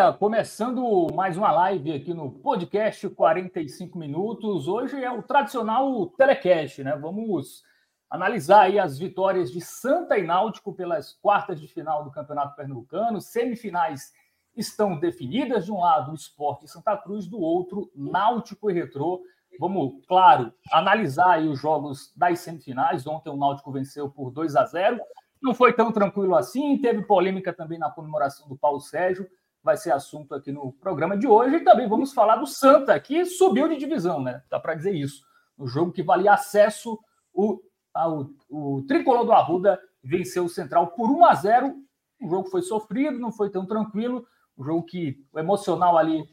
Galera, começando mais uma live aqui no podcast 45 minutos. Hoje é o tradicional telecast, né? Vamos analisar aí as vitórias de Santa e Náutico pelas quartas de final do Campeonato Pernambucano. Semifinais estão definidas, de um lado o Esporte Santa Cruz, do outro Náutico e Retrô. Vamos, claro, analisar aí os jogos das semifinais. Ontem o Náutico venceu por 2 a 0 não foi tão tranquilo assim, teve polêmica também na comemoração do Paulo Sérgio, vai ser assunto aqui no programa de hoje. E também vamos falar do Santa, que subiu de divisão, né? Dá para dizer isso. No jogo que valia acesso, o, ao, o tricolor do Arruda venceu o Central por 1 a 0 O jogo foi sofrido, não foi tão tranquilo. O jogo que o emocional ali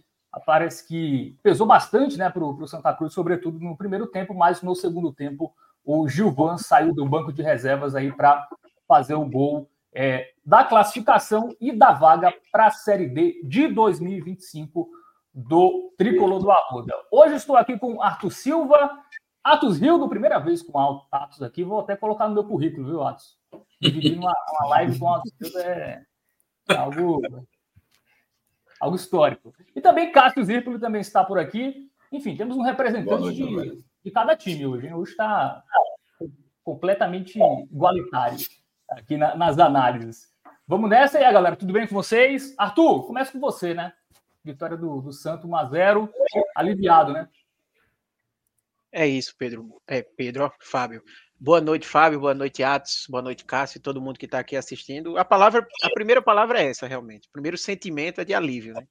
parece que pesou bastante né, para o Santa Cruz, sobretudo no primeiro tempo, mas no segundo tempo o Gilvan saiu do banco de reservas aí para fazer o gol é, da classificação e da vaga para a Série D de 2025 do Tricolor do Arruda. Hoje estou aqui com Arthur Silva, Atos Rildo, primeira vez com Atos aqui, vou até colocar no meu currículo, viu, Atos? Dividir uma, uma live com Atos Rildo é algo, algo histórico. E também Cássio Zirpoli também está por aqui. Enfim, temos um representante noite, de, de cada time hoje. Hoje está completamente igualitário aqui na, nas análises. Vamos nessa aí, galera. Tudo bem com vocês? Arthur, começa com você, né? Vitória do, do Santo 1x0, aliviado, né? É isso, Pedro. É, Pedro, ó, Fábio. Boa noite, Fábio. Boa noite, Atos. Boa noite, Cássio e todo mundo que está aqui assistindo. A palavra, a primeira palavra é essa, realmente. O primeiro sentimento é de alívio, né?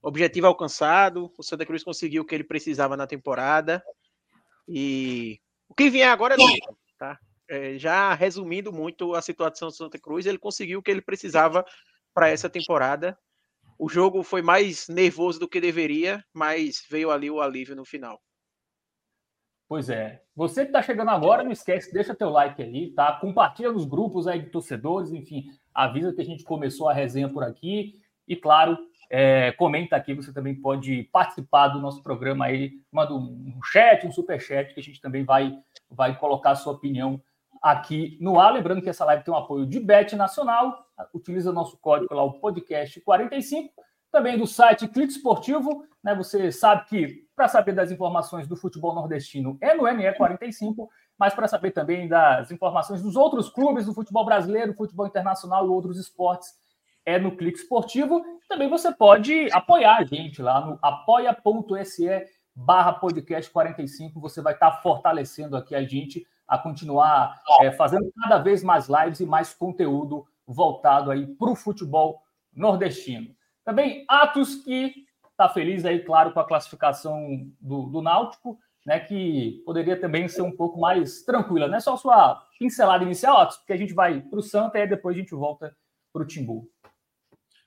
Objetivo alcançado. O Santa Cruz conseguiu o que ele precisava na temporada. E o que vier agora é lucro, tá? É, já resumindo muito a situação do Santa Cruz, ele conseguiu o que ele precisava para essa temporada. O jogo foi mais nervoso do que deveria, mas veio ali o alívio no final. Pois é. Você que está chegando agora, não esquece, deixa teu like ali, tá? Compartilha nos grupos aí de torcedores, enfim, avisa que a gente começou a resenha por aqui. E claro, é, comenta aqui, você também pode participar do nosso programa aí, manda um chat, um super chat, que a gente também vai, vai colocar a sua opinião aqui no ar. Lembrando que essa live tem um apoio de Bet Nacional. Utiliza nosso código lá, o podcast 45. Também do site Clique Esportivo. Né? Você sabe que para saber das informações do futebol nordestino é no NE45, mas para saber também das informações dos outros clubes do futebol brasileiro, futebol internacional e outros esportes é no Clique Esportivo. Também você pode apoiar a gente lá no apoia.se barra podcast 45. Você vai estar fortalecendo aqui a gente a continuar é, fazendo cada vez mais lives e mais conteúdo voltado aí para o futebol nordestino. Também Atos que está feliz aí, claro, com a classificação do, do Náutico, né, que poderia também ser um pouco mais tranquila, né? Só sua pincelada inicial, Atos, porque a gente vai para o Santa e depois a gente volta para o Timbu.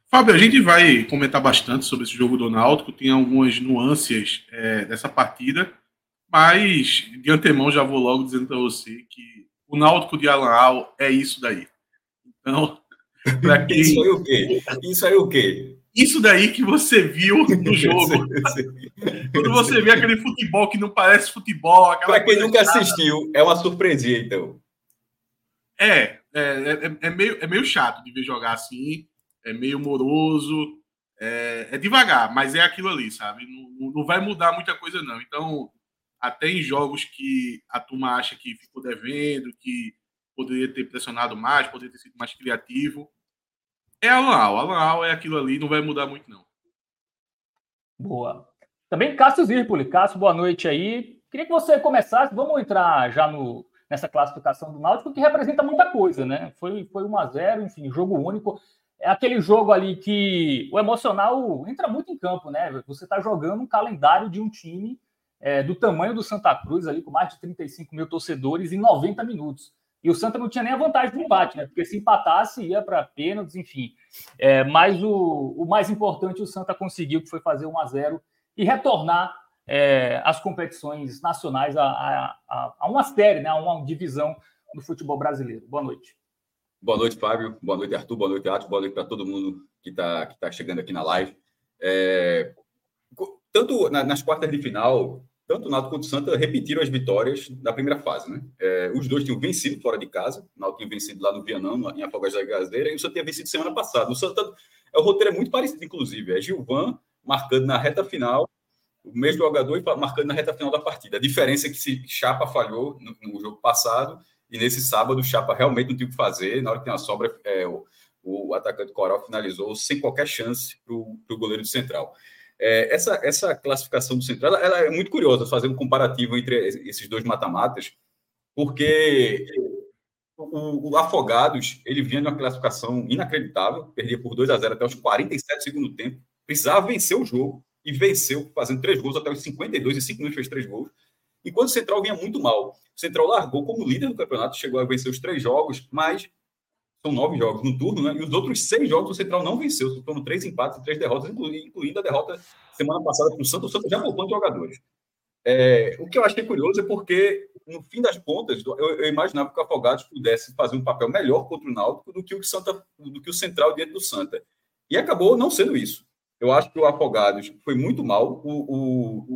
Fábio, a gente vai comentar bastante sobre esse jogo do Náutico, tem algumas nuances é, dessa partida. Mas, de antemão, já vou logo dizendo para você que o Náutico de Alan Al é isso daí. Então, para quem... Isso aí o quê? Isso aí o quê? Isso daí que você viu no jogo. Quando você vê aquele futebol que não parece futebol. Para quem nunca assistiu, é uma surpresinha, então. É, é, é, é, meio, é meio chato de ver jogar assim. É meio moroso. É, é devagar, mas é aquilo ali, sabe? Não, não vai mudar muita coisa, não. Então, até em jogos que a turma acha que ficou devendo, que poderia ter pressionado mais, poderia ter sido mais criativo. É Alan Al. Alan Al é aquilo ali, não vai mudar muito, não. Boa. Também Cássio Zirpoli. Cássio, boa noite aí. Queria que você começasse, vamos entrar já no, nessa classificação do Náutico, que representa muita coisa, né? Foi, foi 1 a 0 enfim, jogo único. É aquele jogo ali que o emocional entra muito em campo, né? Você está jogando um calendário de um time é, do tamanho do Santa Cruz, ali com mais de 35 mil torcedores em 90 minutos. E o Santa não tinha nem a vantagem do empate, né? Porque se empatasse, ia para pênaltis, enfim. É, mas o, o mais importante o Santa conseguiu, que foi fazer 1 a 0 e retornar é, as competições nacionais a, a, a, a, uma série, né? a uma divisão do futebol brasileiro. Boa noite. Boa noite, Fábio. Boa noite, Arthur. Boa noite, Atos. Boa noite para todo mundo que está que tá chegando aqui na live. É, tanto nas quartas de final, tanto o Náutico quanto o Santa repetiram as vitórias da primeira fase, né? É, os dois tinham vencido fora de casa, o Náutico tinha vencido lá no Vianão, em Afogados da Gazeira, e o Santa tinha vencido semana passada. O Santa, é, o roteiro é muito parecido, inclusive, é Gilvan marcando na reta final, o mesmo jogador marcando na reta final da partida. A diferença é que se Chapa falhou no, no jogo passado, e nesse sábado o Chapa realmente não tinha o que fazer, na hora que tem a sobra, é, o, o atacante Coral finalizou sem qualquer chance para o goleiro do Central. É, essa, essa classificação do Central ela, ela, é muito curiosa, fazer um comparativo entre esses dois mata-matas, porque o, o, Afogados ele vinha de uma classificação inacreditável, perdia por 2 a 0 até os 47 do tempo, precisava vencer o jogo e venceu fazendo três gols até os 52 e 5 minutos fez três gols. Enquanto o Central vinha muito mal. O Central largou como líder do campeonato, chegou a vencer os três jogos, mas são nove jogos no turno, né? E os outros seis jogos o Central não venceu. Foram três empates e três derrotas, incluindo a derrota semana passada para o Santos. O Santos já poupando jogadores. É, o que eu achei curioso é porque, no fim das contas, eu, eu, imaginava que o Afogados pudesse fazer um papel melhor contra o Náutico do que o, Santa, do que o Central diante do Santa. E acabou não sendo isso. Eu acho que o Afogados foi muito mal. O, o,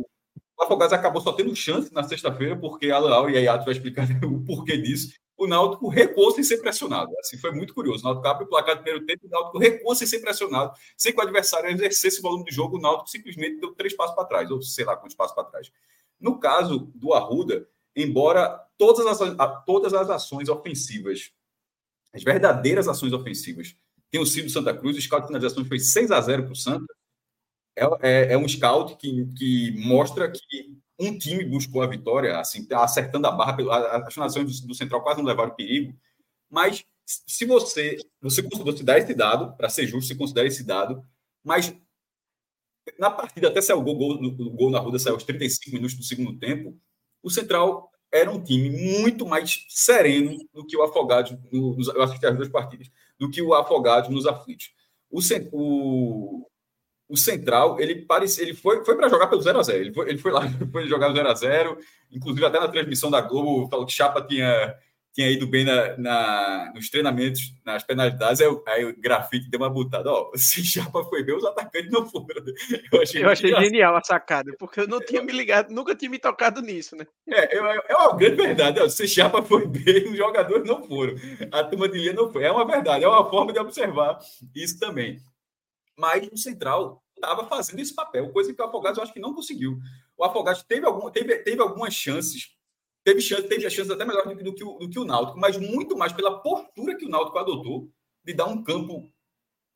o Afogados acabou só tendo chance na sexta-feira, porque Alan e Ayato vai explicar o porquê disso o Náutico recuou sem ser pressionado. Assim, foi muito curioso. O Náutico abre o placar do primeiro tempo, o Náutico recuou sem ser pressionado, sem que o adversário exercesse esse volume de jogo, o Náutico simplesmente deu três passos para trás, ou sei lá quantos passos para trás. No caso do Arruda, embora todas as, todas as ações ofensivas, as verdadeiras ações ofensivas, tenham sido Santa Cruz, o scout de finalizações foi 6 a 0 para o Santa, é, é, é, um scout que, que mostra que um time buscou a vitória, assim, tá acertando a barra, as finalizações do, do Central quase não levaram perigo, mas se você, você, dá esse dado, para ser justo, você considera esse dado, mas na partida, até saiu o gol, gol, gol na Ruda, saiu aos 35 minutos do segundo tempo, o Central era um time muito mais sereno do que o Afogados, no, nos, eu assisti as duas partidas, do que o Afogados nos aflitos. O, o, o Central, ele parece, ele foi, foi para jogar pelo 0 a 0 ele foi, ele foi lá, foi jogar 0 a 0 inclusive até na transmissão da Globo, falou que Chapa tinha, tinha ido bem na, na nos treinamentos, nas penalidades, aí, aí o grafite deu uma butada, ó, se Chapa foi bem, os atacantes não foram. Eu achei, eu achei genial a sacada, porque eu não tinha me ligado, nunca tinha me tocado nisso, né? É, é, é uma grande verdade, ó, se Chapa foi bem, os jogadores não foram, a turma de linha não foi, é uma verdade, é uma forma de observar isso também mas o Central estava fazendo esse papel, coisa que o Afogados eu acho que não conseguiu. O Afogados teve, algum, teve, teve algumas chances, teve, chance, teve a chance até melhor do, do, que o, do que o Náutico, mas muito mais pela postura que o Náutico adotou de dar um campo,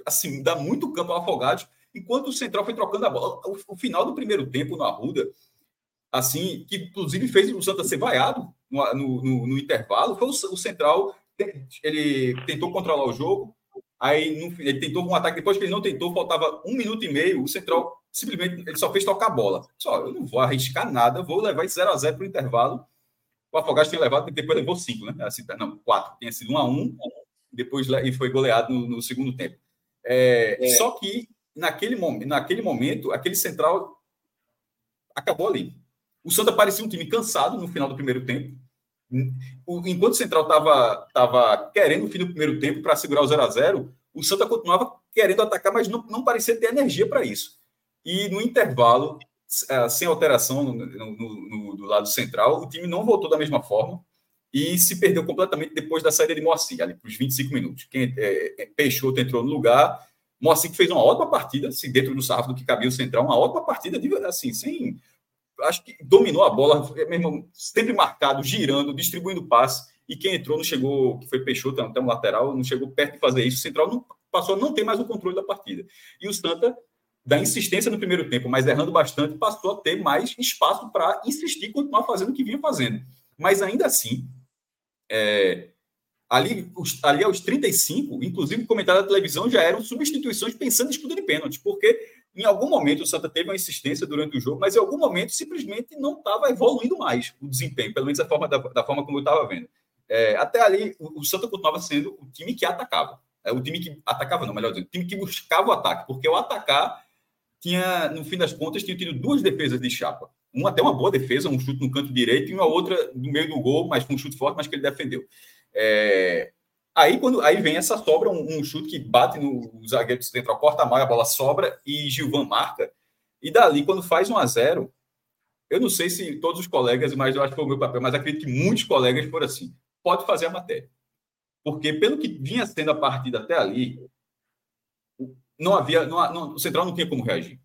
assim, dar muito campo ao Afogados, enquanto o Central foi trocando a bola. O, o final do primeiro tempo no Arruda, assim, que inclusive fez o Santa ser vaiado no, no, no, no intervalo, foi o, o Central, ele tentou controlar o jogo, Aí no, ele tentou um ataque, depois que ele não tentou, faltava um minuto e meio, o Central simplesmente ele só fez tocar a bola. Só, eu não vou arriscar nada, vou levar esse 0 a 0 para o intervalo. O Afogados tinha levado, depois levou cinco, né? Assim, não, quatro. Tinha sido um a um, depois e foi goleado no, no segundo tempo. É, é. Só que naquele, naquele momento, aquele Central acabou ali. O Santa parecia um time cansado no final do primeiro tempo. Enquanto o Central estava tava querendo o fim do primeiro tempo para segurar o 0 a 0 o Santa continuava querendo atacar, mas não, não parecia ter energia para isso. E no intervalo, é, sem alteração no, no, no, do lado central, o time não voltou da mesma forma e se perdeu completamente depois da saída de Moacir, ali para os 25 minutos. Quem, é, é, Peixoto entrou no lugar, Moacir fez uma ótima partida, assim, dentro do sarrafo do que cabia o central, uma ótima partida, assim, sem acho que dominou a bola, mesmo, sempre marcado, girando, distribuindo passe. E quem entrou não chegou, que foi Peixoto, até um lateral, não chegou perto de fazer isso. O Central não, passou a não ter mais o controle da partida. E o Santa da insistência no primeiro tempo, mas errando bastante, passou a ter mais espaço para insistir e continuar fazendo o que vinha fazendo. Mas ainda assim, é, ali, os, ali aos 35, inclusive comentário da televisão já eram substituições pensando em disputa de pênalti, porque em algum momento o Santa teve uma insistência durante o jogo, mas em algum momento simplesmente não estava evoluindo mais o desempenho, pelo menos da forma, da, da forma como eu estava vendo. É, até ali, o, o Santa continuava sendo o time que atacava. É, o time que atacava, não, melhor dizendo, o time que buscava o ataque, porque o atacar tinha, no fim das contas, tinha tido duas defesas de chapa. Uma até uma boa defesa, um chute no canto direito, e uma outra no meio do gol, mas com um chute forte, mas que ele defendeu. É... Aí, quando, aí vem essa sobra, um, um chute que bate no zagueiro central, corta mal, a bola sobra e Gilvan marca. E dali, quando faz 1 a 0 eu não sei se todos os colegas, mas eu acho que foi o meu papel, mas acredito que muitos colegas foram assim. Pode fazer a matéria. Porque, pelo que vinha sendo a partida até ali, não havia, não, não, o Central não tinha como reagir.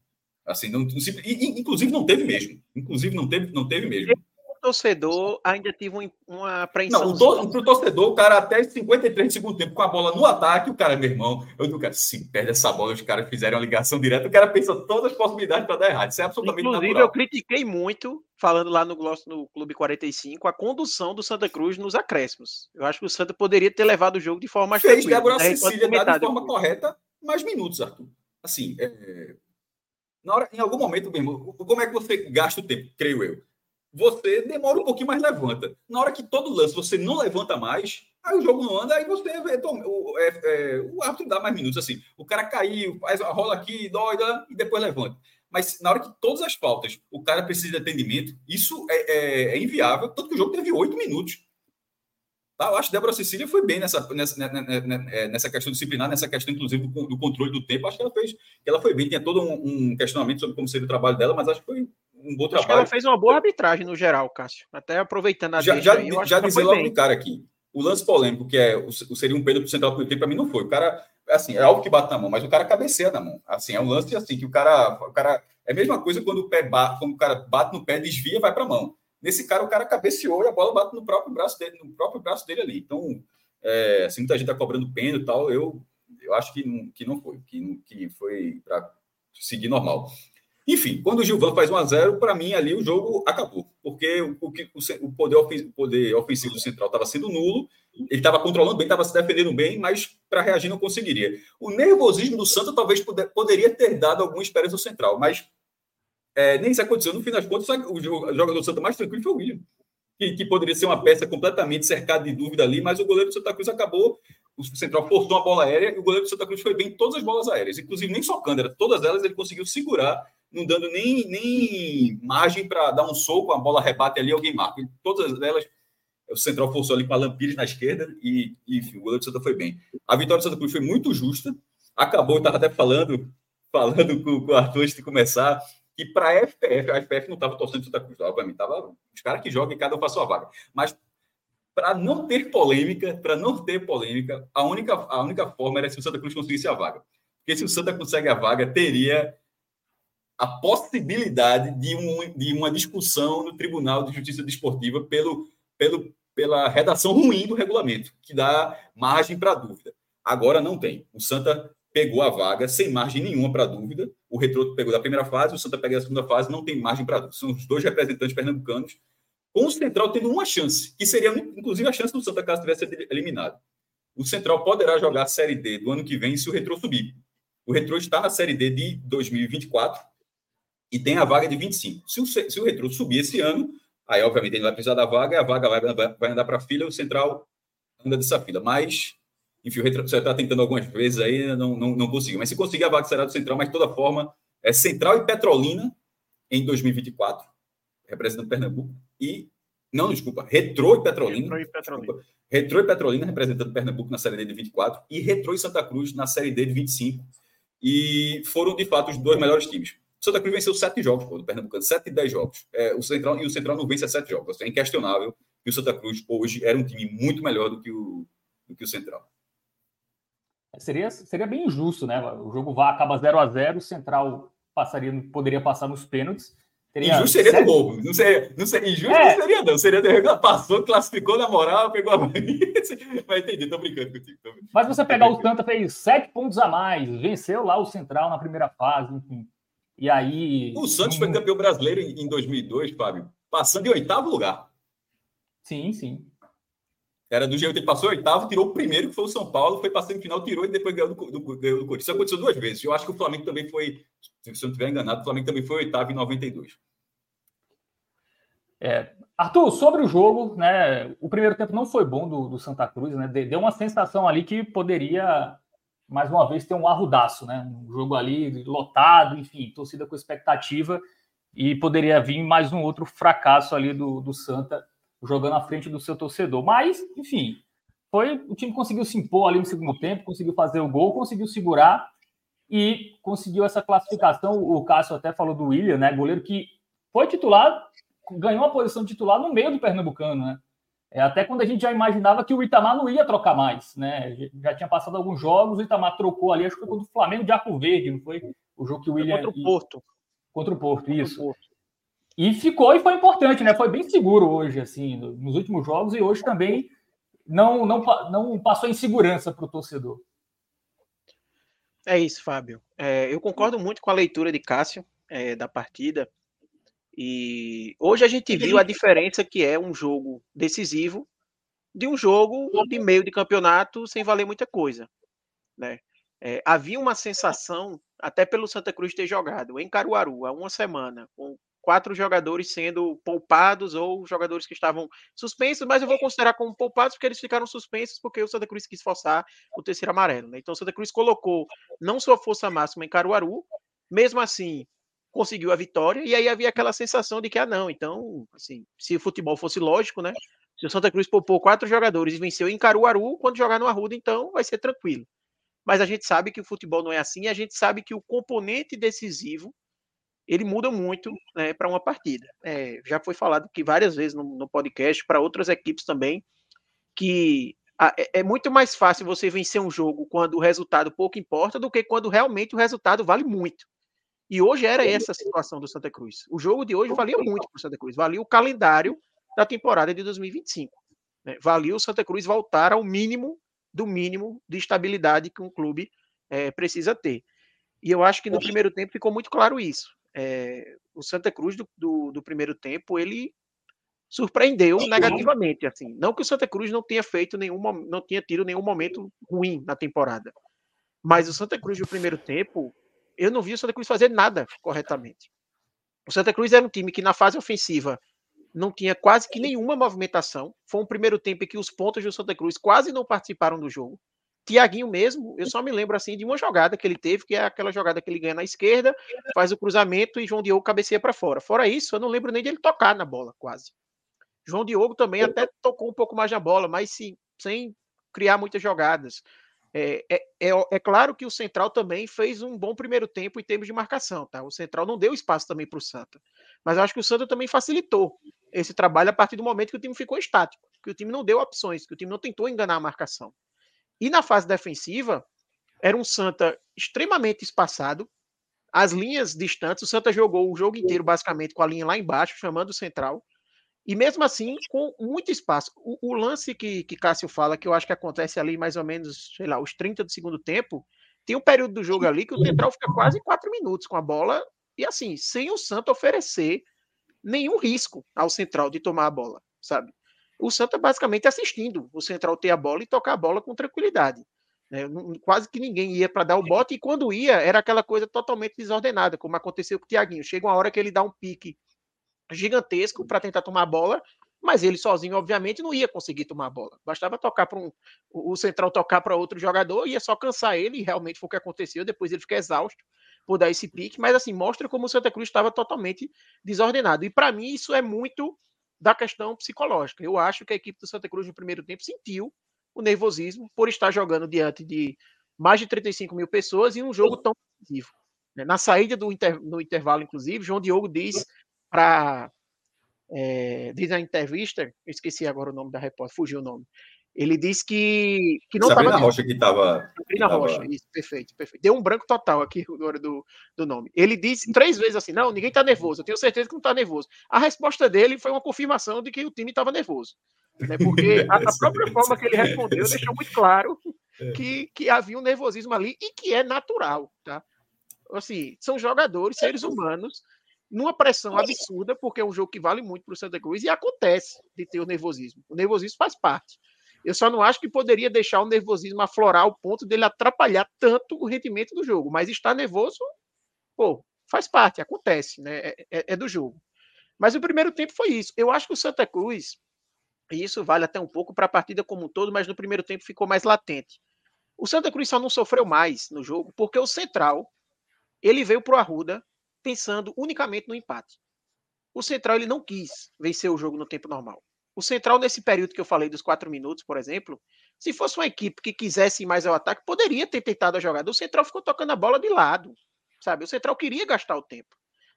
Assim, não, inclusive não teve mesmo. Inclusive não teve, não teve mesmo. Torcedor ainda teve uma apreensão. Não, o, to, torcedor, o cara até 53 de segundo tempo com a bola no ataque, o cara, meu irmão, eu nunca, se perde essa bola, os caras fizeram a ligação direta, o cara pensa todas as possibilidades para dar errado. Isso é absolutamente Inclusive, natural. eu critiquei muito, falando lá no, no Clube 45, a condução do Santa Cruz nos acréscimos. Eu acho que o Santa poderia ter levado o jogo de forma mais Fez Débora Cecília de forma correta mais minutos, Arthur. Assim, é... na hora, em algum momento mesmo, como é que você gasta o tempo, creio eu? Você demora um pouquinho, mas levanta. Na hora que todo lance você não levanta mais, aí o jogo não anda, aí você o, é, é, o árbitro dá mais minutos. Assim, o cara caiu, faz a rola aqui, dói, e depois levanta. Mas na hora que todas as faltas o cara precisa de atendimento, isso é, é, é inviável. Tanto que o jogo teve oito minutos. Tá, eu acho que Débora Cecília foi bem nessa, nessa, nessa questão disciplinar, nessa questão, inclusive, do, controle do tempo. Acho que ela fez, ela foi bem. Tinha todo um, um, questionamento sobre como seria o trabalho dela, mas acho que foi um bom acho trabalho. ela fez uma boa arbitragem no geral, Cássio. Até aproveitando a Já, já, aí, já dizer logo de cara aqui. O lance polêmico, que é o, seria um pênalti central do tempo, para mim não foi. O cara, assim, é algo que bate na mão, mas o cara cabeceia na mão. Assim, é um lance assim, que o cara. O cara é a mesma coisa quando o pé bate, quando o cara bate no pé, desvia, vai para a mão. Nesse cara, o cara cabeceou e a bola bate no próprio braço dele, no próprio braço dele ali. Então, é, assim, muita gente está cobrando pênalti e tal, eu, eu acho que não, que não foi, que, que foi para seguir normal. Enfim, quando o Gilvan faz 1 a 0 para mim ali o jogo acabou, porque o, o, poder, o poder ofensivo do Central estava sendo nulo, ele estava controlando bem, estava se defendendo bem, mas para reagir não conseguiria. O nervosismo do Santos talvez poderia ter dado alguma esperança ao Central, mas é, nem isso aconteceu. No fim das contas, o jogador do Santa mais tranquilo foi o William, que, que, poderia ser uma peça completamente cercada de dúvida ali, mas o goleiro do Santa Cruz acabou. O Central forçou uma bola aérea e o goleiro do Santa Cruz foi bem em todas as bolas aéreas, inclusive nem só Cândara, todas elas ele conseguiu segurar, não dando nem, nem margem para dar um soco, a bola rebate ali, alguém marca. E todas elas o Central forçou ali para Lampires na esquerda e, enfim, o goleiro do Santa foi bem. A vitória do Santa Cruz foi muito justa. Acabou, eu estava até falando, falando com, com o Arthur antes de começar, que para a FPF, a FPF não estava torcendo Santa Cruz, obviamente, tava os caras que jogam e cada um faz sua vaga. Mas para não ter polêmica, para não ter polêmica, a única, a única forma era se o Santa Cruz conseguisse a vaga. Porque se o Santa consegue a vaga, teria a possibilidade de, um, de uma discussão no Tribunal de Justiça Desportiva pelo, pelo, pela redação ruim do regulamento, que dá margem para dúvida. Agora não tem. O Santa pegou a vaga sem margem nenhuma para dúvida. O Retro pegou da primeira fase, o Santa pega da segunda fase, não tem margem para dúvida. São os dois representantes pernambucanos, com o Central tendo uma chance, que seria inclusive a chance do Santa caso tivesse eliminado. O Central poderá jogar a Série D do ano que vem se o Retro subir. O Retro está na Série D de 2024 e tem a vaga de 25. Se o, se o Retro subir esse ano, aí obviamente ele vai precisar da vaga, e a vaga vai, vai andar para a fila, o Central anda dessa fila. Mas enfim, o Retro está tentando algumas vezes aí, não, não, não conseguiu. Mas se conseguir, a vaga será do Central, mas de toda forma, é Central e Petrolina em 2024, representando Pernambuco, e. Não, desculpa, Retro e Petrolina. Retro e Petrolina. Desculpa, Retro e Petrolina representando Pernambuco na Série D de 24 e Retro e Santa Cruz na Série D de 25. E foram, de fato, os dois melhores times. O Santa Cruz venceu sete jogos, pô, do Pernambucano, sete e dez jogos. É, o Central, e o Central não vence a sete jogos. É inquestionável que o Santa Cruz hoje era um time muito melhor do que o, do que o Central. Seria, seria bem injusto, né? O jogo vai, acaba 0 a 0 o Central passaria, poderia passar nos pênaltis Teria injusto seria sete... do roubo. Não seria, não seria, injusto é. não seria, não. Seria passou, classificou na moral, pegou a. Mas entendi, tô brincando contigo. Tô... Mas você pegar o Santa, fez sete pontos a mais, venceu lá o Central na primeira fase, enfim. E aí. O Santos foi campeão brasileiro em 2002, Fábio, passando em oitavo lugar. Sim, sim. Era do jeito que ele passou oitavo, tirou o primeiro, que foi o São Paulo, foi passando em final, tirou e depois ganhou do, do, do Corinthians. Isso aconteceu duas vezes. Eu acho que o Flamengo também foi, se eu não estiver enganado, o Flamengo também foi oitavo em 92. É, Arthur, sobre o jogo, né? O primeiro tempo não foi bom do, do Santa Cruz, né? Deu uma sensação ali que poderia, mais uma vez, ter um arrudaço, né? Um jogo ali lotado, enfim, torcida com expectativa, e poderia vir mais um outro fracasso ali do, do Santa jogando à frente do seu torcedor. Mas, enfim, foi o time conseguiu se impor ali no segundo tempo, conseguiu fazer o gol, conseguiu segurar e conseguiu essa classificação. O Cássio até falou do William, né? Goleiro que foi titular, ganhou a posição de titular no meio do Pernambucano, né? É, até quando a gente já imaginava que o Itamar não ia trocar mais, né? Já tinha passado alguns jogos, o Itamar trocou ali, acho que foi contra o Flamengo de Arco Verde, não foi? O jogo que o William. Contra o Porto. Contra o Porto, isso. o Porto. E ficou e foi importante, né? Foi bem seguro hoje, assim, nos últimos jogos, e hoje também não, não, não passou em segurança para o torcedor. É isso, Fábio. É, eu concordo muito com a leitura de Cássio é, da partida. E hoje a gente viu a diferença que é um jogo decisivo de um jogo de meio de campeonato sem valer muita coisa. Né? É, havia uma sensação, até pelo Santa Cruz ter jogado em Caruaru há uma semana, com quatro jogadores sendo poupados ou jogadores que estavam suspensos, mas eu vou considerar como poupados porque eles ficaram suspensos porque o Santa Cruz quis forçar o terceiro amarelo. Né? Então o Santa Cruz colocou não sua força máxima em Caruaru, mesmo assim conseguiu a vitória, e aí havia aquela sensação de que, ah, não, então, assim, se o futebol fosse lógico, né? Se o Santa Cruz poupou quatro jogadores e venceu em Caruaru, quando jogar no Arruda, então vai ser tranquilo. Mas a gente sabe que o futebol não é assim, e a gente sabe que o componente decisivo ele muda muito né, para uma partida. É, já foi falado que várias vezes no, no podcast, para outras equipes também, que a, é, é muito mais fácil você vencer um jogo quando o resultado pouco importa do que quando realmente o resultado vale muito. E hoje era essa a situação do Santa Cruz. O jogo de hoje valia muito para o Santa Cruz, valia o calendário da temporada de 2025. Né? Valia o Santa Cruz voltar ao mínimo do mínimo de estabilidade que um clube é, precisa ter. E eu acho que no primeiro tempo ficou muito claro isso é, o Santa Cruz do, do, do, primeiro tempo ele surpreendeu negativamente assim não que o Santa Cruz não tenha feito nenhum não tinha tido nenhum momento ruim na temporada mas o Santa Cruz do primeiro tempo eu não vi o Santa Cruz fazer nada corretamente o Santa Cruz era um time que na fase ofensiva não tinha quase que nenhuma movimentação foi um primeiro tempo em que os pontos do Santa Cruz quase não participaram do jogo Tiaguinho mesmo, eu só me lembro assim de uma jogada que ele teve, que é aquela jogada que ele ganha na esquerda, faz o cruzamento e João Diogo cabeceia para fora. Fora isso, eu não lembro nem de ele tocar na bola, quase. João Diogo também até tocou um pouco mais na bola, mas sim, sem criar muitas jogadas. É, é, é, é, claro que o Central também fez um bom primeiro tempo em termos de marcação, tá? O Central não deu espaço também para o Santa. Mas acho que o Santa também facilitou esse trabalho a partir do momento que o time ficou estático, que o time não deu opções, que o time não tentou enganar a marcação. E na fase defensiva, era um Santa extremamente espaçado, as linhas distantes. O Santa jogou o jogo inteiro, basicamente, com a linha lá embaixo, chamando o central. E mesmo assim, com muito espaço. O, o, lance que, que Cássio fala, que eu acho que acontece ali mais ou menos, sei lá, os 30 do segundo tempo, tem um período do jogo ali que o central fica quase quatro minutos com a bola, e assim, sem o Santa oferecer nenhum risco ao central de tomar a bola, sabe? o Santa basicamente assistindo o Central ter a bola e tocar a bola com tranquilidade. Né? Quase que ninguém ia para dar o bote, e quando ia, era aquela coisa totalmente desordenada, como aconteceu com o Tiaguinho. Chega uma hora que ele dá um pique gigantesco para tentar tomar a bola, mas ele sozinho, obviamente, não ia conseguir tomar a bola. Bastava tocar para um, o central tocar para outro jogador, ia só cansar ele, e realmente foi o que aconteceu. Depois ele fica exausto por dar esse pique, mas assim, mostra como o Santa Cruz estava totalmente desordenado. E para mim, isso é muito da questão psicológica. Eu acho que a equipe do Santa Cruz no primeiro tempo sentiu o nervosismo por estar jogando diante de mais de 35 mil pessoas em um jogo tão decisivo. Na saída do inter, no intervalo, inclusive, João Diogo diz para é, diz na entrevista, eu esqueci agora o nome da repórter, fugiu o nome, Ele disse que, que não Sabrina tava... Rocha que estava. Sabrina tava... Rocha, isso, perfeito, perfeito. Deu um branco total aqui agora do, do nome. Ele disse três vezes assim: não, ninguém está nervoso, eu tenho certeza que não está nervoso. A resposta dele foi uma confirmação de que o time estava nervoso. Né? Porque a, a, própria forma que ele respondeu deixou muito claro é. que, que havia um nervosismo ali e que é natural, tá? Assim, são jogadores, seres humanos, numa pressão absurda, porque é um jogo que vale muito para o Santa Cruz e acontece de ter o nervosismo. O nervosismo faz parte. Eu só não acho que poderia deixar o nervosismo aflorar ao ponto dele atrapalhar tanto o rendimento do jogo. Mas estar nervoso, pô, faz parte, acontece, né? É, é, é do jogo. Mas o primeiro tempo foi isso. Eu acho que o Santa Cruz, e isso vale até um pouco para a partida como um todo, mas no primeiro tempo ficou mais latente. O Santa Cruz só não sofreu mais no jogo porque o Central ele veio para o Arruda pensando unicamente no empate. O Central ele não quis vencer o jogo no tempo normal. O Central, nesse período que eu falei dos quatro minutos, por exemplo, se fosse uma equipe que quisesse ir mais ao ataque, poderia ter tentado a jogada. O Central ficou tocando a bola de lado, sabe? O Central queria gastar o tempo.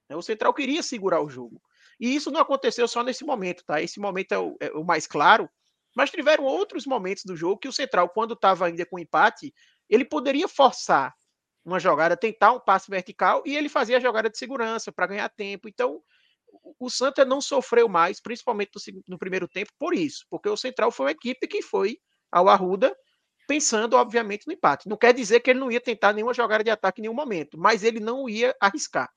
Né? O Central queria segurar o jogo. E isso não aconteceu só nesse momento, tá? Esse momento é o, é o mais claro, mas tiveram outros momentos do jogo que o Central, quando estava ainda com empate, ele poderia forçar uma jogada, tentar um passe vertical e ele fazia a jogada de segurança para ganhar tempo. Então, o Santa não sofreu mais, principalmente no, no, primeiro tempo, por isso, porque o Central foi uma equipe que foi ao Arruda pensando, obviamente, no empate. Não quer dizer que ele não ia tentar nenhuma jogada de ataque em nenhum momento, mas ele não ia arriscar.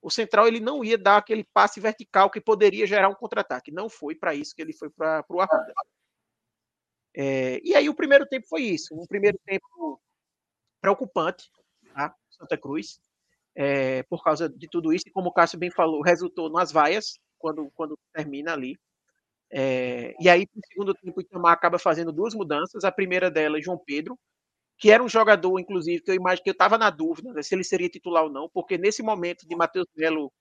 O Central ele não ia dar aquele passe vertical que poderia gerar um contra-ataque. Não foi para isso que ele foi para o Arruda. É, e aí o primeiro tempo foi isso, um primeiro tempo preocupante? Santa Cruz é, por causa de tudo isso, e como o Cássio bem falou, resultou nas vaias, quando, quando termina ali. É, e aí, no segundo tempo, o Itamar acaba fazendo duas mudanças. A primeira delas, João Pedro, que era um jogador, inclusive, que eu imagino que eu estava na dúvida né, se ele seria titular ou não, porque nesse momento de Matheus Melo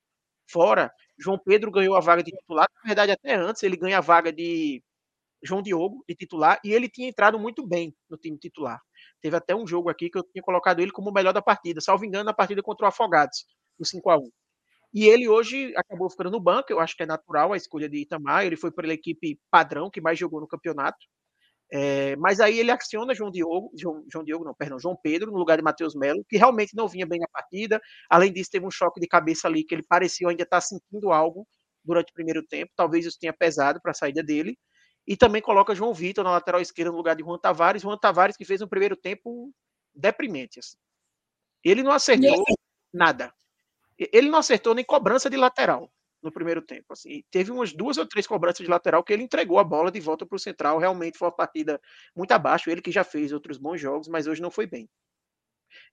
fora, João Pedro ganhou a vaga de titular. Na verdade, até antes, ele ganha a vaga de João Diogo, de titular, e ele tinha entrado muito bem no time titular. Teve até um jogo aqui que eu tinha colocado ele como o melhor da partida, salvo engano, na partida contra o Afogados, no 5 a 1 E ele hoje acabou ficando no banco, eu acho que é natural a escolha de Itamar, ele foi pela equipe padrão que mais jogou no campeonato. É, mas aí ele aciona João Diogo, João, João Diogo, não, perdão, João Pedro, no lugar de Matheus Melo, que realmente não vinha bem na partida. Além disso, teve um choque de cabeça ali, que ele parecia ainda estar sentindo algo durante o primeiro tempo. Talvez isso tenha pesado para a saída dele. E também coloca João Vitor na lateral esquerda no lugar de Juan Tavares. Juan Tavares que fez um primeiro tempo deprimente. Assim. Ele não acertou nada. Ele não acertou nem cobrança de lateral no primeiro tempo. Assim. Teve umas duas ou três cobranças de lateral que ele entregou a bola de volta para o central. Realmente foi uma partida muito abaixo. Ele que já fez outros bons jogos, mas hoje não foi bem.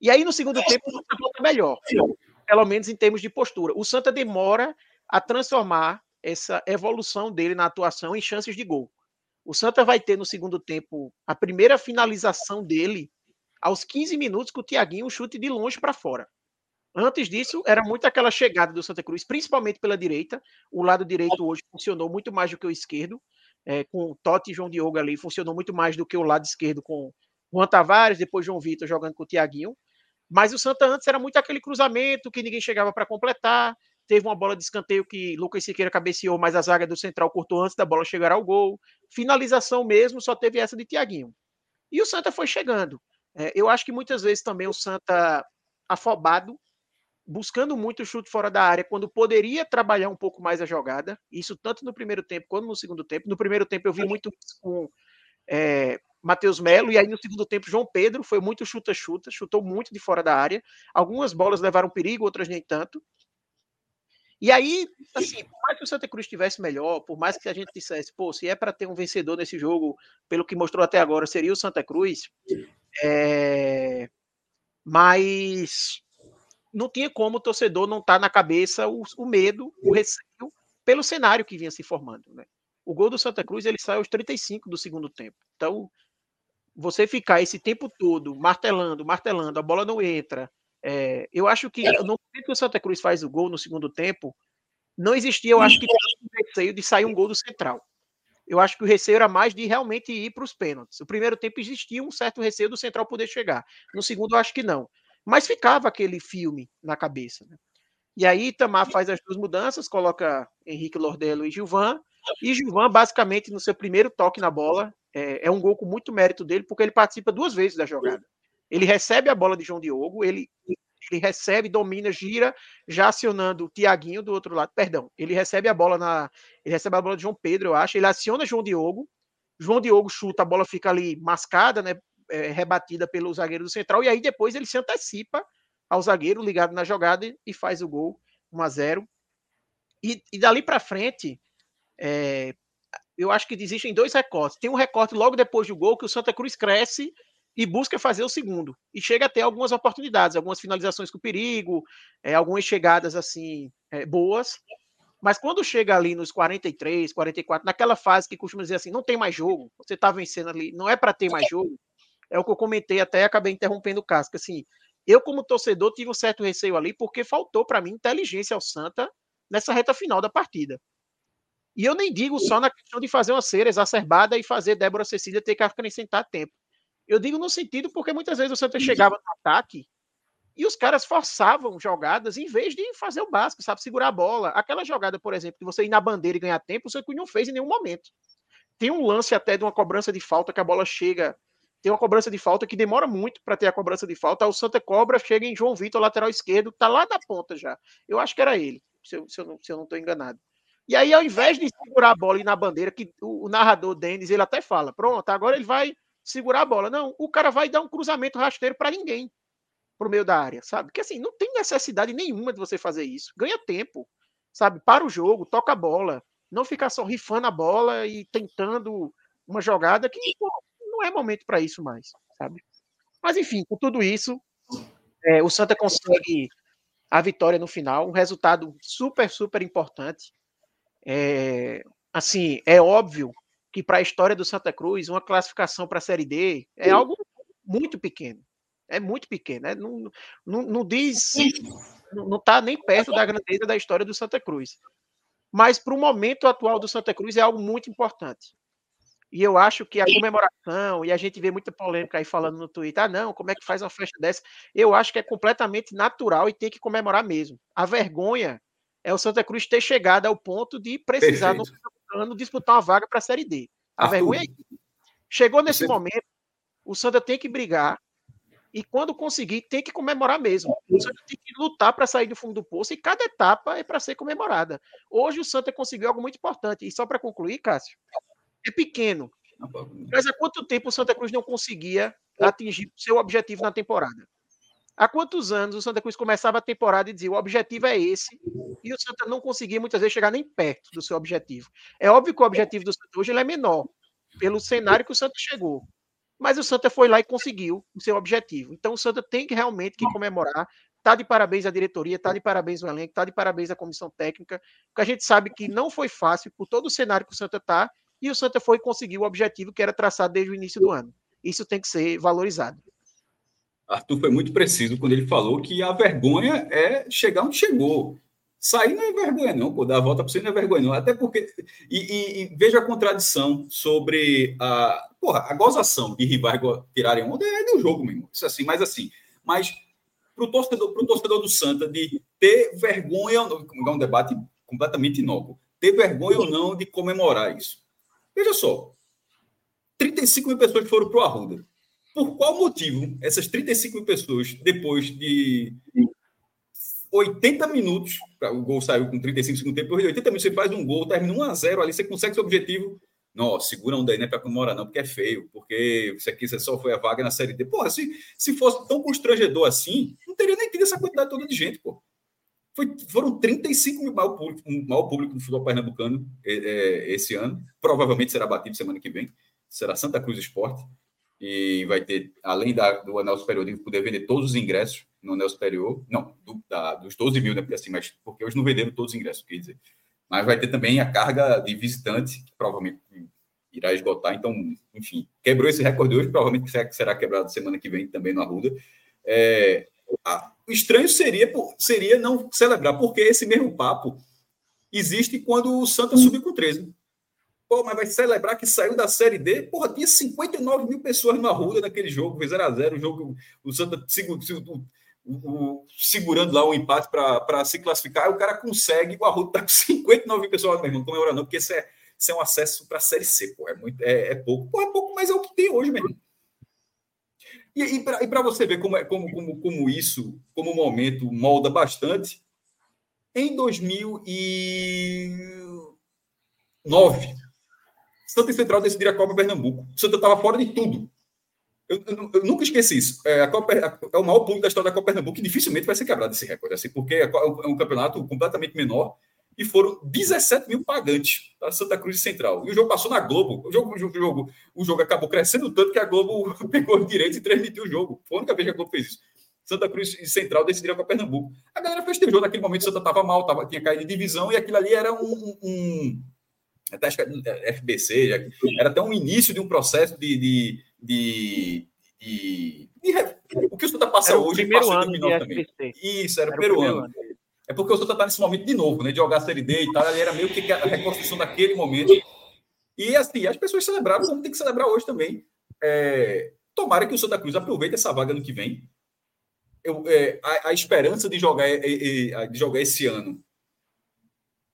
E aí no segundo tempo o Santa volta melhor, pelo menos em termos de postura. O Santa demora a transformar essa evolução dele na atuação em chances de gol. O Santa vai ter no segundo tempo a primeira finalização dele aos 15 minutos com o Thiaguinho um chute de longe para fora. Antes disso, era muito aquela chegada do Santa Cruz, principalmente pela direita. O lado direito hoje funcionou muito mais do que o esquerdo, é, com Totti e João Diogo ali, funcionou muito mais do que o lado esquerdo com Juan Tavares, depois João Vitor jogando com o Thiaguinho. Mas o Santa antes era muito aquele cruzamento que ninguém chegava para completar. Teve uma bola de escanteio que Lucas Siqueira cabeceou, mas a zaga do Central cortou antes da bola chegar ao gol. Finalização mesmo, só teve essa de Tiaguinho. E o Santa foi chegando. É, eu acho que muitas vezes também o Santa afobado, buscando muito o chute fora da área, quando poderia trabalhar um pouco mais a jogada. Isso tanto no primeiro tempo quanto no segundo tempo. No primeiro tempo eu vi muito com é, Matheus Melo, e aí no segundo tempo João Pedro foi muito chuta-chuta, chutou muito de fora da área. Algumas bolas levaram perigo, outras nem tanto. E aí, assim, por mais que o Santa Cruz estivesse melhor, por mais que a gente dissesse, pô, se é para ter um vencedor nesse jogo, pelo que mostrou até agora, seria o Santa Cruz, é... mas não tinha como o torcedor não estar tá na cabeça o, o, medo, o receio, pelo cenário que vinha se formando. Né? O gol do Santa Cruz ele sai aos 35 do segundo tempo. Então, você ficar esse tempo todo martelando, martelando, a bola não entra, é, eu acho que no momento que o Santa Cruz faz o gol no segundo tempo, não existia, eu acho que um receio de sair um gol do central. Eu acho que o receio era mais de realmente ir para os pênaltis. O primeiro tempo existia um certo receio do central poder chegar. No segundo, eu acho que não. Mas ficava aquele filme na cabeça. Né? E aí, Tamar faz as duas mudanças, coloca Henrique Lordelo e Gilvan, E Gilvan, basicamente, no seu primeiro toque na bola, é, é, um gol com muito mérito dele, porque ele participa duas vezes da jogada. Ele recebe a bola de João Diogo, ele, ele recebe, domina, gira, já acionando o Tiaguinho do outro lado. Perdão, ele recebe a bola na. Ele recebe a bola de João Pedro, eu acho. Ele aciona João Diogo. João Diogo chuta, a bola fica ali mascada, né? É, rebatida pelo zagueiro do Central, e aí depois ele se antecipa ao zagueiro ligado na jogada e faz o gol 1 a 0 E, e dali para frente, é, eu acho que existem dois recortes. Tem um recorte logo depois do gol que o Santa Cruz cresce e busca fazer o segundo. E chega a ter algumas oportunidades, algumas finalizações com perigo, é, algumas chegadas assim é, boas. Mas quando chega ali nos 43, 44, naquela fase que costuma dizer assim, não tem mais jogo, você está vencendo ali, não é para ter mais jogo, é o que eu comentei até, acabei interrompendo o Casca. Assim, eu, como torcedor, tive um certo receio ali, porque faltou para mim inteligência ao Santa nessa reta final da partida. E eu nem digo só na questão de fazer uma cera exacerbada e fazer Débora Cecília ter que acrescentar tempo. Eu digo no sentido porque muitas vezes o Santa chegava no ataque e os caras forçavam jogadas em vez de fazer o básico, sabe? Segurar a bola. Aquela jogada, por exemplo, de você ir na bandeira e ganhar tempo, o Santa não fez em nenhum momento. Tem um lance até de uma cobrança de falta que a bola chega. Tem uma cobrança de falta que demora muito para ter a cobrança de falta. O Santa Cobra chega em João Vitor, lateral esquerdo, tá lá na ponta já. Eu acho que era ele, se eu, se eu não estou enganado. E aí, ao invés de segurar a bola e ir na bandeira, que o, o narrador Denis, ele até fala: pronto, agora ele vai segurar a bola. Não, o cara vai dar um cruzamento rasteiro para ninguém pro meio da área, sabe? Que assim, não tem necessidade nenhuma de você fazer isso. Ganha tempo, sabe? Para o jogo, toca a bola. Não ficar só rifando a bola e tentando uma jogada que pô, não é momento para isso mais, sabe? Mas enfim, com tudo isso, é, o Santa consegue a vitória no final, um resultado super, super importante. É, assim, é óbvio que para a história do Santa Cruz, uma classificação para a Série D é algo muito pequeno. É muito pequeno. Né? Não, não, não diz. Não está nem perto da grandeza da história do Santa Cruz. Mas para o momento atual do Santa Cruz é algo muito importante. E eu acho que a comemoração, e a gente vê muita polêmica aí falando no Twitter, ah, não, como é que faz uma festa dessa? Eu acho que é completamente natural e tem que comemorar mesmo. A vergonha é o Santa Cruz ter chegado ao ponto de precisar no ano disputar uma vaga para a Série D. A Arthur, vergonha é Chegou nesse você... momento, o Santa tem que brigar e quando conseguir, tem que comemorar mesmo. O Santa tem que lutar para sair do fundo do poço e cada etapa é para ser comemorada. Hoje o Santa conseguiu algo muito importante. E só para concluir, Cássio, é pequeno. Mas há quanto tempo o Santa Cruz não conseguia atingir o seu objetivo na temporada? Há quantos anos o Santa Cruz começava a temporada e dizia o objetivo é esse, e o Santa não conseguia muitas vezes chegar nem perto do seu objetivo. É óbvio que o objetivo do Santa hoje é menor, pelo cenário que o Santa chegou. Mas o Santa foi lá e conseguiu o seu objetivo. Então o Santa tem que realmente que comemorar. Tá de parabéns à diretoria, tá de parabéns ao elenco, tá de parabéns à comissão técnica, porque a gente sabe que não foi fácil por todo o cenário que o Santa tá, e o Santa foi conseguir o objetivo que era traçado desde o início do ano. Isso tem que ser valorizado. Arthur foi muito preciso quando ele falou que a vergonha é chegar onde chegou. Sair não é vergonha, não, pô, dar a volta para você não é vergonha, não. Até porque. E, e, e, veja a contradição sobre a. Porra, a gozação de rivais tirarem onda é do jogo mesmo. Isso assim, mas assim. Mas para o torcedor, pro torcedor do Santa de ter vergonha, é um debate completamente inócuo, ter vergonha ou não de comemorar isso. Veja só: 35 mil pessoas foram para o Arruda. Por qual motivo essas 35 mil pessoas, depois de 80 minutos, o gol saiu com 35 segundos depois de 80 minutos você faz um gol, termina 1 a 0 ali, você consegue seu objetivo. Não, segura um daí, não é para comemorar, não, porque é feio, porque isso aqui você só foi a vaga na série D. Porra, se, se fosse tão constrangedor assim, não teria nem tido essa quantidade toda de gente, pô. Foi, foram 35 mil mal público, mal público do futebol pernambucano é, é, esse ano. Provavelmente será batido semana que vem. Será Santa Cruz Esporte e vai ter, além da, do anel superior, de poder vender todos os ingressos no anel superior, não, do, da, dos 12 mil, né, porque, assim, mas, porque hoje não venderam todos os ingressos, quer dizer. Mas vai ter também a carga de visitante, que provavelmente irá esgotar, então, enfim, quebrou esse recorde hoje, provavelmente será quebrado semana que vem também no Arruda. É, a, o estranho seria, seria não celebrar, porque esse mesmo papo existe quando o Santa subiu com 13. Pô, mas vai celebrar que saiu da Série D. Porra, tinha 59 mil pessoas na rua naquele jogo, foi 0x0. O jogo, o Santa segurando lá um empate para se classificar. Aí o cara consegue, o Arruda tá com 59 mil pessoas, meu irmão, comemorando, porque isso é, Isso é um acesso para a Série C, pô. É, muito, é, é pouco. Pô, é pouco, mas é o que tem hoje mesmo. E, e para você ver como, é, como, como, como isso, como momento molda bastante, em 2009, Santa Central decidiu a Copa Pernambuco. Santa estava fora de tudo. Eu, eu, eu, nunca esqueci isso. É, a Copa, é o maior ponto da história da Copa Pernambuco e dificilmente vai ser quebrado esse recorde, assim, porque é, é um campeonato completamente menor e foram 17 mil pagantes para Santa Cruz Central. E o jogo passou na Globo. O jogo, o jogo, o jogo acabou crescendo tanto que a Globo pegou os direitos e transmitiu o jogo. Foi a única vez que a Globo fez isso. Santa Cruz e Central decidiram com a Pernambuco. A galera festejou naquele momento, Santa estava mal, tava, tinha caído de divisão, e aquilo ali era um, um até acho que é FBC, era até um início de um processo de. de, de, de, de o que o Santa passa era hoje. Primeiro ano de FBC. Isso, era, era o primeiro, ano. ano. É porque o Santa está nesse momento de novo, né? De jogar a Série D e tal. Ali era meio que a reconstrução daquele momento. E assim, as pessoas celebraram como tem que celebrar hoje também. É, tomara que o Santa Cruz aproveite essa vaga no que vem. Eu, é, a, a, esperança de jogar, é, é, de jogar esse ano.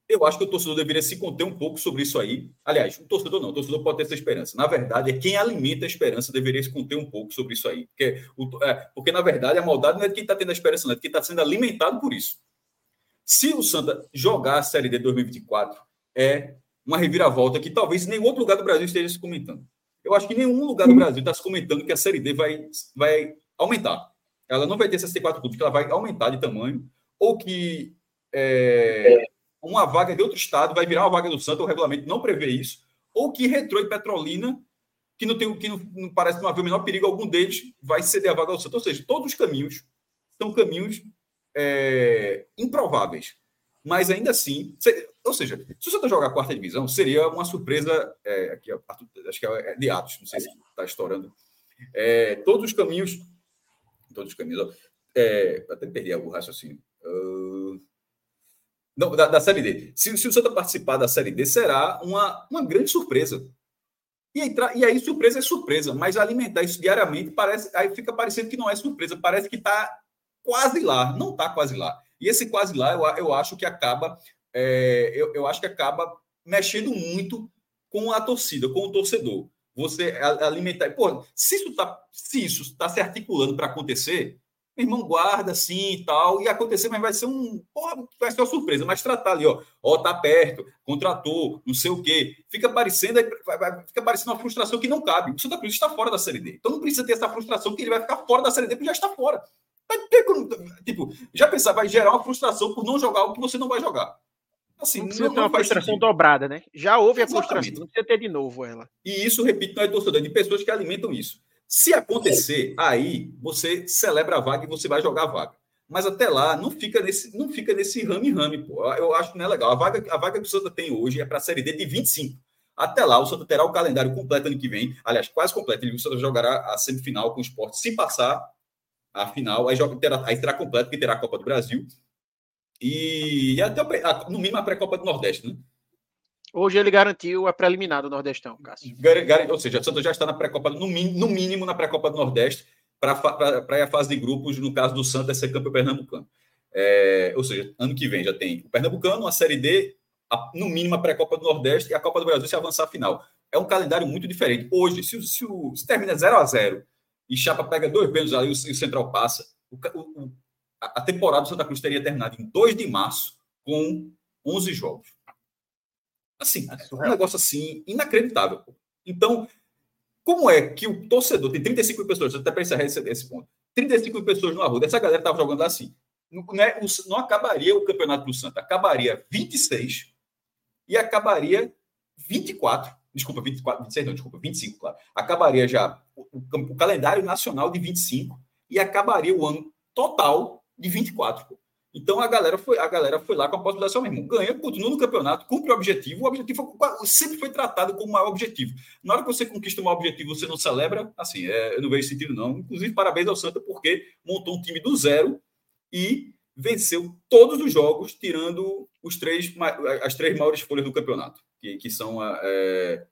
Eu acho que o torcedor deveria se conter um pouco sobre isso aí. Aliás, o torcedor não, o torcedor pode ter essa esperança. Na verdade, é quem alimenta a esperança deveria se conter um pouco sobre isso aí. Porque, o, é, porque na verdade, a maldade não é de quem está tendo a esperança, não é de quem está sendo alimentado por isso. Se o Santa jogar a Série D 2024, é uma reviravolta que talvez nenhum outro lugar do Brasil esteja se comentando. Eu acho que nenhum lugar do Brasil está se comentando que a Série D vai, vai aumentar. Ela não vai ter 64 clubes, que ela vai aumentar de tamanho, ou que é, uma vaga de outro estado vai virar uma vaga do Santa, o regulamento não prevê isso, ou que Retrô e Petrolina, que não, tem, que não, não parece não haver o menor perigo, algum deles vai ceder a vaga ao Santa. Ou seja, todos os caminhos são caminhos é, improváveis. Mas ainda assim, ou seja, se o jogar a quarta divisão, seria uma surpresa. É, aqui, acho que é de Atos, não sei se está estourando. É, todos os caminhos. Todos os caminhos. É, até perdi o raciocínio. Uh, não, da, da, Série D. Se, se, o Santa participar da Série D, será uma, uma grande surpresa. E, entrar, e aí, surpresa é surpresa, mas alimentar isso diariamente parece. Aí fica parecendo que não é surpresa, parece que está quase lá, não está quase lá. E esse quase lá, eu, eu acho que acaba, é, eu, eu acho que acaba mexendo muito com a torcida, com o torcedor. Você alimentar. Pô, se isso está se isso está se articulando para acontecer, meu irmão, guarda assim e tal, e acontecer, mas vai ser um. Porra, vai ser uma surpresa, mas tratar ali, ó, ó, tá perto, contratou, não sei o quê. Fica parecendo, fica parecendo uma frustração que não cabe. O Santa Cruz está fora da Série D. Então não precisa ter essa frustração que ele vai ficar fora da Série D, porque já está fora. Tipo, já pensar, vai gerar uma frustração por não jogar o que você não vai jogar. Assim, não precisa não, ter uma frustração sentido. dobrada, né? Já houve a frustração, não precisa ter de novo ela. E isso, repito, não é torcedor, de pessoas que alimentam isso. Se acontecer, aí você celebra a vaga e você vai jogar a vaga. Mas até lá, não fica nesse, não fica nesse rame-rame, pô. Eu acho que não é legal. A vaga, a vaga que o Santa tem hoje é para a Série D de 25. Até lá, o Santa terá o calendário completo ano que vem. Aliás, quase completo. O Santa jogará a semifinal com o esporte. Se passar, a final, aí, joga, terá, aí será completo, porque terá a Copa do Brasil. E, e até no mínimo a pré-Copa do Nordeste, né? Hoje ele garantiu a preliminar do Nordestão, Cássio. Ou seja, o Santos já está na pré-Copa, no, no, mínimo na pré-Copa do Nordeste, para a fase de grupos, no caso do Santos, é ser campeão pernambucano. É, ou seja, ano que vem já tem o Pernambucano, a Série D, a, no mínimo a pré-Copa do Nordeste e a Copa do Brasil se avançar a final. É um calendário muito diferente. Hoje, se, se, se termina 0 a 0 e Chapa pega dois pênaltis ali e o Central passa. O, o, a temporada do Santa Cruz teria terminado em 2 de março com 11 jogos. Assim, é um negócio assim inacreditável. Então, como é que o torcedor tem 35 mil pessoas, até para encerrar esse, esse ponto, 35 mil pessoas no Arruda, essa galera estava jogando assim. Não, né, não acabaria o campeonato do Santa, acabaria 26 e acabaria 24 desculpa, 24, 26 não, desculpa, 25, claro. Acabaria já o, o, o, calendário nacional de 25 e acabaria o ano total de 24. Pô. Então a galera foi, a galera foi lá com a possibilidade mesmo. Ganha, continua no campeonato, cumpre o objetivo. O objetivo sempre foi tratado como o maior objetivo. Na hora que você conquista um objetivo, você não celebra, assim, é, eu não vejo sentido, não. Inclusive, parabéns ao Santa, porque montou um time do zero e venceu todos os jogos, tirando os três, as três maiores folhas do campeonato que, que são é,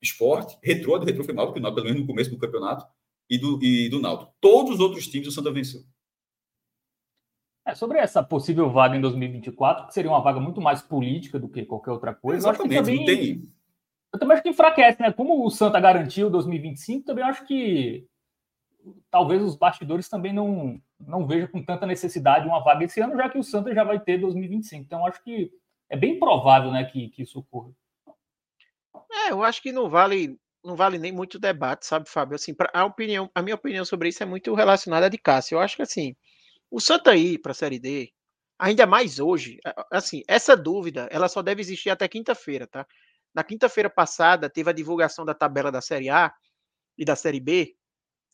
esporte, retrô, do retrô foi mal, porque pelo menos no começo do campeonato, e do, e do Náutico. Todos os outros times o Santa venceu. É, sobre essa possível vaga em 2024, que seria uma vaga muito mais política do que qualquer outra coisa, Exatamente, eu acho que também, tem... eu também acho que enfraquece, né? Como o Santa garantiu 2025, também acho que talvez os bastidores também não, não vejam com tanta necessidade uma vaga esse ano, já que o Santa já vai ter 2025. Então, acho que é bem provável né, que, que isso ocorra. É, eu acho que não vale não vale nem muito debate, sabe, Fábio? Assim, pra, a opinião, a minha opinião sobre isso é muito relacionada à de Cássio. Eu acho que assim, o Santa ir para a Série D, ainda mais hoje, assim, essa dúvida, ela só deve existir até quinta-feira, tá? Na quinta-feira passada teve a divulgação da tabela da Série A e da Série B,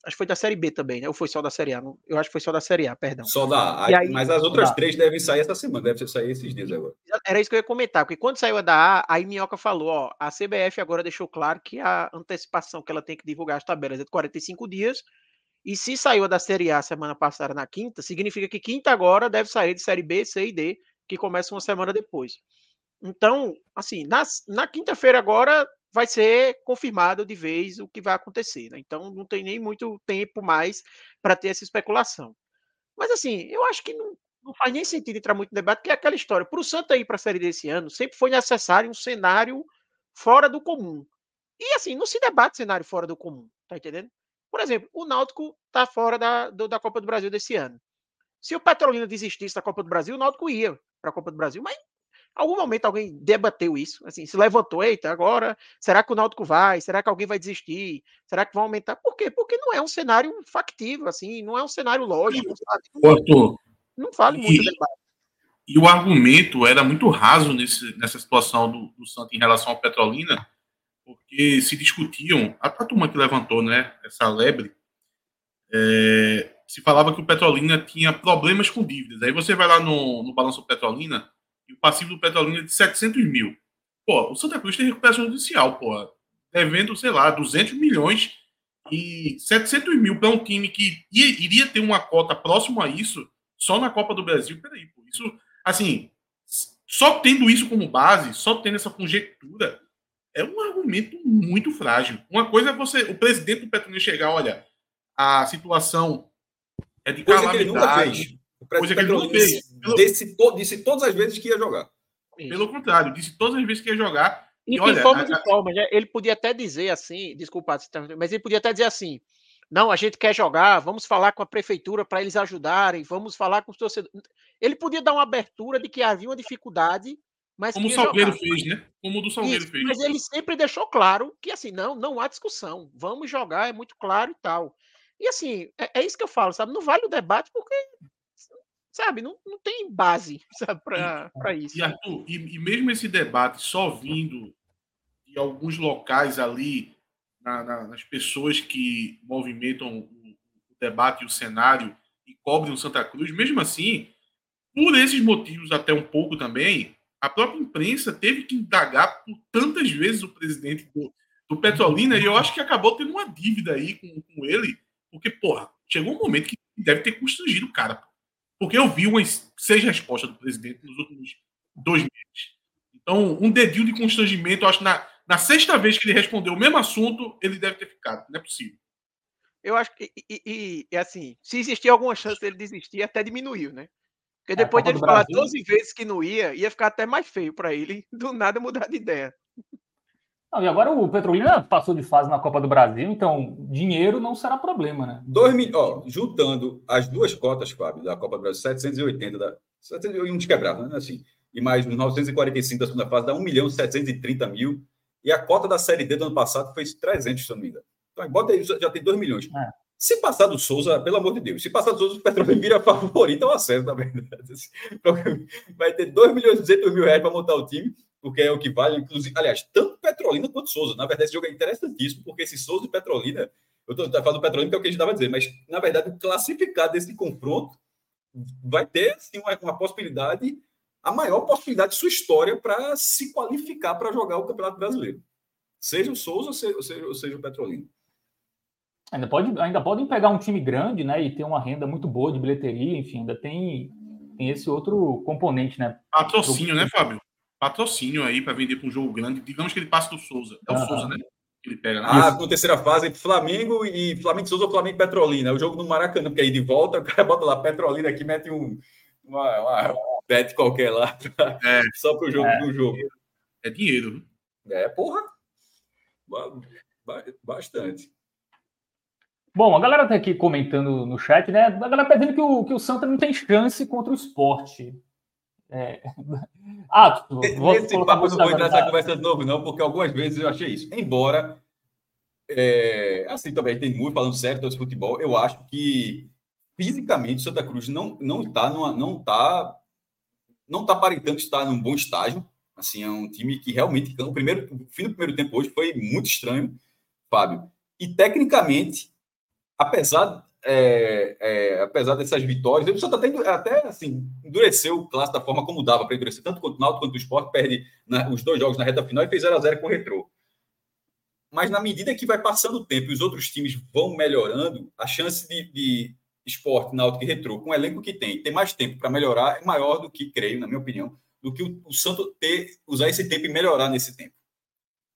Acho que foi da Série B também, né? Ou foi só da Série A? Eu acho que foi só da Série A, perdão. Só da A. Aí, mas as outras tá. três devem sair essa semana, deve sair esses dias agora. Era isso que eu ia comentar, porque quando saiu a da A, aí Minhoca falou, ó, a CBF agora deixou claro que a antecipação que ela tem que divulgar as tabelas é de 45 dias, e se saiu da Série A semana passada na quinta, significa que quinta agora deve sair de Série B, C e D, que começa uma semana depois. Então, assim, na, na quinta-feira agora vai ser confirmado de vez o que vai acontecer. Né? Então não tem nem muito tempo mais para ter essa especulação. Mas assim, eu acho que não, não faz nem sentido entrar muito no debate, porque é aquela história. Para o Santa ir para a Série desse ano, sempre foi necessário um cenário fora do comum. E assim, não se debate cenário fora do comum, tá entendendo? Por exemplo, o Náutico está fora da, do, da Copa do Brasil desse ano. Se o Petrolina desistisse da Copa do Brasil, o Náutico ia para a Copa do Brasil, mas Algum momento alguém debateu isso, assim, se levantou, eita, agora, será que o Náutico vai? Será que alguém vai desistir? Será que vai aumentar? Por quê? Porque não é um cenário factível, assim, não é um cenário lógico, sabe? Não, não vale muito e, debate. E o argumento era muito raso nesse, nessa situação do, do Santos em relação ao Petrolina, porque se discutiam, a, a turma que levantou, né, essa lebre, é, se falava que o Petrolina tinha problemas com dívidas. Aí você vai lá no, no balanço Petrolina, e o passivo do Petrolina é de 700 mil. Pô, o Santa Cruz tem recuperação judicial, pô. Devendo, sei lá, 200 milhões e 700 mil para um time que ia, iria ter uma cota próxima a isso só na Copa do Brasil. Peraí, pô. Isso, assim, só tendo isso como base, só tendo essa conjectura, é um argumento muito frágil. Uma coisa é você, o presidente do Petrolina chegar, olha, a situação é de Coisa calamidade. O Coisa que ele não fez. Disse, to, disse todas as vezes que ia jogar. Isso. Pelo contrário, disse todas as vezes que ia jogar. E, e olha, forma de forma, né? ele podia até dizer assim, desculpa, mas ele podia até dizer assim: não, a gente quer jogar, vamos falar com a prefeitura para eles ajudarem, vamos falar com os torcedores. Ele podia dar uma abertura de que havia uma dificuldade, mas. Como o Salgueiro jogar. fez, né? Como o do Salgueiro Isso, fez. Mas ele sempre deixou claro que assim, não, não há discussão, vamos jogar, é muito claro e tal. E assim, é, é isso que eu falo, sabe? Não vale o debate porque sabe? Não, não tem base para isso. E, Arthur, e, e, mesmo esse debate só vindo de alguns locais ali, na, na, nas pessoas que movimentam o, o, debate e o cenário e cobrem o Santa Cruz, mesmo assim, por esses motivos até um pouco também, a própria imprensa teve que indagar por tantas vezes o presidente do, do Petrolina e eu acho que acabou tendo uma dívida aí com, com ele, porque, porra, chegou um momento que deve ter constrangido o cara. Porque eu vi umas seis respostas do presidente nos últimos dois meses. Então, um dedinho de constrangimento, acho que na, na sexta vez que ele respondeu o mesmo assunto, ele deve ter ficado. Não é possível. Eu acho que, e, e, e assim, se existia alguma chance dele desistir, até diminuiu, né? Porque depois dele falar 12 vezes que não ia, ia ficar até mais feio para ele, do nada mudar de ideia. Não, e agora o Petrolina passou de fase na Copa do Brasil, então dinheiro não será problema, né? Dois mil, ó, juntando as duas cotas, Fábio, da Copa do Brasil, 780 da. 701 de quebrado, né? Assim, e mais 945 da segunda fase, dá 1 milhão 730 mil. E a cota da Série D do ano passado foi 300, se não me engano. Então, bota aí, já tem 2 milhões. É. Se passar do Souza, pelo amor de Deus, se passar do Souza, o Petrolina vira favorito ao acesso, na verdade. Vai ter 2 milhões e 200 mil reais para montar o time porque é o que vale, inclusive, aliás, tanto Petrolina quanto Souza. Na verdade, esse jogo é interessantíssimo, porque esse Souza e Petrolina, eu estou falando do Petrolina que é o que a gente estava dizendo, mas na verdade, o classificado desse confronto vai ter assim, uma, uma possibilidade, a maior possibilidade de sua história para se qualificar para jogar o Campeonato Brasileiro. Seja o Souza ou seja, seja, seja o Petrolina. Ainda, pode, ainda podem pegar um time grande, né? E ter uma renda muito boa de bilheteria, enfim, ainda tem, tem esse outro componente, né? Patrocínio, né, Fábio? patrocínio aí para vender para um jogo grande. Digamos que ele passa do Souza. É o ah. Souza, né? Ele pega. Né? Ah, com terceira fase, Flamengo e Flamengo Souza ou Flamengo Petrolina. É o jogo no Maracanã, porque aí de volta o cara bota lá Petrolina aqui, mete um uma, uma bet qualquer lá, é. só para o jogo é. do jogo. É dinheiro. É, porra. Bastante. Bom, a galera tá aqui comentando no chat, né? A galera tá dizendo que o, que o Santa não tem chance contra o esporte. É... Ah, vou Esse papo não vou entrar nessa conversa de novo, não, porque algumas vezes eu achei isso. Embora, é, assim, também tem muito falando sério todo esse futebol, eu acho que fisicamente o Santa Cruz não não está não está não está aparentando estar num bom estágio. Assim, é um time que realmente o primeiro o fim do primeiro tempo hoje foi muito estranho, Fábio. E tecnicamente, apesar é, é, apesar dessas vitórias, ele só está tendo até assim, endureceu o clássico da forma como dava para endurecer, tanto quanto o Náutico quanto o Sport, perde na, os dois jogos na reta final e fez 0 a 0 com o Retrô. Mas na medida que vai passando o tempo e os outros times vão melhorando, a chance de, de Sport, Náutico e Retrô, com o elenco que tem, ter mais tempo para melhorar é maior do que, creio, na minha opinião, do que o, o Santo ter, usar esse tempo e melhorar nesse tempo.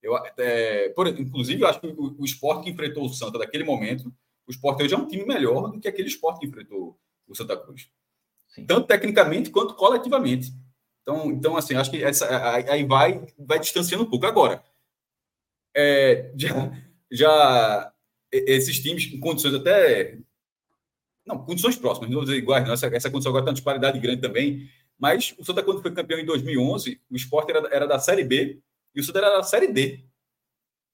Eu, é, por, inclusive, eu acho que o, o Sport que enfrentou o Santa naquele momento o Sport hoje é um time melhor do que aquele Sport que enfrentou o Santa Cruz. Sim. Tanto tecnicamente quanto coletivamente. Então, então assim, acho que essa, aí vai, vai distanciando um pouco. Agora, é, já, já esses times com condições até. Não, condições próximas, não vou dizer iguais, não. Essa, essa condição agora está uma disparidade grande também. Mas o Santa, quando foi campeão em 2011, o Sport era, era da Série B e o Santa era da Série D.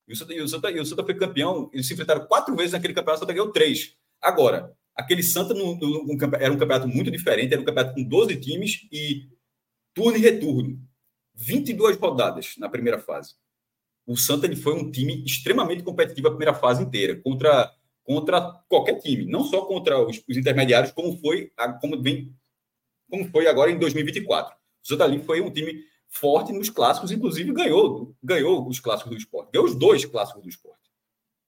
E o Santa, e o Santa, e o Santa foi campeão, eles se enfrentaram quatro vezes naquele campeonato, o Santa ganhou três. Agora, aquele Santa no, no, no, era um campeonato muito diferente, era um campeonato com 12 times e turno e retorno. 22 rodadas na primeira fase. O Santa ele foi um time extremamente competitivo a primeira fase inteira, contra, contra qualquer time, não só contra os, os intermediários, como foi, como, vem, como foi agora em 2024. O Santa ali foi um time forte nos clássicos, inclusive ganhou, ganhou os clássicos do esporte. Ganhou os dois clássicos do esporte.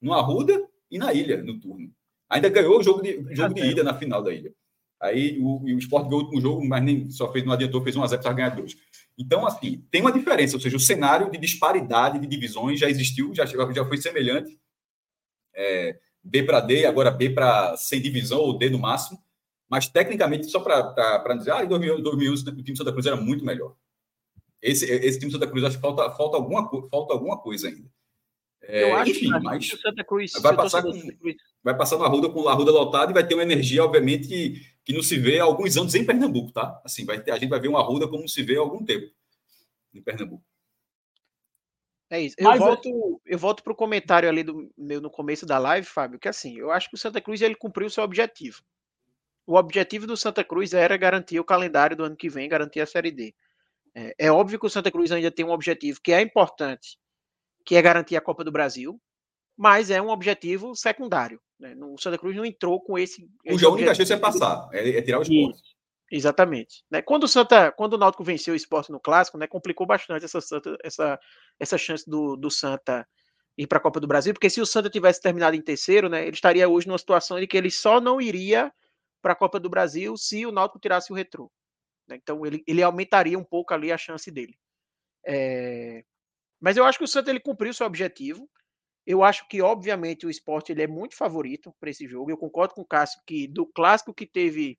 No Arruda e na Ilha, no turno. Ainda ganhou o jogo de, jogo de ida na final da Ilha. Aí o, o esporte ganhou o último jogo, mas nem só fez, não adiantou, fez um a 0 para ganhar dois. Então, assim, tem uma diferença, ou seja, o cenário de disparidade de divisões já existiu, já, já foi semelhante. É, B para D, agora B para sem divisão, ou D no máximo. Mas, tecnicamente, só para dizer, ah, em 2011 o time de Santa Cruz era muito melhor. Esse, esse time do Santa Cruz, acho que falta, falta, alguma, falta alguma coisa ainda. É, eu acho enfim, que mas o Santa Cruz vai passar, com, Cruz. vai passar no Arruda com o Arruda lotado e vai ter uma energia, obviamente, que, que não se vê há alguns anos em Pernambuco, tá? Assim, vai ter, a gente vai ver um Arruda como se vê há algum tempo em Pernambuco. É isso. Eu mas, volto, eu volto para o comentário ali do meu no começo da live, Fábio, que assim, eu acho que o Santa Cruz ele cumpriu o seu objetivo. O objetivo do Santa Cruz era garantir o calendário do ano que vem, garantir a Série D. É, é, óbvio que o Santa Cruz ainda tem um objetivo que é importante, que é garantir a Copa do Brasil, mas é um objetivo secundário. Né? O Santa Cruz não entrou com esse. O jogo única chance é passar, é, é tirar o esporte. Exatamente. Né? Quando o Santa, quando o Náutico venceu o esporte no clássico, né, complicou bastante essa, essa, essa chance do, do Santa ir para a Copa do Brasil, porque se o Santa tivesse terminado em terceiro, né, ele estaria hoje numa situação em que ele só não iria para a Copa do Brasil se o Náutico tirasse o retrô. Né? Então ele, ele aumentaria um pouco ali a chance dele. É... Mas eu acho que o Santos ele cumpriu seu objetivo. Eu acho que, obviamente, o esporte ele é muito favorito para esse jogo. Eu concordo com o Cássio que do clássico que teve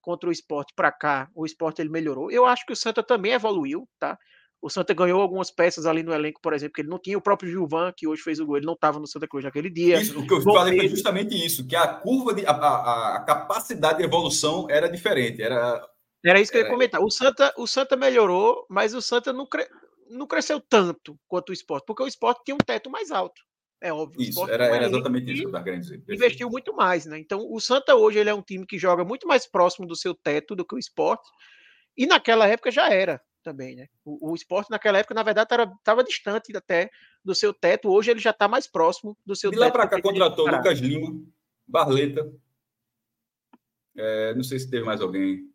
contra o esporte para cá, o esporte ele melhorou. Eu acho que o Santa também evoluiu, tá? O Santa ganhou algumas peças ali no elenco, por exemplo, que ele não tinha. O próprio Gilvan, que hoje fez o gol, ele não estava no Santa Cruz naquele dia. Isso, o que eu Bom, falei foi justamente isso, que a curva, de, a, a, a, capacidade de evolução era diferente. Era era isso que eu ia comentar. O Santa, o Santa melhorou, mas o Santa não, cre... não cresceu tanto quanto o esporte, porque o esporte tinha um teto mais alto. É óbvio. Isso, era, era exatamente isso que eu estava querendo dizer. Investiu muito mais, né? Então, o Santa hoje ele é um time que joga muito mais próximo do seu teto do que o esporte. E naquela época já era também, né? O, o esporte naquela época, na verdade, estava distante até do seu teto. Hoje ele já está mais próximo do seu De teto. lá para cá contratou Lucas Lima, Barleta. É, não sei se teve mais alguém.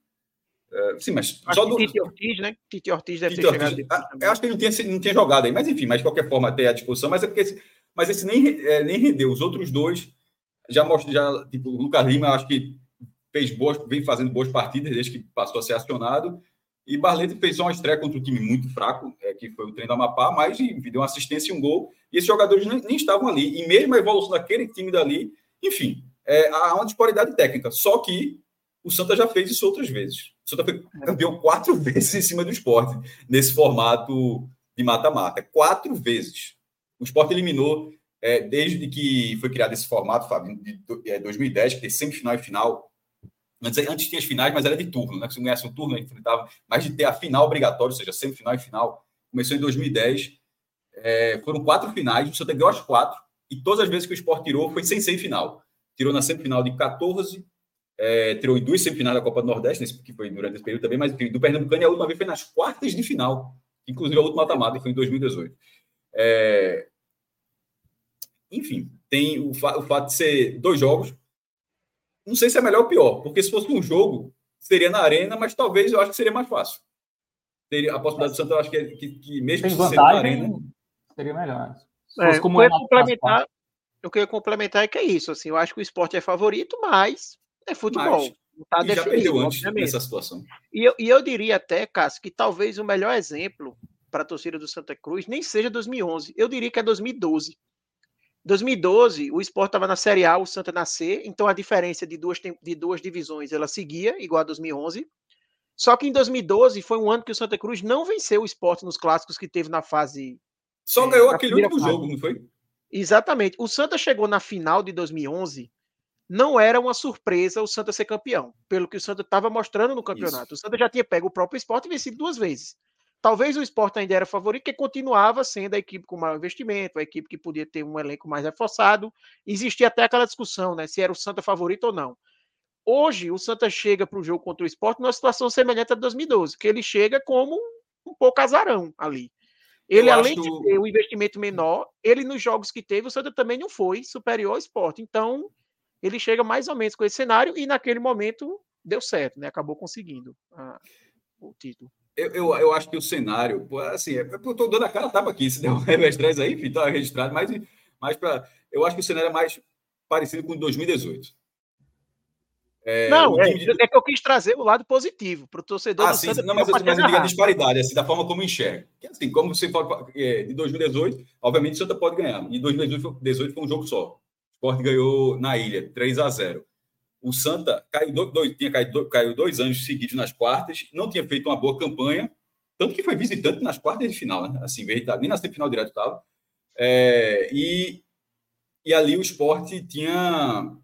Uh, sim, mas acho só do. Tite Ortiz, né? Tite Ortiz deve Tite ter Ortiz. chegado. Ah, eu acho que ele não tinha, não tinha jogado aí, mas enfim, mas de qualquer forma, até a discussão. Mas é porque esse, mas esse nem, é, nem rendeu. Os outros dois já mostram, já, tipo, o Lucas Lima, acho que fez boas, vem fazendo boas partidas desde que passou a ser acionado. E Barleta fez só uma estreia contra um time muito fraco, é, que foi o treino da Amapá, mas deu uma assistência e um gol. E esses jogadores nem, nem, estavam ali. E mesmo a evolução daquele time dali, enfim, é, há uma disparidade técnica. Só que o Santa já fez isso outras vezes. Santa foi campeão quatro vezes em cima do esporte, nesse formato de mata-mata. Quatro vezes. O esporte eliminou, é, desde que foi criado esse formato, Fábio, de, de, é, 2010, que tem semifinal e final. Antes, antes tinha as finais, mas era de turno, né? Se não ganhasse um turno, enfrentava. Mas de ter a final obrigatória, ou seja, semifinal e final, começou em 2010. É, foram quatro finais, o Santa ganhou as quatro, e todas as vezes que o esporte tirou foi sem semifinal. Tirou na semifinal de 14, é, tirou em duas semifinais da Copa do Nordeste, nesse, que foi durante esse período também, mas do Pernambucano, e a última vez foi nas quartas de final, inclusive a última mata-mata, foi em 2018. É, enfim, tem o, fa o fato de ser dois jogos. Não sei se é melhor ou pior, porque se fosse um jogo, seria na arena, mas talvez eu acho que seria mais fácil. Teria, a possibilidade do Santa, eu acho que, é, que, que mesmo Tem vantagem, na arena. Seria melhor. É, como eu, ia complementar, eu queria complementar é que é isso. Assim, eu acho que o esporte é favorito, mas é futebol. Mas, tá já perdeu antes nessa situação. E eu, e eu diria até, Cássio, que talvez o melhor exemplo para a torcida do Santa Cruz nem seja 2011. Eu diria que é 2012. 2012, o Sport estava na Série A, o Santa na C, então a diferença de duas, de duas divisões ela seguia, igual a 2011. Só que em 2012 foi um ano que o Santa Cruz não venceu o Sport nos clássicos que teve na fase. Só ganhou aquele último fase. jogo, não foi? Exatamente. O Santa chegou na final de 2011. Não era uma surpresa o Santa ser campeão, pelo que o Santa estava mostrando no campeonato. Isso. O Santa já tinha pego o próprio esporte e vencido duas vezes. Talvez o esporte ainda era favorito, porque continuava sendo a equipe com maior investimento, a equipe que podia ter um elenco mais reforçado. Existia até aquela discussão, né? Se era o Santa favorito ou não. Hoje, o Santa chega para o jogo contra o esporte numa situação semelhante a 2012, que ele chega como um pouco azarão ali. Ele, Eu além acho... de ter o um investimento menor, ele nos jogos que teve, o Santa também não foi superior ao esporte. Então, ele chega mais ou menos com esse cenário e naquele momento deu certo, né? Acabou conseguindo a, o título. Eu, eu, eu, acho que o cenário, assim, é, eu estou dando a cara tapa aqui, se deu um estresse aí, enfim, está registrado, mas, mas pra, eu acho que o cenário é mais parecido com 2018. É, não, é, de... é, que eu quis trazer o lado positivo para o torcedor ah, do sim, Santa. Não, mas, eu, mas eu digo a disparidade, assim, da forma como enxerga. Assim, como você fala é, de 2018, obviamente o Santa pode ganhar. E 2018 foi um jogo só. O Sport ganhou na ilha, 3 a 0 o Santa caiu dois, tinha caído, caiu dois anos seguidos nas quartas, não tinha feito uma boa campanha, tanto que foi visitante nas quartas de final, né? Assim, nem na semifinal direto estava. É, e, e ali o esporte tinha.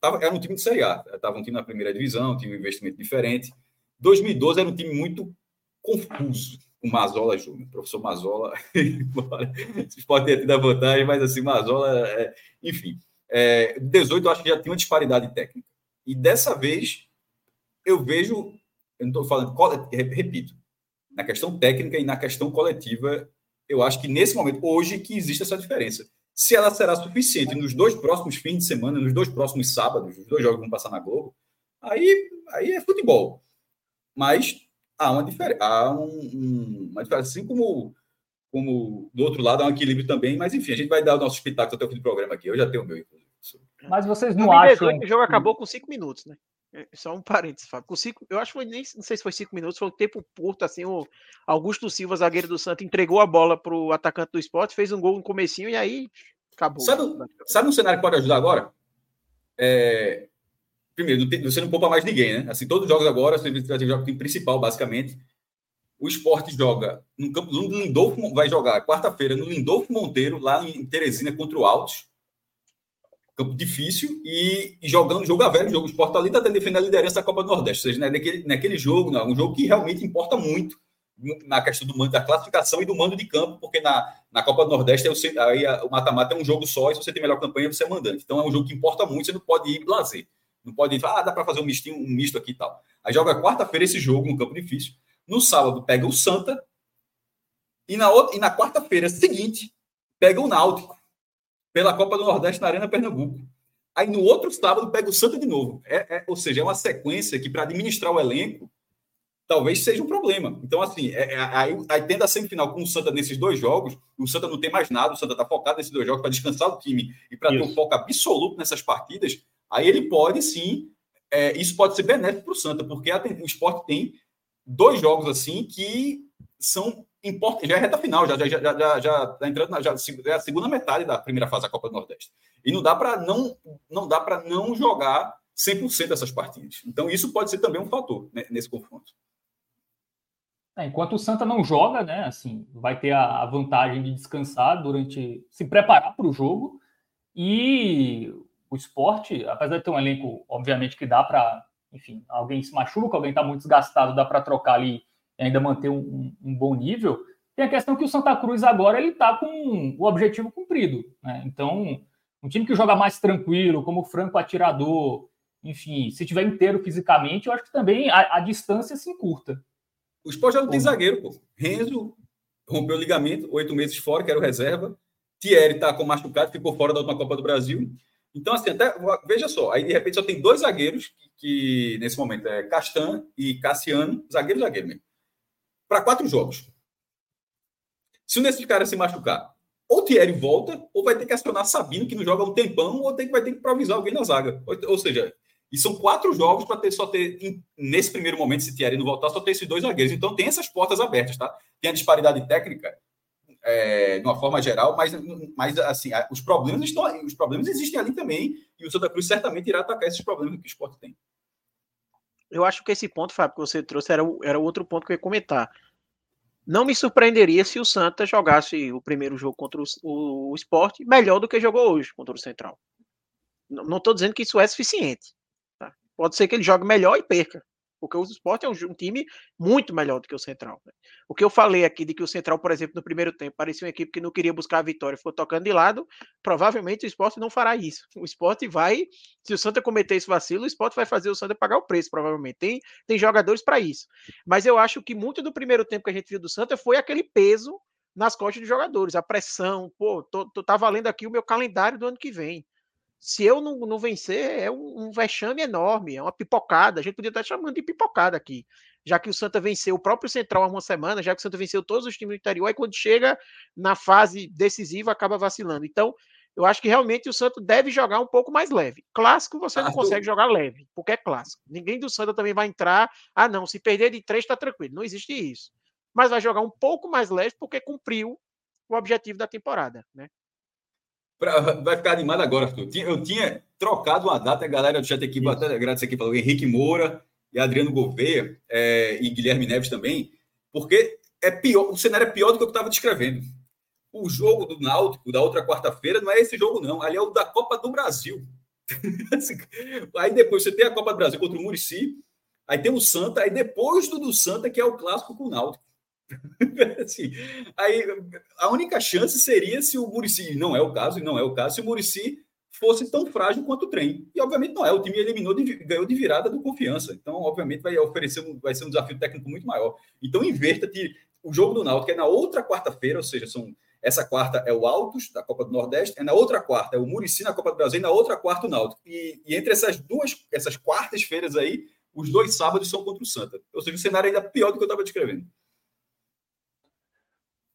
Tava, era um time de Série A, estava um time na primeira divisão, tinha um investimento diferente. 2012 era um time muito confuso com Mazola Júnior. Professor Mazola, o esporte ter tido a vantagem, mas assim, Mazola, é, enfim. É, 18 eu acho que já tinha uma disparidade técnica. E dessa vez, eu vejo, eu não estou falando, repito, na questão técnica e na questão coletiva, eu acho que nesse momento, hoje, que existe essa diferença. Se ela será suficiente nos dois próximos fins de semana, nos dois próximos sábados, os dois jogos vão passar na Globo, aí, aí é futebol. Mas há uma diferença, há um, um, uma diferença, assim como, como do outro lado há um equilíbrio também, mas enfim, a gente vai dar o nosso espetáculo até o fim do programa aqui. Eu já tenho o meu, inclusive. Mas vocês não acham. O jogo acabou com cinco minutos, né? É, só um parênteses, Fábio. Com cinco, eu acho que foi nem não sei se foi cinco minutos, foi um tempo curto, assim, o Augusto Silva, zagueiro do Santos, entregou a bola para o atacante do esporte, fez um gol no comecinho e aí acabou. Sabe, sabe um cenário que pode ajudar agora? É... Primeiro, você não poupa mais ninguém, né? Assim, todos os jogos agora, você time principal, basicamente. O esporte joga no campo do Lindolfo, vai jogar quarta-feira no Lindolfo Monteiro, lá em Teresina, contra o Altos campo difícil e, jogando jogo a velho, jogo. O Sport ali está defendendo a liderança da Copa do Nordeste. Ou seja, né, naquele, naquele jogo, não, um jogo que realmente importa muito na questão do mando da classificação e do mando de campo, porque na, na Copa do Nordeste é aí o mata-mata é um jogo só, e se você tem melhor campanha, você é mandante. Então é um jogo que importa muito, você não pode ir blazer. Não pode ir, ah, dá para fazer um, mistinho, um misto aqui e tal. Aí joga quarta-feira esse jogo no campo difícil. No sábado pega o Santa. E na, outra, e na quarta-feira seguinte pega o Náutico pela Copa do Nordeste na Arena Pernambuco. Aí no outro sábado pega o Santa de novo. É, é ou seja, é uma sequência que para administrar o elenco talvez seja um problema. Então, assim, é, é, aí, aí tendo a semifinal com o Santa nesses dois jogos, o Santa não tem mais nada, o Santa está focado nesses dois jogos para descansar o time e para ter um foco absoluto nessas partidas, aí ele pode sim, é, isso pode ser benéfico para o Santa, porque a, o esporte tem dois jogos assim que são importa, já é reta final, já já já já, já tá entrando na já, é a segunda metade da primeira fase da Copa do Nordeste. E não dá para não não dá para não jogar 100% dessas partidas. Então, isso pode ser também um fator né, nesse confronto. É, enquanto o Santa não joga, né, assim, vai ter a vantagem de descansar durante, se preparar para o jogo e o esporte, apesar de ter um elenco, obviamente que dá para, enfim, alguém se machuca, alguém está muito desgastado, dá para trocar ali e ainda manter um, um, um, bom nível. Tem a questão que o Santa Cruz agora ele está com o objetivo cumprido, né? Então, um time que joga mais tranquilo, como o Franco atirador, enfim, se tiver inteiro fisicamente, eu acho que também a, a distância se encurta. O Sport já não tem zagueiro, pô. Renzo rompeu o ligamento, oito meses fora, que era o reserva. Thierry está com machucado, ficou fora da última Copa do Brasil. Então, assim, até, veja só, aí de repente só tem dois zagueiros que, que nesse momento é Castan e Cassiano, zagueiro, zagueiro mesmo, para quatro jogos. Se um desses caras se machucar, ou Thierry volta, ou vai ter que acionar Sabino, que não joga um tempão, ou tem, vai ter que improvisar alguém na zaga. Ou, ou seja, e são quatro jogos para ter só ter, nesse primeiro momento, se Thierry não voltar, só ter esses dois zagueiros. Então tem essas portas abertas, tá? Tem a disparidade técnica é, de uma forma geral, mas, mas assim, os problemas estão os problemas existem ali também, e o Santa Cruz certamente irá atacar esses problemas que o esporte tem. Eu acho que esse ponto, Fábio, que você trouxe era, era outro ponto que eu ia comentar. Não me surpreenderia se o Santa jogasse o primeiro jogo contra o, o, o esporte melhor do que jogou hoje contra o Central. Não estou dizendo que isso é suficiente. Pode ser que ele jogue melhor e perca. Porque o Sport é um, um, time muito melhor do que o Central. Né? O que eu falei aqui de que o Central, por exemplo, no primeiro tempo, parecia uma equipe que não queria buscar a vitória, ficou tocando de lado, provavelmente o Sport não fará isso. O Sport vai, se o Santa cometer esse vacilo, o Sport vai fazer o Santa pagar o preço, provavelmente. Tem, tem jogadores para isso. Mas eu acho que muito do primeiro tempo que a gente viu do Santa foi aquele peso nas costas dos jogadores, a pressão. Pô, tô, tô, tá valendo aqui o meu calendário do ano que vem se eu não, não vencer, é um, um, vexame enorme, é uma pipocada. A gente podia estar chamando de pipocada aqui. Já que o Santa venceu o próprio Central há uma semana, já que o Santa venceu todos os times do interior, aí quando chega na fase decisiva, acaba vacilando. Então, eu acho que realmente o Santa deve jogar um pouco mais leve. Clássico você não consegue jogar leve, porque é clássico. Ninguém do Santa também vai entrar. Ah, não, se perder de três, está tranquilo. Não existe isso. Mas vai jogar um pouco mais leve porque cumpriu o objetivo da temporada, né? Pra, vai ficar animado agora, Arthur. Eu tinha trocado uma data, a galera do chat aqui, vou até agradecer aqui, falou Henrique Moura e Adriano Gouveia é, e Guilherme Neves também, porque é pior, o cenário é pior do que eu estava descrevendo. O jogo do Náutico da outra quarta-feira não é esse jogo, não. Ali é o da Copa do Brasil. aí depois você tem a Copa do Brasil contra o Murici, aí tem o Santa, aí depois do do Santa, que é o clássico com o Náutico. assim, aí, a única chance seria se o Murici, não é o caso, e não é o caso, se o Murici fosse tão frágil quanto o trem. E obviamente não é, o time eliminou, de, ganhou de virada do confiança. Então, obviamente, vai oferecer vai ser um desafio técnico muito maior. Então, inverta de o jogo do Náutico é na outra quarta-feira, ou seja, são essa quarta é o Altos, da Copa do Nordeste, é na outra quarta é o Murici na Copa do Brasil, e na outra quarta o Náutico. E, e entre essas duas, essas quartas-feiras aí, os dois sábados são contra o Santa. Ou seja, o cenário é ainda pior do que eu estava descrevendo.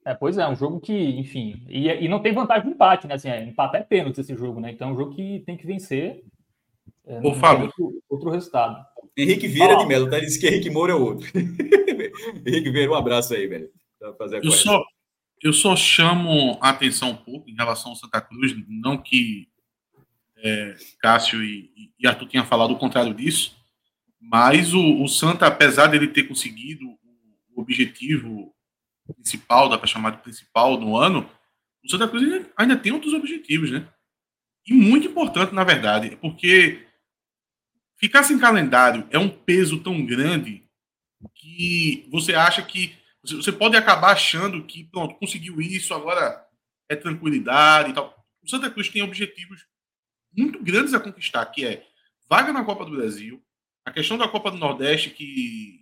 É, pois é, um jogo que, enfim, e, e não tem vantagem de empate, né? Assim, é, empate é pênalti esse jogo, né? Então é um jogo que tem que vencer. É, Ô, Fábio. Outro, outro, resultado. Henrique Vieira de Melo, tá? Ele disse que Henrique Moura é outro. Henrique Vieira, um abraço aí, velho. eu, só, eu só chamo a atenção um pouco em relação ao Santa Cruz, não que é, Cássio e, e Arthur tenham falado o contrário disso, mas o, o Santa, apesar dele ter conseguido o objetivo principal, dá para chamar de principal no ano, o Santa Cruz ainda, ainda tem outros objetivos, né? E muito importante, na verdade, porque ficar sem calendário é um peso tão grande que você acha que você pode acabar achando que pronto, conseguiu isso, agora é tranquilidade e tal. O Santa Cruz tem objetivos muito grandes a conquistar, que é vaga na Copa do Brasil, a questão da Copa do Nordeste que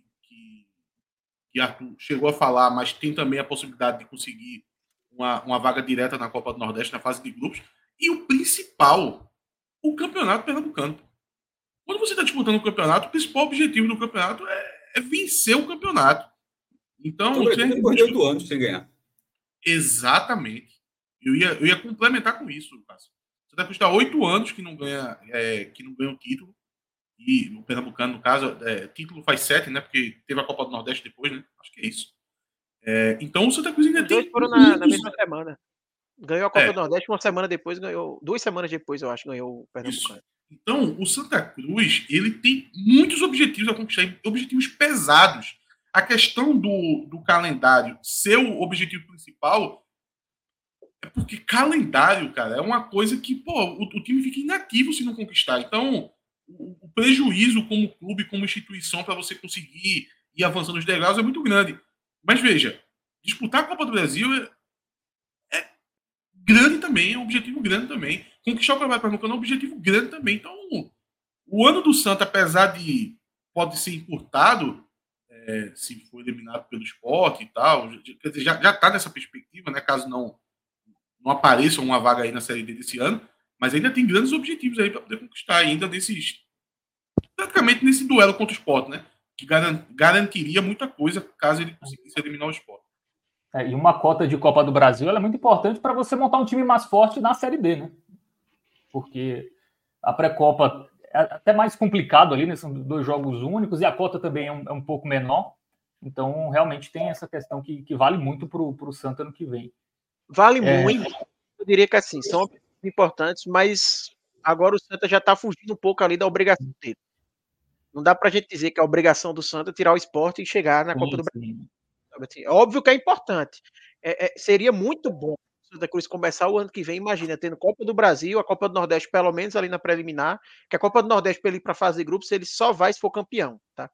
que Arthur chegou a falar, mas tem também a possibilidade de conseguir uma, uma vaga direta na Copa do Nordeste na fase de grupos. E o principal, o campeonato pernambucano. Quando você está disputando o campeonato, o principal objetivo do campeonato é, é vencer o campeonato. Então, Sobretudo depois de oito anos sem ganhar. Exatamente. Eu ia, eu ia complementar com isso, Cássio. Você vai custar oito anos que não ganha, é, que não ganha o título e o Pernambucano, no caso, é, título faz sete, né? Porque teve a Copa do Nordeste depois, né? Acho que é isso. É, então o Santa Cruz ainda Os tem. Dois foram na, na, mesma semana. Ganhou a Copa é. do Nordeste uma semana depois, ganhou. Duas semanas depois, eu acho, ganhou o Pernambucano. Então, o Santa Cruz, ele tem muitos objetivos a conquistar, objetivos pesados. A questão do, do calendário ser o objetivo principal é porque calendário, cara, é uma coisa que, pô, o, o time fica inativo se não conquistar. Então, o, prejuízo como clube, como instituição, para você conseguir ir avançando os degraus é muito grande. Mas veja, disputar a Copa do Brasil é, é grande também, é um objetivo grande também. Conquistar o Campeonato Pernambucano é um objetivo grande também. Então, o ano do Santa, apesar de pode ser encurtado, é, se for eliminado pelo esporte e tal, quer dizer, já está nessa perspectiva, né? Caso não não apareça uma vaga aí na Série D desse ano, mas ainda tem grandes objetivos aí para poder conquistar ainda desses. Praticamente nesse duelo contra o esporte, né? Que garantiria muita coisa caso ele conseguisse eliminar o esporte. É, e uma cota de Copa do Brasil é muito importante para você montar um time mais forte na Série D, né? Porque a pré-copa é até mais complicado ali, né? São dois jogos únicos e a cota também é um, é um pouco menor. Então, realmente tem essa questão que, que vale muito para o Santa no que vem. Vale é. muito. Eu diria que assim, são importantes, mas agora o Santa já está fugindo um pouco ali da obrigação dele. Não dá para a gente dizer que a obrigação do Santa é tirar o esporte e chegar na sim, Copa do Brasil. Assim, óbvio que é importante. É, é, seria muito bom o Santa Cruz começar o ano que vem, imagina, tendo Copa do Brasil, a Copa do Nordeste, pelo menos ali na preliminar, que a Copa do Nordeste, para ele ir para fase de grupos, ele só vai se for campeão, tá?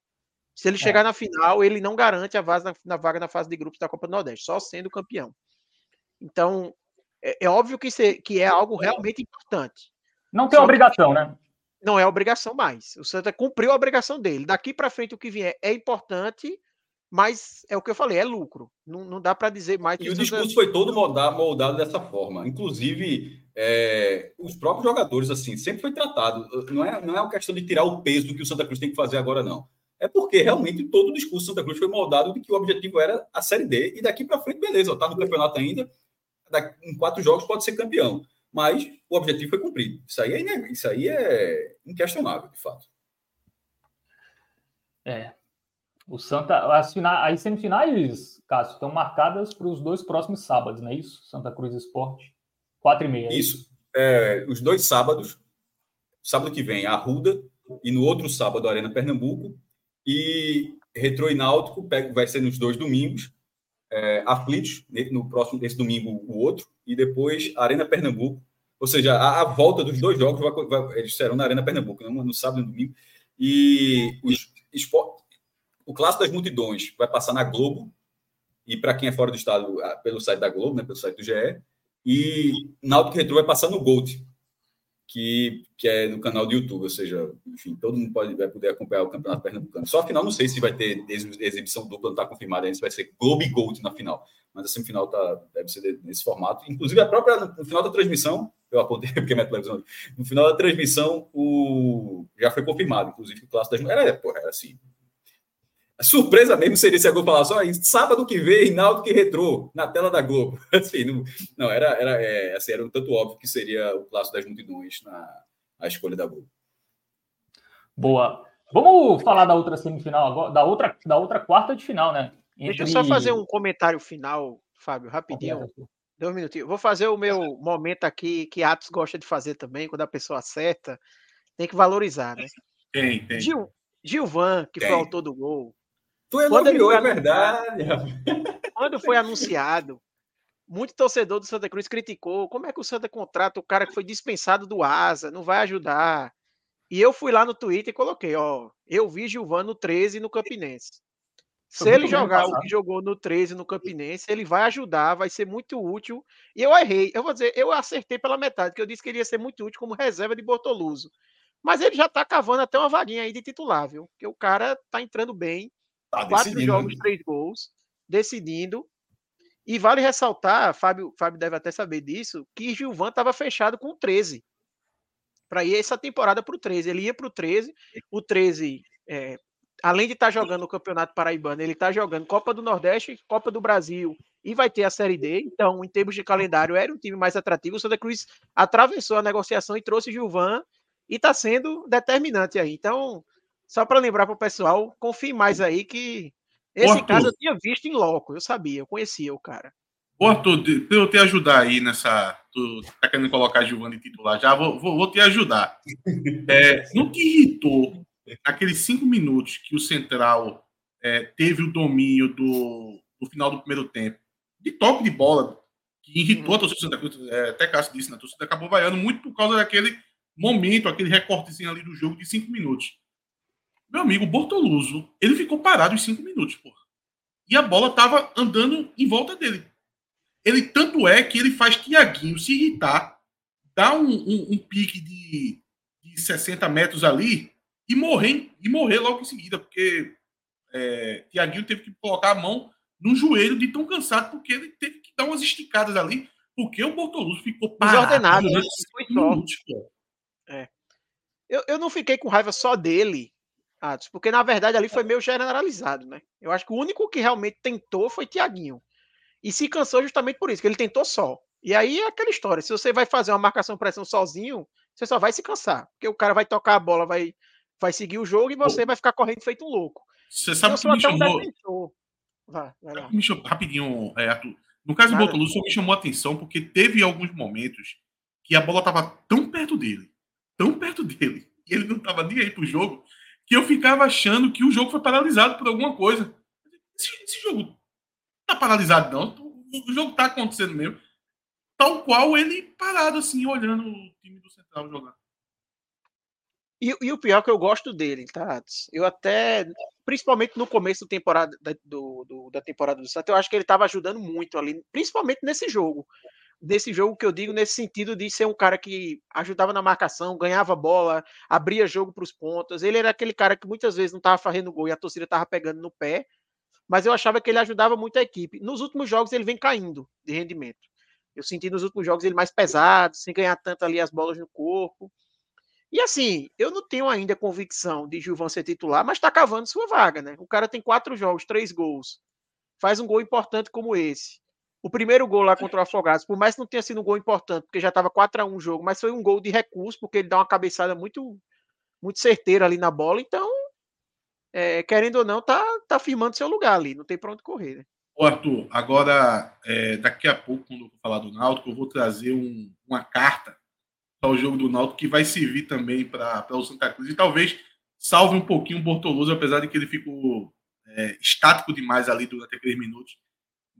Se ele é. chegar na final, ele não garante a vaga na, na, vaga na fase de grupos da Copa do Nordeste, só sendo campeão. Então, é, é óbvio que, isso que é algo realmente importante. Não tem Só obrigação, né? Não é obrigação mais. O Santa cumpriu a obrigação dele. Daqui para frente, o que vier é importante, mas é o que eu falei, é lucro. Não, não dá para dizer mais. E o discurso foi todo moldado, moldado dessa forma. Inclusive, é, os próprios jogadores, assim, sempre foi tratado. Não é, não é uma questão de tirar o peso do que o Santa Cruz tem que fazer agora, não. É porque realmente todo o discurso do Santa Cruz foi moldado de que o objetivo era a Série D. E daqui para frente, beleza, está no campeonato ainda em quatro jogos pode ser campeão. Mas o objetivo foi cumprido. Isso aí é, isso aí é inquestionável, de fato. É. O Santa, as, fina, as semifinais, Cássio, estão marcadas para os dois próximos sábados, não é isso? Santa Cruz Esporte, quatro e meia. É isso. É, os dois sábados, sábado que vem, a Ruda, e no outro sábado, a Arena Pernambuco, e Retro e Náutico vai ser nos dois domingos, é, Aflitos, no próximo, esse domingo, o outro, e depois Arena Pernambuco. Ou seja, a, a volta dos dois jogos vai, vai, eles serão na Arena Pernambuco, né, no sábado e no domingo. E os, esporte, o Clássico das Multidões vai passar na Globo, e para quem é fora do estado, pelo site da Globo, né, pelo site do GE, e Náutico Retro vai passar no Gold, que, que é no canal do YouTube, ou seja, enfim, todo mundo pode, vai poder acompanhar o Campeonato Pernambucano. Só a final, não sei se vai ter exibição dupla, não está confirmada ainda, se vai ser Globo e Gold na final, mas a semifinal tá, deve ser nesse formato. Inclusive, a própria, no final da transmissão, eu apontei porque minha televisão, no final da transmissão, o, já foi confirmado, inclusive, que o Clássico das Era, porra, era assim, a surpresa mesmo seria se a Globo falasse, olha, sábado que vem, Naldo que retrô, na tela da Globo. Assim, não, não, era, era, é, assim, era um tanto óbvio que seria o clássico das multidões na a escolha da Globo. Boa. Vamos falar da outra semifinal agora, da outra, da outra quarta de final, né? Entre... Deixa eu só fazer um comentário final, Fábio, rapidinho. Dois minutinhos. Vou fazer o meu momento aqui que Atos gosta de fazer também, quando a pessoa acerta, tem que valorizar, né? Tem, tem. Gil, Gilvan, que tem. foi autor do gol, Tu elogiou, é verdade. Quando foi anunciado, muito torcedor do Santa Cruz criticou como é que o Santa contrata o cara que foi dispensado do Asa, não vai ajudar. E eu fui lá no Twitter e coloquei, ó, eu vi Gilvan no 13 no Campinense. Se ele jogar o que jogou no 13 no Campinense, ele vai ajudar, vai ser muito útil. E eu errei, eu vou dizer, eu acertei pela metade, que eu disse que ele ia ser muito útil como reserva de Bortoluso. Mas ele já tá cavando até uma vaguinha aí de titular, viu? Porque o cara tá entrando bem. Tá quatro jogos, né? três gols, decidindo. E vale ressaltar, Fábio, Fábio deve até saber disso, que Gilvan estava fechado com o 13. Para ir essa temporada para o 13. Ele ia para o 13. O 13, é, além de estar tá jogando o Campeonato Paraibano, ele está jogando Copa do Nordeste, Copa do Brasil e vai ter a Série D. Então, em termos de calendário, era um time mais atrativo. O Santa Cruz atravessou a negociação e trouxe Gilvan e está sendo determinante aí. Então, só para lembrar para o pessoal, confie mais aí que esse Arthur. caso eu tinha visto em loco, eu sabia, eu conhecia o cara. Ô, Arthur, para eu te ajudar aí nessa. Tu tá querendo colocar Giovanni titular já? Vou, vou, vou te ajudar. É, não te irritou aqueles cinco minutos que o Central é, teve o domínio do, do final do primeiro tempo, de toque de bola, que irritou a torcida Santa Cruz, é, até Cássio disse, né? A torcida acabou vaiando muito por causa daquele momento, aquele recortezinho ali do jogo de cinco minutos. Meu amigo Bortoluso, ele ficou parado em cinco minutos, porra. E a bola tava andando em volta dele. Ele tanto é que ele faz Tiaguinho se irritar, dá um, um, um pique de, de 60 metros ali e morrer, e morrer logo em seguida, porque é, Tiaguinho teve que colocar a mão no joelho de tão cansado, porque ele teve que dar umas esticadas ali, porque o Bortoluso ficou parado. Desordenado, né? Foi minutos, é. eu, eu não fiquei com raiva só dele, Atos, porque na verdade ali foi meio generalizado, né? Eu acho que o único que realmente tentou foi Tiaguinho. E se cansou justamente por isso, que ele tentou só. E aí é aquela história: se você vai fazer uma marcação pressão sozinho, você só vai se cansar. Porque o cara vai tocar a bola, vai, vai seguir o jogo e você vai ficar correndo feito um louco. Você sabe que me chamou. Vai, vai me chamou... Rapidinho, é, Arthur. No caso do Botoluso, me chamou a atenção porque teve alguns momentos que a bola estava tão perto dele, tão perto dele, e ele não estava nem aí pro jogo, que eu ficava achando que o jogo foi paralisado por alguma coisa. Esse, esse jogo tá paralisado, não. O jogo tá acontecendo mesmo. Tal qual ele parado, assim, olhando o time do Central jogar. E, e, o pior é que eu gosto dele, tá? Eu até, principalmente no começo da temporada, da, do, do, da temporada do Santos, eu acho que ele estava ajudando muito ali, principalmente nesse jogo. Nesse jogo que eu digo, nesse sentido de ser um cara que ajudava na marcação, ganhava bola, abria jogo para os pontas. Ele era aquele cara que muitas vezes não estava fazendo gol e a torcida estava pegando no pé, mas eu achava que ele ajudava muito a equipe. Nos últimos jogos ele vem caindo de rendimento. Eu senti nos últimos jogos ele mais pesado, sem ganhar tanto ali as bolas no corpo. E assim, eu não tenho ainda convicção de Gilvan ser titular, mas está cavando sua vaga, né? O cara tem quatro jogos, três gols. Faz um gol importante como esse. O primeiro gol lá contra o Afogados, por mais que não tenha sido um gol importante, porque já estava 4 a 1 o jogo, mas foi um gol de recurso, porque ele dá uma cabeçada muito muito certeira ali na bola. Então, é, querendo ou não, tá, tá firmando seu lugar ali, não tem para onde correr. Né? Ô Arthur, agora, é, daqui a pouco, quando eu for falar do Náutico, eu vou trazer um, uma carta para o jogo do Náutico que vai servir também para o Santa Cruz e talvez salve um pouquinho o Bortoloso, apesar de que ele ficou é, estático demais ali durante aqueles minutos.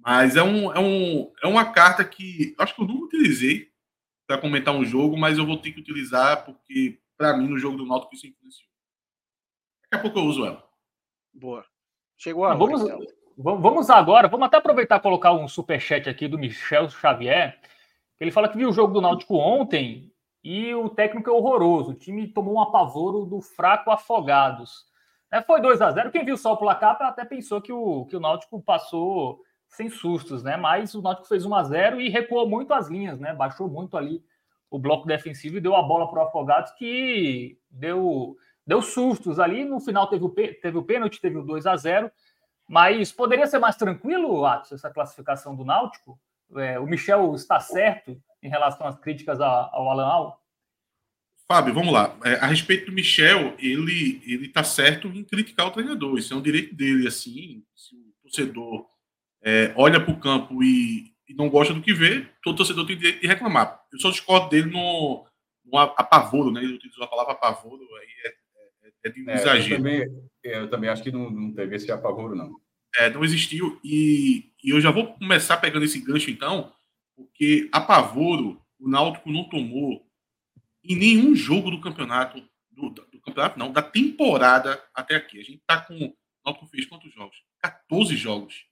Mas é, um, é, um, é uma carta que acho que eu nunca utilizei para comentar um jogo, mas eu vou ter que utilizar porque, para mim, no jogo do Náutico isso influenciou. Daqui a pouco eu uso ela. Boa. Chegou a vamos, vamos agora, vamos até aproveitar e colocar um superchat aqui do Michel Xavier. Ele fala que viu o jogo do Náutico ontem e o técnico é horroroso. O time tomou um apavoro do fraco Afogados. É, foi 2 a 0 Quem viu só o placar até pensou que o, que o Náutico passou sem sustos, né? Mas o Náutico fez 1 a 0 e recuou muito as linhas, né? Baixou muito ali o bloco defensivo e deu a bola para o Afogados, que deu deu sustos ali. No final teve o, teve o pênalti, teve o 2 a 0 mas poderia ser mais tranquilo, Atos, essa classificação do Náutico? É, o Michel está certo em relação às críticas ao Alan Al? Fábio, vamos lá. É, a respeito do Michel, ele ele está certo em criticar o treinador. Isso é um direito dele. Assim, se o torcedor é, olha para o campo e, e, não gosta do que vê, todo torcedor tem direito de reclamar. Eu só discordo dele no, no apavoro, né? Ele utilizou a palavra apavoro, aí é é de um é, exagero. Eu também, eu também acho que não, não teve esse apavoro, não. É, não existiu. E, e eu já vou começar pegando esse gancho, então, porque apavoro o Náutico não tomou em nenhum jogo do campeonato, do, do campeonato não, da temporada até aqui. A gente tá com. O Náutico fez quantos jogos? 14 jogos.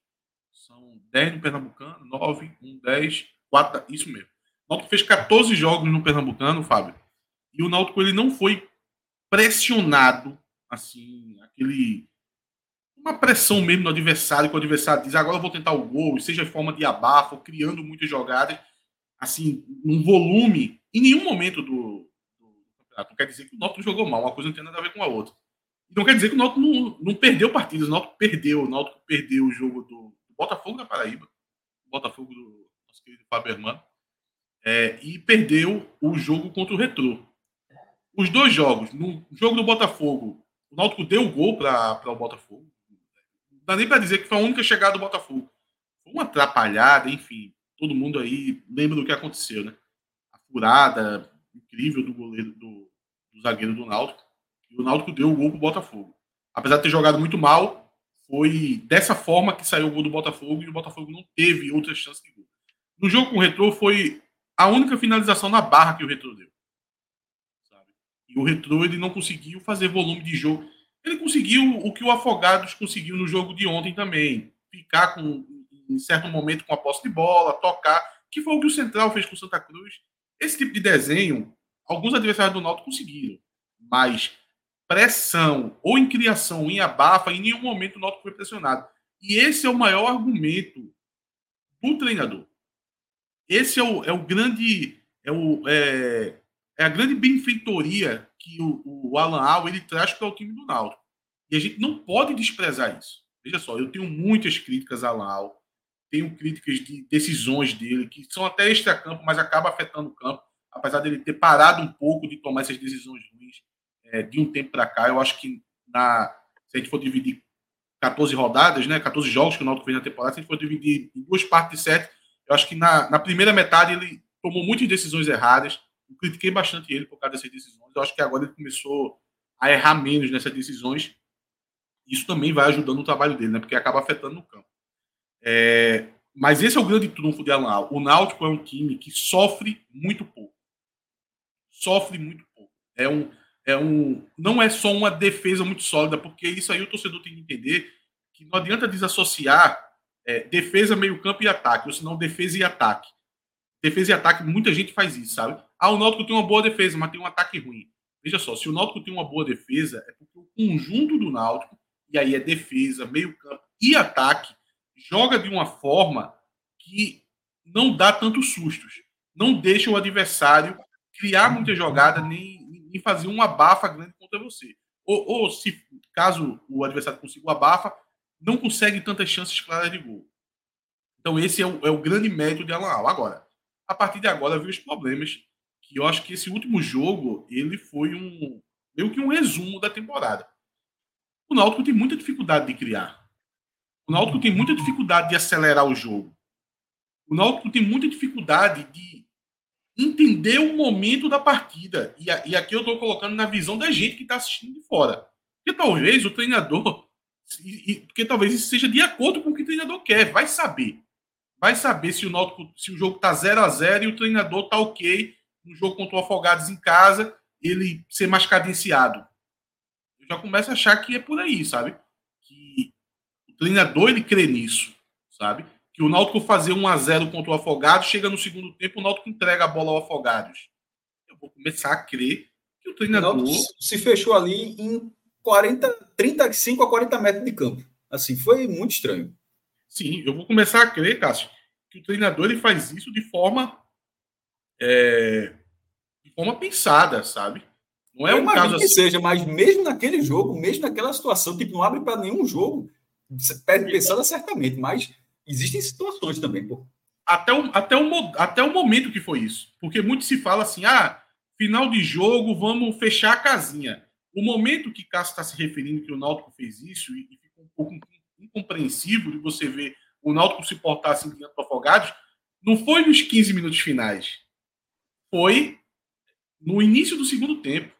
São 10 no Pernambucano, 9, 1, 10, 4. Isso mesmo. O Náutico fez 14 jogos no Pernambucano, Fábio. E o Náutico ele não foi pressionado, assim, aquele uma pressão mesmo no adversário, que o adversário diz, agora eu vou tentar o gol, seja em forma de abafo, criando muitas jogadas, assim, num volume, em nenhum momento do, do campeonato. Não quer dizer que o Náutico jogou mal, uma coisa não tem nada a ver com a outra. Não quer dizer que o Náutico não, não perdeu partidas, o Náutico perdeu, o Náutico perdeu o jogo do Botafogo da Paraíba, o Botafogo do nosso querido Fábio Hermano, é, e perdeu o jogo contra o Retrô os dois jogos, no jogo do Botafogo, o Náutico deu o gol para o Botafogo. Não dá nem para dizer que foi a única chegada do Botafogo. foi uma atrapalhada, enfim. Todo mundo aí lembra do que aconteceu, né? A furada incrível do goleiro do, do zagueiro do Náutico. E o Náutico deu o gol pro Botafogo. Apesar de ter jogado muito mal, foi dessa forma que saiu o gol do Botafogo e o Botafogo não teve outras chances de gol. No jogo com o Retrô foi a única finalização na barra que o Retrô deu. Sabe? E o Retrô ele não conseguiu fazer volume de jogo. Ele conseguiu o que o Afogados conseguiu no jogo de ontem também. Ficar com, em certo momento com a posse de bola, tocar, que foi o que o Central fez com o Santa Cruz. Esse tipo de desenho, alguns adversários do Náutico conseguiram. Mas pressão, ou em criação, em abafa, em nenhum momento o Náutico foi pressionado. E esse é o maior argumento do treinador. Esse é o, é o grande. É, o, é, é a grande benfeitoria que o, o Alan Al ele traz para o time do Náutico. E a gente não pode desprezar isso. Veja só, eu tenho muitas críticas a Alan Al, tenho críticas de decisões dele, que são até extra-campo, mas acaba afetando o campo, apesar dele ter parado um pouco de tomar essas decisões ruins é, de um tempo para cá. Eu acho que na, se a gente for dividir 14 rodadas, né, 14 jogos que o Náutico fez na temporada, se a gente for dividir em duas partes de sete, eu acho que na, na primeira metade ele tomou muitas decisões erradas. Eu critiquei bastante ele por causa dessas decisões. Eu acho que agora ele começou a errar menos nessas decisões. Isso também vai ajudando o trabalho dele, né? Porque acaba afetando no campo. É, mas esse é o grande trunfo de Alan O Náutico é um time que sofre muito pouco. Sofre muito pouco. É um, é um, não é só uma defesa muito sólida, porque isso aí o torcedor tem que entender que não adianta desassociar é, defesa, meio-campo e ataque, ou senão defesa e ataque. Defesa e ataque, muita gente faz isso, sabe? Ah, o Náutico tem uma boa defesa, mas tem um ataque ruim. Veja só, se o Náutico tem uma boa defesa, é porque o conjunto do Náutico, e aí é defesa, meio-campo e ataque, joga de uma forma que não dá tantos sustos. Não deixa o adversário criar muita jogada, nem, nem fazer uma abafa grande contra você. Ou, ou se caso o adversário consiga uma abafa, não consegue tantas chances claras de gol. Então, esse é o, é o grande mérito de Alan Al. Agora, a partir de agora, viu os problemas. Que eu acho que esse último jogo ele foi um meio que um resumo da temporada. O Náutico tem muita dificuldade de criar. O Náutico tem muita dificuldade de acelerar o jogo. O Náutico tem muita dificuldade de entender o momento da partida. E, e aqui eu estou colocando na visão da gente que está assistindo de fora. Porque talvez o treinador e, porque talvez isso seja de acordo com o que o treinador quer. Vai saber. Vai saber se o Náutico, se o jogo tá 0 a 0 e o treinador tá ok no jogo contra o Afogados em casa, ele ser mais cadenciado. Eu já começo a achar que é por aí, sabe? Que o treinador ele crê nisso, sabe? Que o Náutico fazer 1 a 0 contra o Afogados, chega no segundo tempo, o Náutico entrega a bola ao Afogados. Eu vou começar a crer que o treinador o se fechou ali em 40, 35 a 40 metros de campo. Assim, foi muito estranho. Sim, eu vou começar a crer, Cássio, que o treinador ele faz isso de forma é, de forma pensada, sabe? Não é eu um caso que assim... seja, mas mesmo naquele jogo, mesmo naquela situação, tipo, não abre para nenhum jogo, perde pensada certamente, mas existem situações também, pô. Até o, até, o, até o momento que foi isso. Porque muito se fala assim, ah, final de jogo, vamos fechar a casinha. O momento que Cássio está se referindo que o Náutico fez isso e, e fica um pouco incompreensível de você ver o Náutico se portar assim diante do Afogados, não foi nos 15 minutos finais. Foi no início do segundo tempo.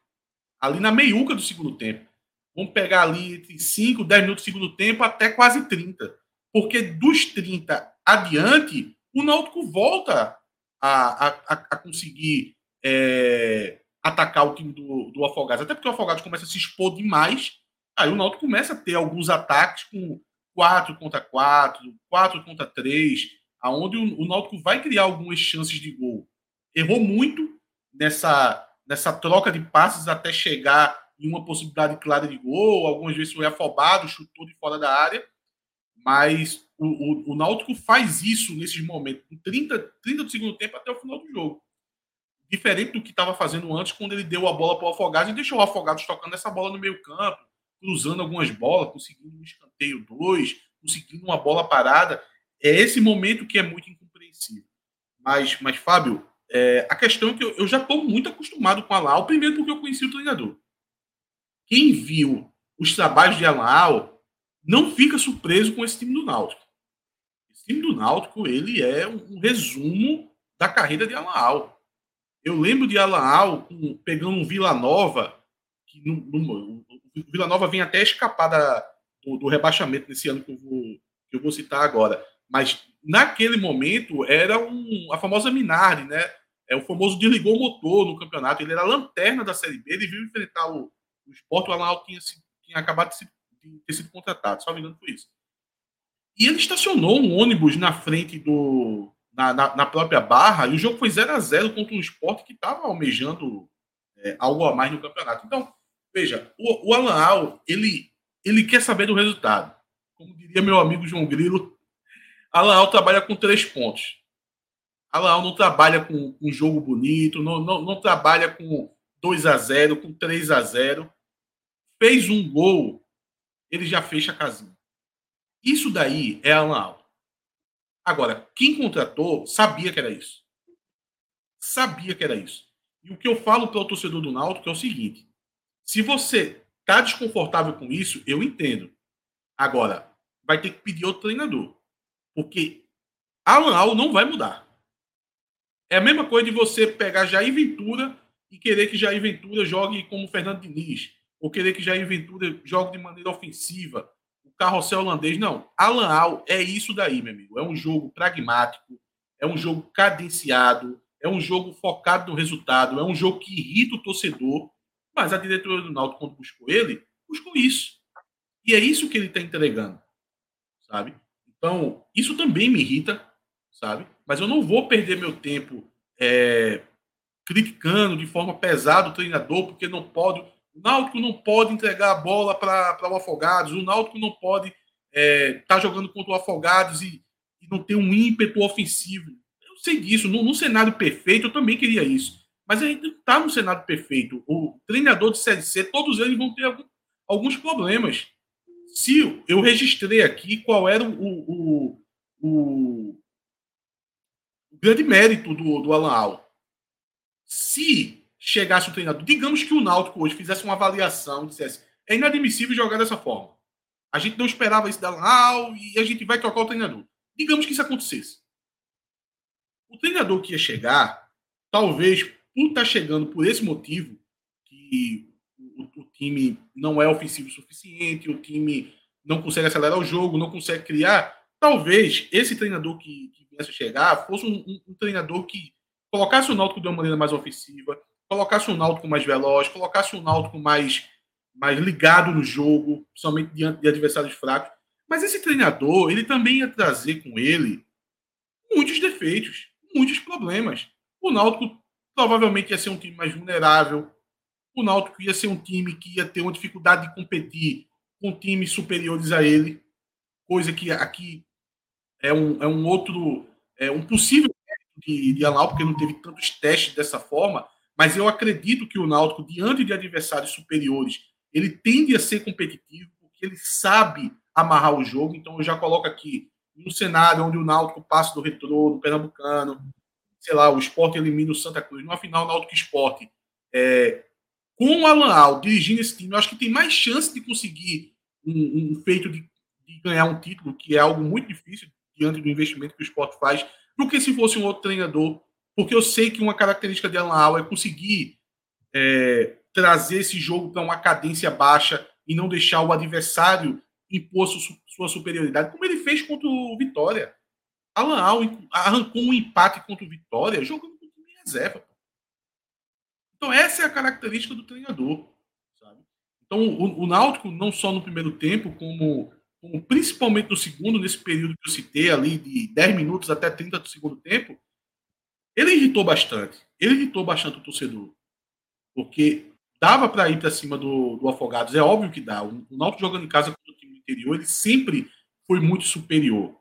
Ali na meiuca do segundo tempo. Vamos pegar ali entre 5, 10 minutos do segundo tempo até quase 30. Porque dos 30 adiante, o Náutico volta a, a, a conseguir é, atacar o time do, do Afogados. Até porque o Afogados começa a se expor demais. Aí o Náutico começa a ter alguns ataques com 4 contra 4, 4 contra 3, aonde o, o Náutico vai criar algumas chances de gol. Errou muito nessa, nessa troca de passes até chegar em uma possibilidade clara de gol. Algumas vezes foi afobado, chutou de fora da área. Mas o, o, o Náutico faz isso nesses momentos, com 30, 30 do segundo tempo até o final do jogo diferente do que estava fazendo antes, quando ele deu a bola para o Afogados e deixou o Afogados tocando essa bola no meio campo, cruzando algumas bolas, conseguindo um escanteio dois, conseguindo uma bola parada. É esse momento que é muito incompreensível. Mas, mas Fábio, é, a questão é que eu, eu já estou muito acostumado com a Lau, primeiro porque eu conheci o treinador. Quem viu os trabalhos de Alau não fica surpreso com esse time do Náutico. time do Náutico ele é um, resumo da carreira de Alaal. Eu lembro de Alaal pegando um Vila Nova, que no, no, o Vila Nova vem até escapar da, do, do, rebaixamento nesse ano que eu, vou, que eu vou citar agora. Mas naquele momento era um, a famosa Minardi, né? É o famoso desligou o motor no campeonato. Ele era a lanterna da Série B, ele viu enfrentar o, o Sport, o Alaal tinha, tinha acabado de, se, de ter sido contratado, só me engano foi isso. E ele estacionou um ônibus na frente do. Na, na, na própria barra, e o jogo foi 0 a 0 contra um esporte que estava almejando é, algo a mais no campeonato. Então, veja, o, o Alan Al, ele, ele quer saber do resultado. Como diria meu amigo João Grilo, Alan Al trabalha com três pontos. Alan Al não trabalha com um jogo bonito, não, não, não trabalha com 2 a 0 com 3 a 0 Fez um gol, ele já fecha a casinha. Isso daí é Alan Al. Agora, quem contratou sabia que era isso. Sabia que era isso. E o que eu falo para o torcedor do Náutico é o seguinte: se você está desconfortável com isso, eu entendo. Agora, vai ter que pedir outro treinador. Porque Alan Al não vai mudar. É a mesma coisa de você pegar Jair Ventura e querer que Jair Ventura jogue como Fernando Diniz. Ou querer que Jair Ventura jogue de maneira ofensiva carrossel holandês. Não, Alan Al é isso daí, meu amigo. É um jogo pragmático, é um jogo cadenciado, é um jogo focado no resultado, é um jogo que irrita o torcedor. Mas a diretoria do Náutico, quando buscou ele, buscou isso. E é isso que ele está entregando, sabe? Então, isso também me irrita, sabe? Mas eu não vou perder meu tempo é, criticando de forma pesada o treinador, porque não pode. O Náutico não pode entregar a bola para o Afogados, o Náutico não pode estar é, tá jogando contra o Afogados e, e, não ter um ímpeto ofensivo. Eu sei disso, num, num cenário perfeito eu também queria isso. Mas a gente não está no cenário perfeito. O treinador de Série C, todos eles vão ter algum, alguns problemas. Se eu registrei aqui qual era o, o, o, o grande mérito do, do Alan Al. Se chegasse o treinador, digamos que o Náutico hoje fizesse uma avaliação dissesse é inadmissível jogar dessa forma. A gente não esperava isso da Lau e a gente vai trocar o treinador. Digamos que isso acontecesse. O treinador que ia chegar, talvez por estar tá chegando por esse motivo, que o, o time não é ofensivo o suficiente, o time não consegue acelerar o jogo, não consegue criar, talvez esse treinador que, que viesse chegar fosse um, um, um treinador que colocasse o Náutico de uma maneira mais ofensiva, colocasse um Náutico mais veloz, colocasse um Náutico mais, mais ligado no jogo, somente diante de adversários fracos. Mas esse treinador, ele também ia trazer com ele muitos defeitos, muitos problemas. O Náutico provavelmente ia ser um time mais vulnerável. O Náutico ia ser um time que ia ter uma dificuldade de competir com times superiores a ele, coisa que aqui é um, é um outro, é um possível de, de Alau, porque não teve tantos testes dessa forma, mas eu acredito que o Náutico, diante de adversários superiores, ele tende a ser competitivo, porque ele sabe amarrar o jogo. Então eu já coloco aqui um cenário onde o Náutico passa do retrô, do Pernambucano, sei lá, o esporte elimina o Santa Cruz. Numa final, Náutico Esporte. É, com o Alan Al dirigindo esse time, eu acho que tem mais chance de conseguir um, um feito de, de, ganhar um título, que é algo muito difícil diante do investimento que o esporte faz, do que se fosse um outro treinador porque eu sei que uma característica de Alan Al é conseguir é, trazer esse jogo para uma cadência baixa e não deixar o adversário impor sua superioridade, como ele fez contra o Vitória. Alan Al arrancou um empate contra o Vitória jogando com time reserva. Então, essa é a característica do treinador. Sabe? Então, o, o Náutico, não só no primeiro tempo, como, como principalmente no segundo, nesse período que eu citei ali, de 10 minutos até 30 do segundo tempo, ele irritou bastante. Ele irritou bastante o torcedor. Porque dava para ir para cima do, do Afogados. É óbvio que dá. O, o Náutico jogando em casa contra o time do interior, ele sempre foi muito superior.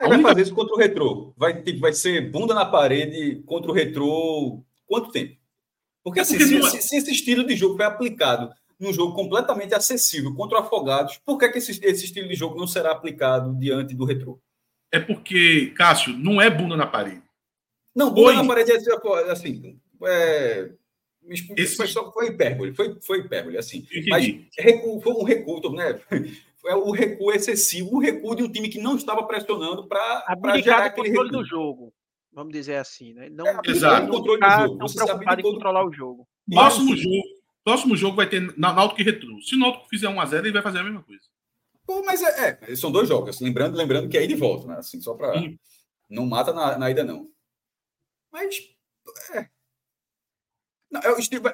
Ele vai fazer isso contra o Retrô. Vai, vai ser bunda na parede contra o Retrô. Quanto tempo? Porque, assim, Porque se, é... se, esse estilo de jogo foi aplicado num jogo completamente acessível contra o Afogados, por que, que esse, esse estilo de jogo não será aplicado diante do Retrô? É porque, Cássio, não é bunda na parede. Não, boa na parede é assim. É, Esse... foi, só, foi hipérbole, foi, foi hipérbole, assim. Mas recuo, foi um recuo, né? é o recuo excessivo, o recuo de um time que não estava pressionando para gerar aquele controle recuo. do jogo. Vamos dizer assim, né? Não é, exato. controle do jogo. Você em todo... controlar o jogo. Próximo jogo, próximo jogo vai ter Náutico e Retro. Se o Náutico fizer 1 a 0 ele vai fazer a mesma coisa. Pô, mas é, é, são dois jogos. Lembrando, lembrando que é ida e volta, né? Assim, só para não mata na, na ida não. Mas é, não,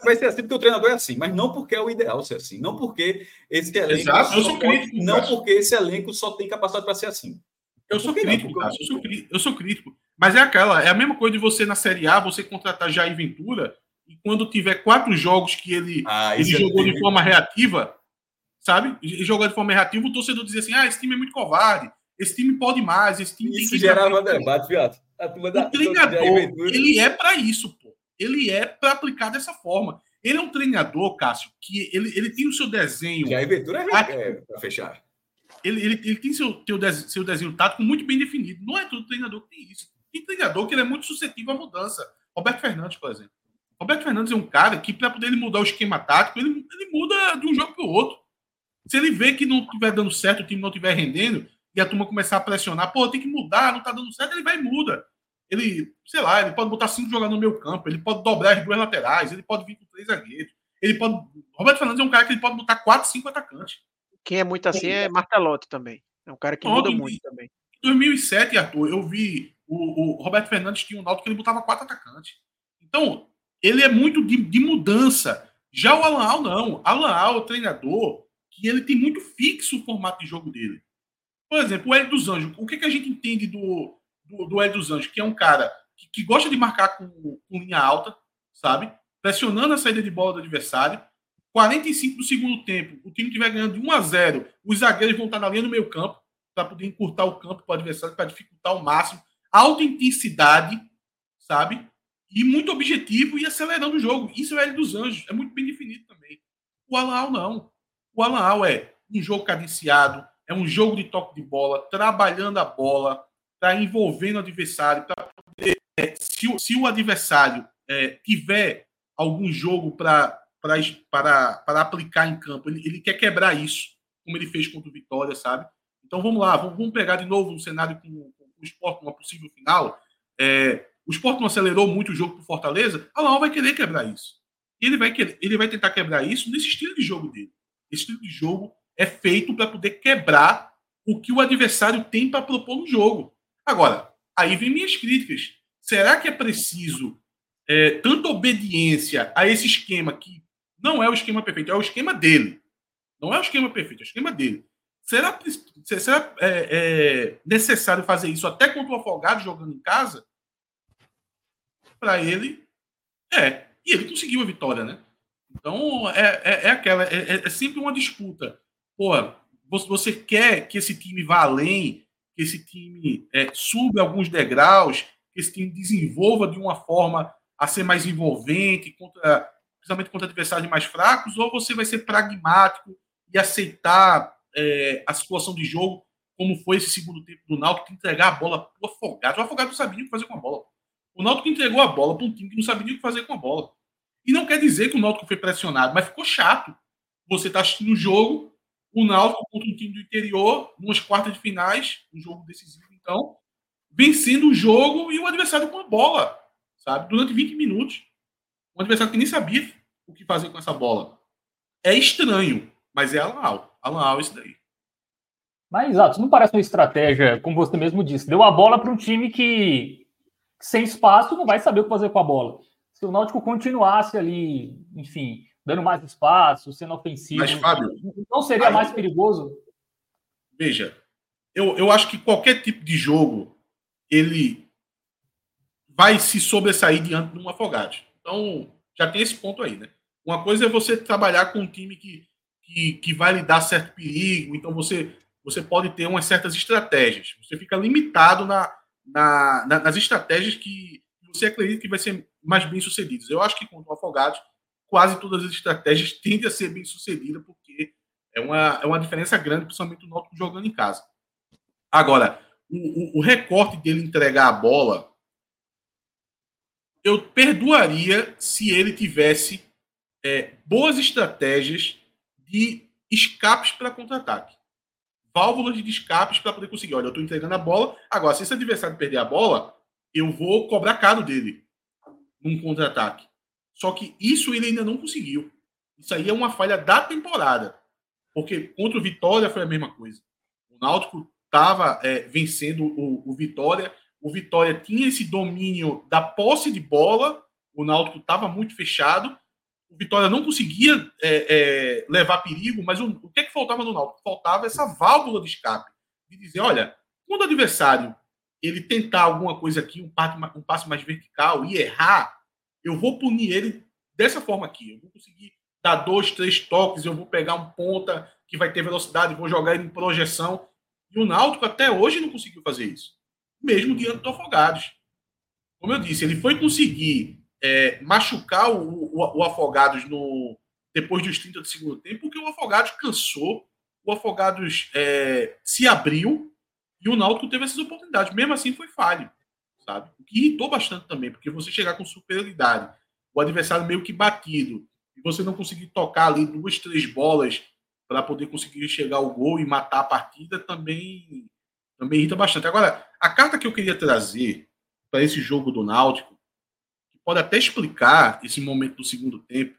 vai ser assim porque o treinador é assim, mas não porque é o ideal ser assim. Não porque esse elenco. Exato, eu sou crítico. Não porque esse elenco só tem capacidade para ser assim. Eu sou crítico, não, eu, sou, eu sou crítico. Mas é aquela, é a mesma coisa de você na Série A, você contratar Jair Ventura, e quando tiver quatro jogos que ele, ah, ele é jogou de forma reativa, sabe? Ele jogou de forma reativa, o torcedor dizia assim: ah, esse time é muito covarde, esse time pode mais, esse time Isso gerava debate, viado. O treinador, ele é para isso, pô ele é para aplicar dessa forma. Ele é um treinador, Cássio, que ele, ele tem o seu desenho. E a Ventura é, é para fechar. Ele, ele, ele tem seu, desenho, seu desenho tático muito bem definido. Não é todo treinador que tem isso. Tem treinador que ele é muito suscetível à mudança. Roberto Fernandes, por exemplo. Roberto Fernandes é um cara que, para poder ele mudar o esquema tático, ele, ele muda de um jogo para o outro. Se ele vê que não estiver dando certo, o time não estiver rendendo, e a turma começar a pressionar, pô, tem que mudar, não está dando certo, ele vai e muda ele, sei lá, ele pode botar cinco jogadores no meu campo, ele pode dobrar as duas laterais, ele pode vir com três zagueiros, ele pode. Roberto Fernandes é um cara que ele pode botar quatro, cinco atacantes. Quem é muito assim é Martelotti também. É um cara que muda muito também. Em 2007, Arthur, eu vi o, o Roberto Fernandes tinha um Náutico que ele botava quatro atacantes. Então, ele é muito de, de mudança. Já o Alan Al, não. Alan Al é o treinador que ele tem muito fixo o formato de jogo dele. Por exemplo, o Hélio dos Anjos. O que, que a gente entende do, do, do Ed dos Anjos, que é um cara que, que gosta de marcar com, com, linha alta, sabe? Pressionando a saída de bola do adversário. 45 do segundo tempo, o time estiver ganhando de 1 a 0, os zagueiros vão estar na linha do meio campo para poder encurtar o campo para o adversário, para dificultar ao máximo. Alta intensidade, sabe? E muito objetivo e acelerando o jogo. Isso é o L dos Anjos, é muito bem definido também. O Alan não. O Alan é um jogo cadenciado, é um jogo de toque de bola, trabalhando a bola, está envolvendo o adversário, para poder, é, se, o, se o adversário é, tiver algum jogo para aplicar em campo, ele, ele quer quebrar isso, como ele fez contra o Vitória, sabe? Então vamos lá, vamos, vamos pegar de novo um cenário com, com o esporte, uma possível final. É, o esporte não acelerou muito o jogo para Fortaleza, a Laon vai querer quebrar isso. Ele vai, querer, ele vai tentar quebrar isso nesse estilo de jogo dele. Esse estilo de jogo é feito para poder quebrar o que o adversário tem para propor no jogo. Agora, aí vem minhas críticas. Será que é preciso é, tanta obediência a esse esquema que não é o esquema perfeito, é o esquema dele. Não é o esquema perfeito, é o esquema dele. Será, será é, é necessário fazer isso até contra o Afogado jogando em casa? Para ele, é. E ele conseguiu a vitória, né? Então, é, é, é aquela, é, é, é sempre uma disputa. Pô, você quer que esse time vá além, que esse time é, suba alguns degraus, que esse time desenvolva de uma forma a ser mais envolvente, contra, principalmente contra adversários mais fracos, ou você vai ser pragmático e aceitar é, a situação de jogo, como foi esse segundo tempo do Náutico, entregar a bola para o Afogado. O Afogado não sabia o que fazer com a bola. O Náutico entregou a bola para um time que não sabia o que fazer com a bola. E não quer dizer que o Náutico foi pressionado, mas ficou chato. Você está assistindo o jogo o Náutico contra um time do interior, umas quartas de finais, um jogo decisivo, então, vencendo o jogo e o adversário com a bola, sabe? Durante 20 minutos. Um adversário que nem sabia o que fazer com essa bola. É estranho, mas é Alan Al. Alan Al é isso daí. Mas, exato, não parece uma estratégia, como você mesmo disse. Deu a bola para um time que, sem espaço, não vai saber o que fazer com a bola. Se o Náutico continuasse ali, enfim, dando mais espaço, sendo ofensivo. Mas, Fábio. Não seria aí, mais perigoso? Veja, eu, eu acho que qualquer tipo de jogo ele vai se sobressair diante de um afogado. Então, já tem esse ponto aí, né? Uma coisa é você trabalhar com um time que, que, que vai lhe dar certo perigo, então você, você pode ter umas certas estratégias. Você fica limitado na, na, na nas estratégias que você acredita que vai ser mais bem sucedidas. Eu acho que contra o Afogados quase todas as estratégias tendem a ser bem sucedidas, porque é uma, é uma diferença grande, principalmente o Náutico jogando em casa. Agora, o, o, o recorte dele entregar a bola, eu perdoaria se ele tivesse é, boas estratégias de escapes para contra-ataque. válvulas de escapes para poder conseguir. Olha, eu estou entregando a bola. Agora, se esse adversário perder a bola, eu vou cobrar caro dele num contra-ataque. Só que isso ele ainda não conseguiu. Isso aí é uma falha da temporada. Porque contra o Vitória foi a mesma coisa. O Náutico estava é, vencendo o, o Vitória. O Vitória tinha esse domínio da posse de bola. O Náutico estava muito fechado. O Vitória não conseguia é, é, levar perigo, mas o, o que, é que faltava no Náutico? Faltava essa válvula de escape. De dizer, olha, quando o adversário ele tentar alguma coisa aqui, um passe, um passe mais vertical e errar, eu vou punir ele dessa forma aqui. Eu vou conseguir dar dois, três toques, eu vou pegar um ponta que vai ter velocidade, vou jogar ele em projeção. E o Náutico até hoje não conseguiu fazer isso, mesmo diante do Afogados. Como eu disse, ele foi conseguir é, machucar o, o, o, Afogados no, depois dos 30 do segundo tempo, porque o Afogados cansou, o Afogados é, se abriu e o Náutico teve essas oportunidades. Mesmo assim, foi falho, sabe? O que irritou bastante também, porque você chegar com superioridade, o adversário meio que batido, e você não conseguir tocar ali duas, três bolas para poder conseguir chegar ao gol e matar a partida, também, também irrita bastante. Agora, a carta que eu queria trazer para esse jogo do Náutico, que pode até explicar esse momento do segundo tempo,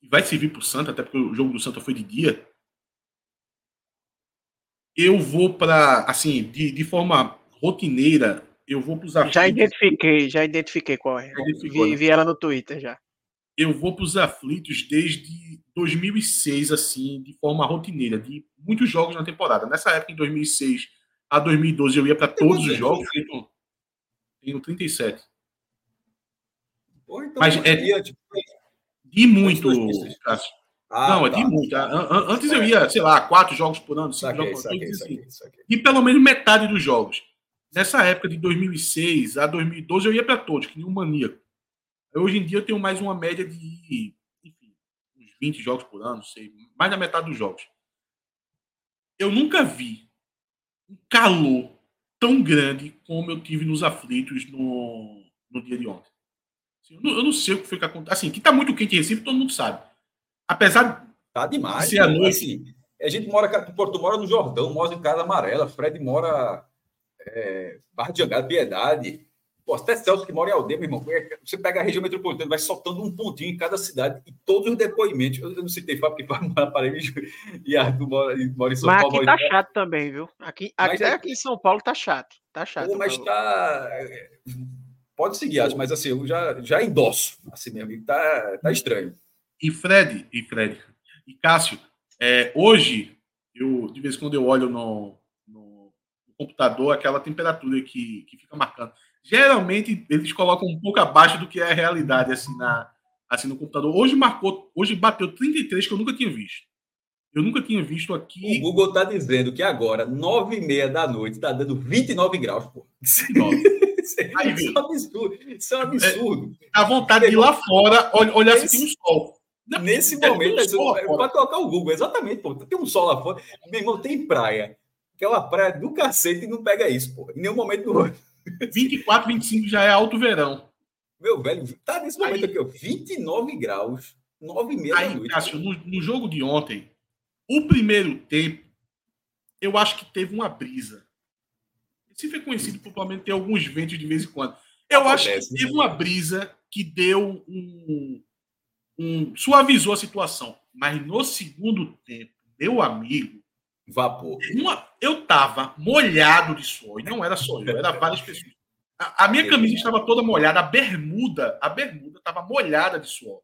e vai servir para o Santa, até porque o jogo do Santa foi de dia, eu vou para, assim, de, de forma rotineira, eu vou para os aflitos. Já identifiquei, já identifiquei qual é. Vi, né? vi ela no Twitter já. Eu vou para os aflitos desde 2006, assim, de forma rotineira, de muitos jogos na temporada. Nessa época, em 2006 a 2012, eu ia para todos os jogos. Tenho, tenho 37. Pô, então Mas é dia, tipo, de muito, Cássio. Ah, não, é de tá. muito. Antes eu ia, sei lá, quatro jogos por ano, cinco saquei, jogos por ano. Saquei, saquei, E pelo menos metade dos jogos. Nessa época de 2006 a 2012 eu ia para todos, que nem um maníaco. Hoje em dia eu tenho mais uma média de, enfim, uns 20 jogos por ano, sei, mais da metade dos jogos. Eu nunca vi um calor tão grande como eu tive nos aflitos no, no dia de ontem. Assim, eu, não, eu não sei o que foi que aconteceu. Assim, que tá muito quente em Recife, todo mundo sabe. Apesar tá demais, de ser a noite. Assim, a gente mora, tu mora no Jordão, mora em Casa Amarela, Fred mora é, Barra de Jangada, Piedade. Pô, até Celso que mora em Aldeia, meu irmão. É, você pega a região metropolitana, vai soltando um pontinho em cada cidade e todos os depoimentos. Eu não citei Fábio, porque Fábio mora e Arthur mora, mora em São mas Paulo. Mas aqui tá chato também, viu? Aqui, até é... aqui em São Paulo tá chato. Tá chato. Pô, mas tá. Pode seguir, acho, mas assim, eu já, já endosso. Assim, meu amigo, tá, tá estranho. E Fred, e Fred, e Cássio, é, hoje, eu, de vez em quando eu olho no computador aquela temperatura que, que fica marcando. Geralmente eles colocam um pouco abaixo do que é a realidade assim, na, assim no computador. Hoje marcou, hoje bateu 33 que eu nunca tinha visto. Eu nunca tinha visto aqui. O Google está dizendo que agora, 9 e meia da noite, está dando 29 graus, pô. Aí, isso é um absurdo. Isso é um absurdo. É, a vontade de ir lá fora, olhar se tem um sol. Não, Nesse momento, um pode colocar o Google, exatamente, pô. Tem um sol lá fora. Meu irmão, tem praia, que é uma praia do cacete e não pega isso, pô. Em nenhum momento do ano. 24, 25 já é alto verão. Meu velho, tá nesse momento aí, aqui, ó. 29 graus, 9 e meia aí, da noite. Cássio, no, no jogo de ontem, o primeiro tempo, eu acho que teve uma brisa. Se foi conhecido popularmente ter alguns ventos de vez em quando. Eu Acontece, acho que teve né? uma brisa que deu um, um, suavizou a situação. Mas no segundo tempo, meu amigo. Vapor. Uma, eu tava molhado de suor, e não era só eu, era várias pessoas. A, a minha camisa estava toda molhada, a bermuda, a bermuda estava molhada de suor.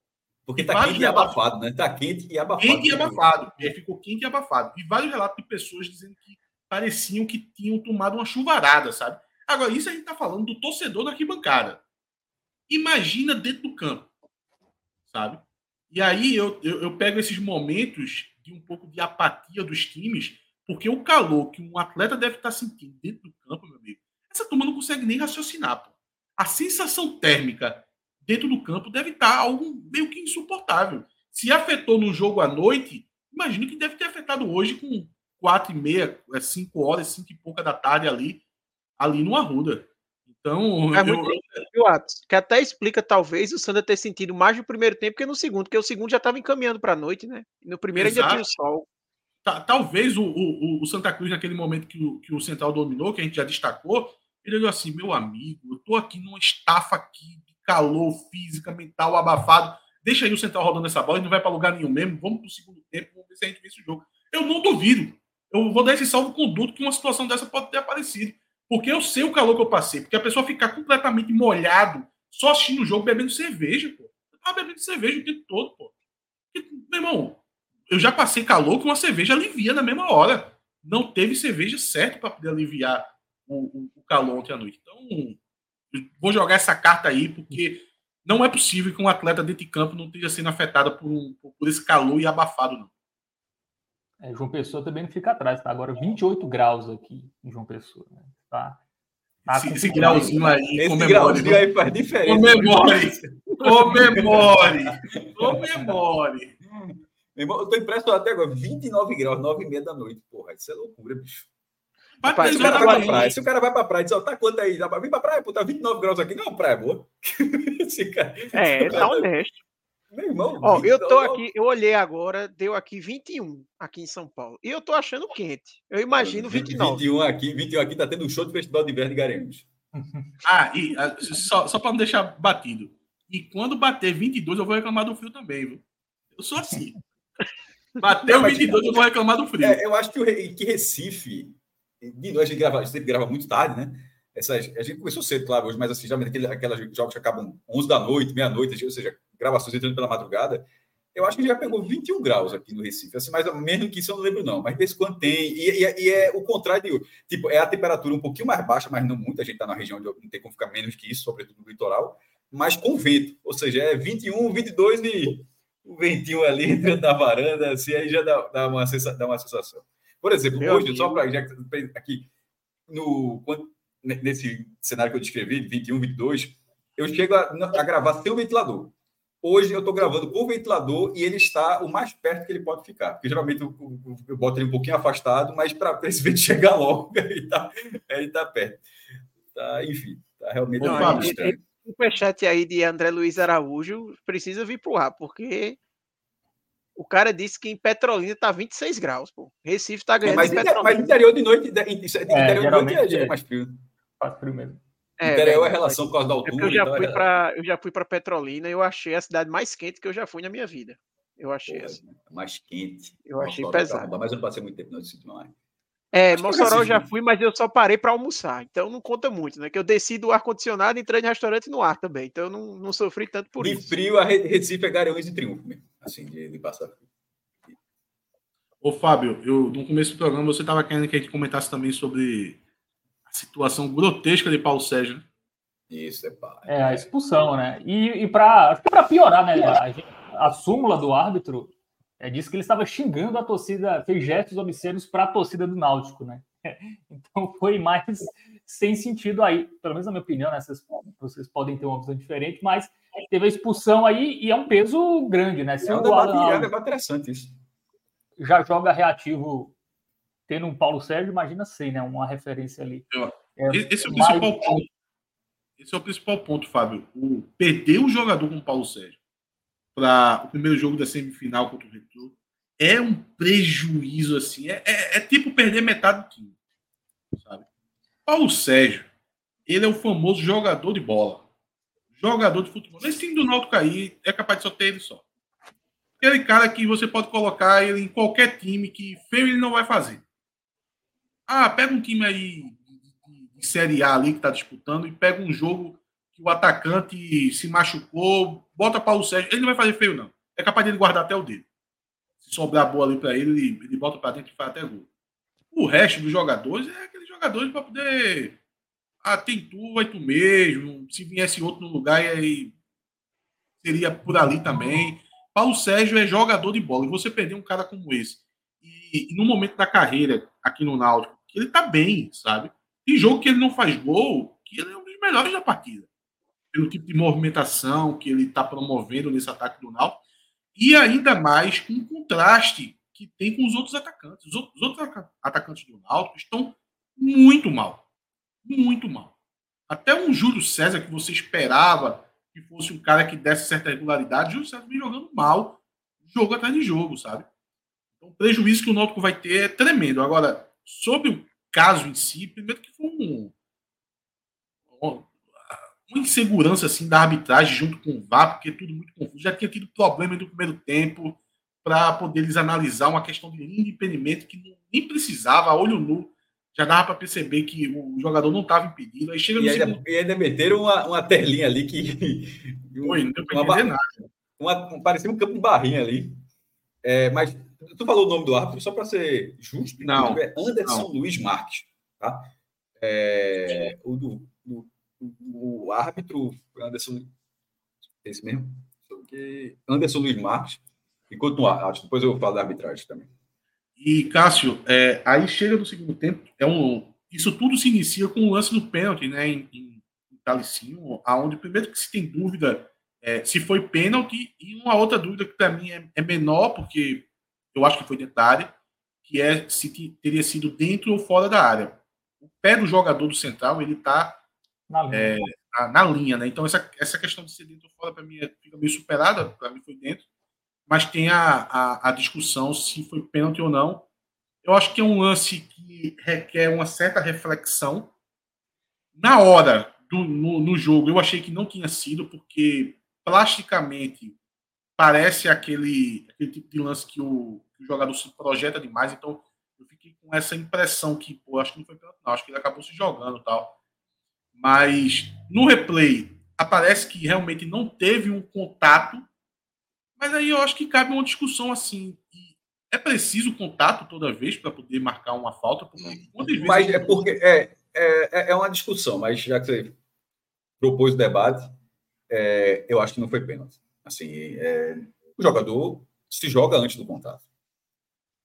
Porque tá quente e abafado, né? Tá quente e abafado. Quente e abafado. É, ficou quente e abafado. E vários relatos de pessoas dizendo que pareciam que tinham tomado uma chuvarada, sabe? Agora, isso a gente tá falando do torcedor na arquibancada. Imagina dentro do campo sabe? E aí eu, eu, eu, pego esses momentos de um pouco de apatia dos times, porque o calor que um atleta deve estar sentindo dentro do campo, meu amigo, essa turma não consegue nem raciocinar. Pô. A sensação térmica dentro do campo deve estar algo meio que insuportável. Se afetou no jogo à noite, imagino que deve ter afetado hoje com quatro e meia, é, cinco horas, cinco e pouca da tarde ali, ali no Arruda. Então, é eu... muito que até explica, talvez, o Sander ter sentido mais no primeiro tempo que no segundo, porque o segundo já estava encaminhando para a noite, né? no primeiro Exato. ainda tinha o sol. talvez o, o, o, Santa Cruz, naquele momento que o, que o Central dominou, que a gente já destacou, ele olhou assim: meu amigo, eu tô aqui numa estafa aqui de calor, física, mental, abafado. Deixa aí o Central rodando essa bola, ele não vai para lugar nenhum mesmo. Vamos para o segundo tempo, vamos ver se a gente vence o jogo. Eu não duvido. Eu vou dar esse salvo conduto que uma situação dessa pode ter aparecido. Porque eu sei o calor que eu passei. Porque a pessoa ficar completamente molhado, só assistindo o jogo, bebendo cerveja, pô. Eu tava bebendo cerveja o tempo todo, pô. meu irmão, eu já passei calor que uma cerveja alivia na mesma hora. Não teve cerveja certa para poder aliviar o, o, o, calor ontem à noite. Então, vou jogar essa carta aí, porque não é possível que um atleta dentro de campo não esteja sendo afetado por, um, por esse calor e abafado, não. É, João Pessoa também não fica atrás, tá? Agora 28 graus aqui em João Pessoa. Né? Tá, tá esse, esse grauzinho aí, esse comemore. grauzinho aí faz diferença. Comemore! Comemore! Comemore! Irmão, eu tô impressionado até agora. 29 graus, 9 e meia da noite. Porra, isso é loucura, bicho. Rapaz, se, o cara vai pra praia, se o cara vai pra praia e diz, ó, tá quanto aí? Vem pra praia, pô, tá 29 graus aqui. Não, praia boa. cara, é, tá honesto. Meu irmão. Ó, eu tô aqui, eu olhei agora, deu aqui 21 aqui em São Paulo. E eu tô achando quente. Eu imagino 29. 21 aqui, 21 aqui tá tendo um show do Festival de Inverno de Garanhuns. Ah, e ah, só, só para não deixar batido. E quando bater 22, eu vou reclamar do frio também, viu? Eu sou assim. Bateu não, 22, eu vou reclamar do frio. É, eu acho que, o, que Recife, de noite a gente grava, a gente grava muito tarde, né? Essas, a gente começou cedo, claro, hoje, mas assim, geralmente aqueles, aqueles jogos que acabam 11 da noite, meia-noite, ou seja, gravações entrando pela madrugada. Eu acho que já pegou 21 graus aqui no Recife, assim, mais ou menos que isso eu não lembro, não. Mas de vez em quando tem. E, e, e, é o contrário de. Tipo, é a temperatura um pouquinho mais baixa, mas não muito. A gente está na região onde não tem como ficar menos que isso, sobretudo no litoral, mas com vento. Ou seja, é 21, 22 e o ventinho ali entrando na varanda, assim, aí já dá, dá, uma, dá uma sensação. Por exemplo, Meu hoje, amigo. só para aqui, no, nesse cenário que eu descrevi, 21, 22, eu chego a, a gravar sem o ventilador. Hoje eu estou gravando por ventilador e ele está o mais perto que ele pode ficar. Porque geralmente eu, eu, eu boto ele um pouquinho afastado, mas para esse vento chegar logo, ele está ele tá perto. Tá, enfim, está realmente Não, muito estranho superchat aí de André Luiz Araújo precisa vir pro ar, porque o cara disse que em Petrolina tá 26 graus, pô. Recife tá ganhando. É, mas, interior, mas interior de noite, interior de noite é, é mais frio. Faz frio mesmo. É, interior é, é relação com a da altura. É eu, já então fui é... pra, eu já fui para Petrolina e eu achei a cidade mais quente que eu já fui na minha vida. Eu achei Pô, assim. Mais quente. Eu achei pesado. Mas eu não passei muito tempo, não, não é. É, Mossoró eu já fui, mas eu só parei para almoçar. Então não conta muito, né? Que eu desci do ar-condicionado e entrei no restaurante no ar também. Então eu não, não sofri tanto por de isso. De frio, a Recife é Garanhuns de triunfo mesmo. Assim, de, de passar Ô, Fábio, eu, no começo do programa você estava querendo que a gente comentasse também sobre a situação grotesca de Paulo Sérgio. Né? Isso, é pá. É, a expulsão, né? E, e para piorar, né? A, a súmula do árbitro é, disse que ele estava xingando a torcida, fez gestos obscenos para a torcida do Náutico, né? Então foi mais sem sentido aí, pelo menos na minha opinião, né? Vocês, vocês podem ter uma visão diferente, mas teve a expulsão aí e é um peso grande, né? Se é um debate, Alan, é um debate interessante isso. Já joga reativo tendo um Paulo Sérgio, imagina sei, né? Uma referência ali. É, esse é o principal mais... ponto. Esse é o principal ponto, Fábio. O perder o jogador com o Paulo Sérgio para o primeiro jogo da semifinal contra o Retro é um prejuízo assim. É, é, é, tipo perder metade do time. Sabe? Paulo Sérgio, ele é o famoso jogador de bola. Jogador de futebol. Nesse time do Náutico aí, é capaz de só ter ele só. Aquele cara que você pode colocar ele em qualquer time que feio ele não vai fazer. Ah, pega um time aí de, Série A ali que está disputando e pega um jogo que o atacante se machucou, bota Paulo Sérgio, ele não vai fazer feio, não. É capaz de ele guardar até o dele. Se sobrar bola ali para ele, ele, ele bota para dentro e faz até gol. O resto dos jogadores é aqueles jogadores para poder. Ah, tem tu, vai tu mesmo. Se viesse outro no lugar, aí seria por ali também. Paulo Sérgio é jogador de bola. E você perder um cara como esse, no momento da carreira aqui no Náutico, que ele tá bem, sabe? Tem jogo que ele não faz gol, que ele é um dos melhores da partida pelo tipo de movimentação que ele está promovendo nesse ataque do Náutico, e ainda mais com o contraste que tem com os outros atacantes. Os outros, os outros atacantes do Náutico estão muito mal. Muito mal. Até um Júlio César, que você esperava que fosse um cara que desse certa regularidade, Júlio César vem jogando mal, jogo atrás de jogo, sabe? Então, o prejuízo que o Náutico vai ter é tremendo. Agora, sobre o caso em si, primeiro que foi um, uma insegurança assim da arbitragem junto com o VAR, porque tudo muito confuso. Já tinha tido problema no primeiro tempo para poder eles analisar uma questão de linha de impedimento que nem precisava, a olho nu, já dava para perceber que o jogador não estava impedido. Aí chega no e, ainda, segundo... e ainda meteram uma, uma telinha ali que. Foi, não deu para entender nada. Uma, parecia um campo de barrinha ali. É, mas tu falou o nome do árbitro só para ser justo. Não. É Anderson não. Luiz Marques. Tá? É, o, do, do, o árbitro Anderson. Esse mesmo? Anderson Luiz Marques. E continuar, depois eu falo da arbitragem também. E, Cássio, é, aí chega no segundo tempo, é um, isso tudo se inicia com o lance do pênalti, né, em, em, em Talicinho, aonde primeiro que se tem dúvida é, se foi pênalti, e uma outra dúvida que para mim é, é, menor, porque eu acho que foi dentro da área, que é se teria sido dentro ou fora da área. O pé do jogador do central, ele está na, é, na, na, linha, né? Então, essa, essa questão de ser dentro ou fora, para mim, é, fica meio superada, para mim foi dentro mas tem a, a, a, discussão se foi pênalti ou não. Eu acho que é um lance que requer uma certa reflexão. Na hora, do, no, no jogo, eu achei que não tinha sido, porque plasticamente parece aquele, aquele tipo de lance que o, que o jogador se projeta demais. Então, eu fiquei com essa impressão que, pô, acho que não foi pênalti, não. Acho que ele acabou se jogando tal. Mas no replay, aparece que realmente não teve um contato mas aí eu acho que cabe uma discussão assim. É preciso contato toda vez para poder marcar uma falta? Porque mas é porque é, é, é uma discussão, mas já que você propôs o debate, é, eu acho que não foi pênalti. Assim, é, o jogador se joga antes do contato.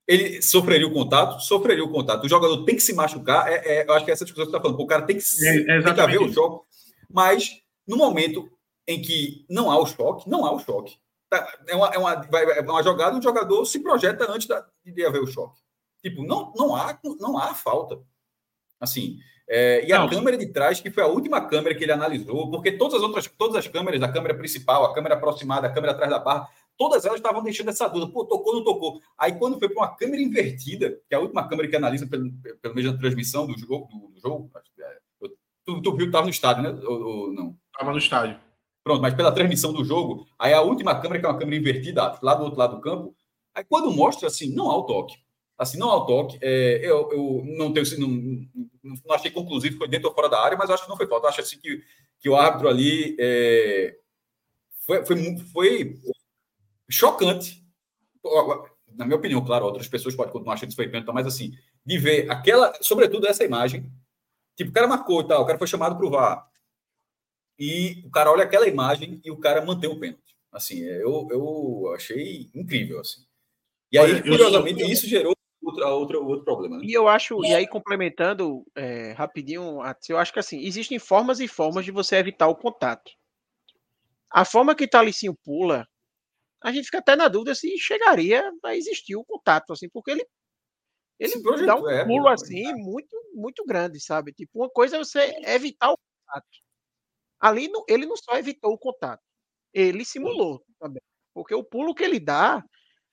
Ele sofreria o contato, sofreria o contato. O jogador tem que se machucar. É, é eu acho que essa discussão que você está falando. O cara tem que, é, tem que haver o choque. Mas no momento em que não há o choque, não há o choque. Tá, é, uma, é, uma, é uma jogada o jogador se projeta antes da, de haver o choque. Tipo, não, não, há, não há falta. Assim, é, e a não. câmera de trás, que foi a última câmera que ele analisou, porque todas as outras, todas as câmeras, a câmera principal, a câmera aproximada, a câmera atrás da barra, todas elas estavam deixando essa dúvida, pô, tocou, não tocou. Aí quando foi para uma câmera invertida, que é a última câmera que analisa pelo, pelo meio da transmissão do jogo, do, do jogo é, tu, tu viu que estava no estádio, né? Ou, ou não? Estava no estádio. Pronto, mas pela transmissão do jogo, aí a última câmera, que é uma câmera invertida, lá do outro lado do campo, aí quando mostra assim, não há o toque. Assim, não há o toque. É, eu, eu não tenho não, não achei conclusivo foi dentro ou fora da área, mas acho que não foi falta. Eu acho assim que, que o árbitro ali é, foi, foi, foi chocante. Na minha opinião, claro, outras pessoas podem continuar achando que isso foi pênalti, mas assim, de ver aquela, sobretudo essa imagem, tipo, o cara marcou e tal, o cara foi chamado para o VAR e o cara olha aquela imagem e o cara mantém o pênalti. Assim, eu, eu achei incrível, assim. E aí, olha, curiosamente, sou... isso gerou outro, outro, outro problema. Né? E eu acho, e aí complementando é, rapidinho, eu acho que assim, existem formas e formas de você evitar o contato. A forma que Talicinho pula, a gente fica até na dúvida se chegaria a existir o contato, assim, porque ele ele dá um é, pulo assim muito muito grande, sabe? Tipo, uma coisa é você evitar o contato. Ali ele não só evitou o contato, ele simulou também. Porque o pulo que ele dá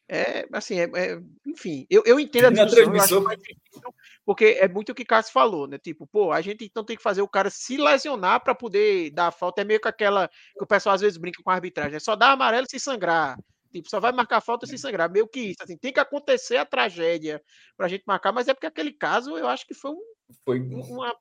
é assim, é, é enfim, eu, eu entendo a discussão, difícil, porque é muito o que o Cássio falou, né? Tipo, pô, a gente então tem que fazer o cara se lesionar para poder dar falta. É meio que aquela que o pessoal às vezes brinca com a arbitragem, é só dar amarelo se sangrar. Tipo, só vai marcar falta se sangrar. Meio que isso, assim, tem que acontecer a tragédia para a gente marcar, mas é porque aquele caso eu acho que foi um, foi uma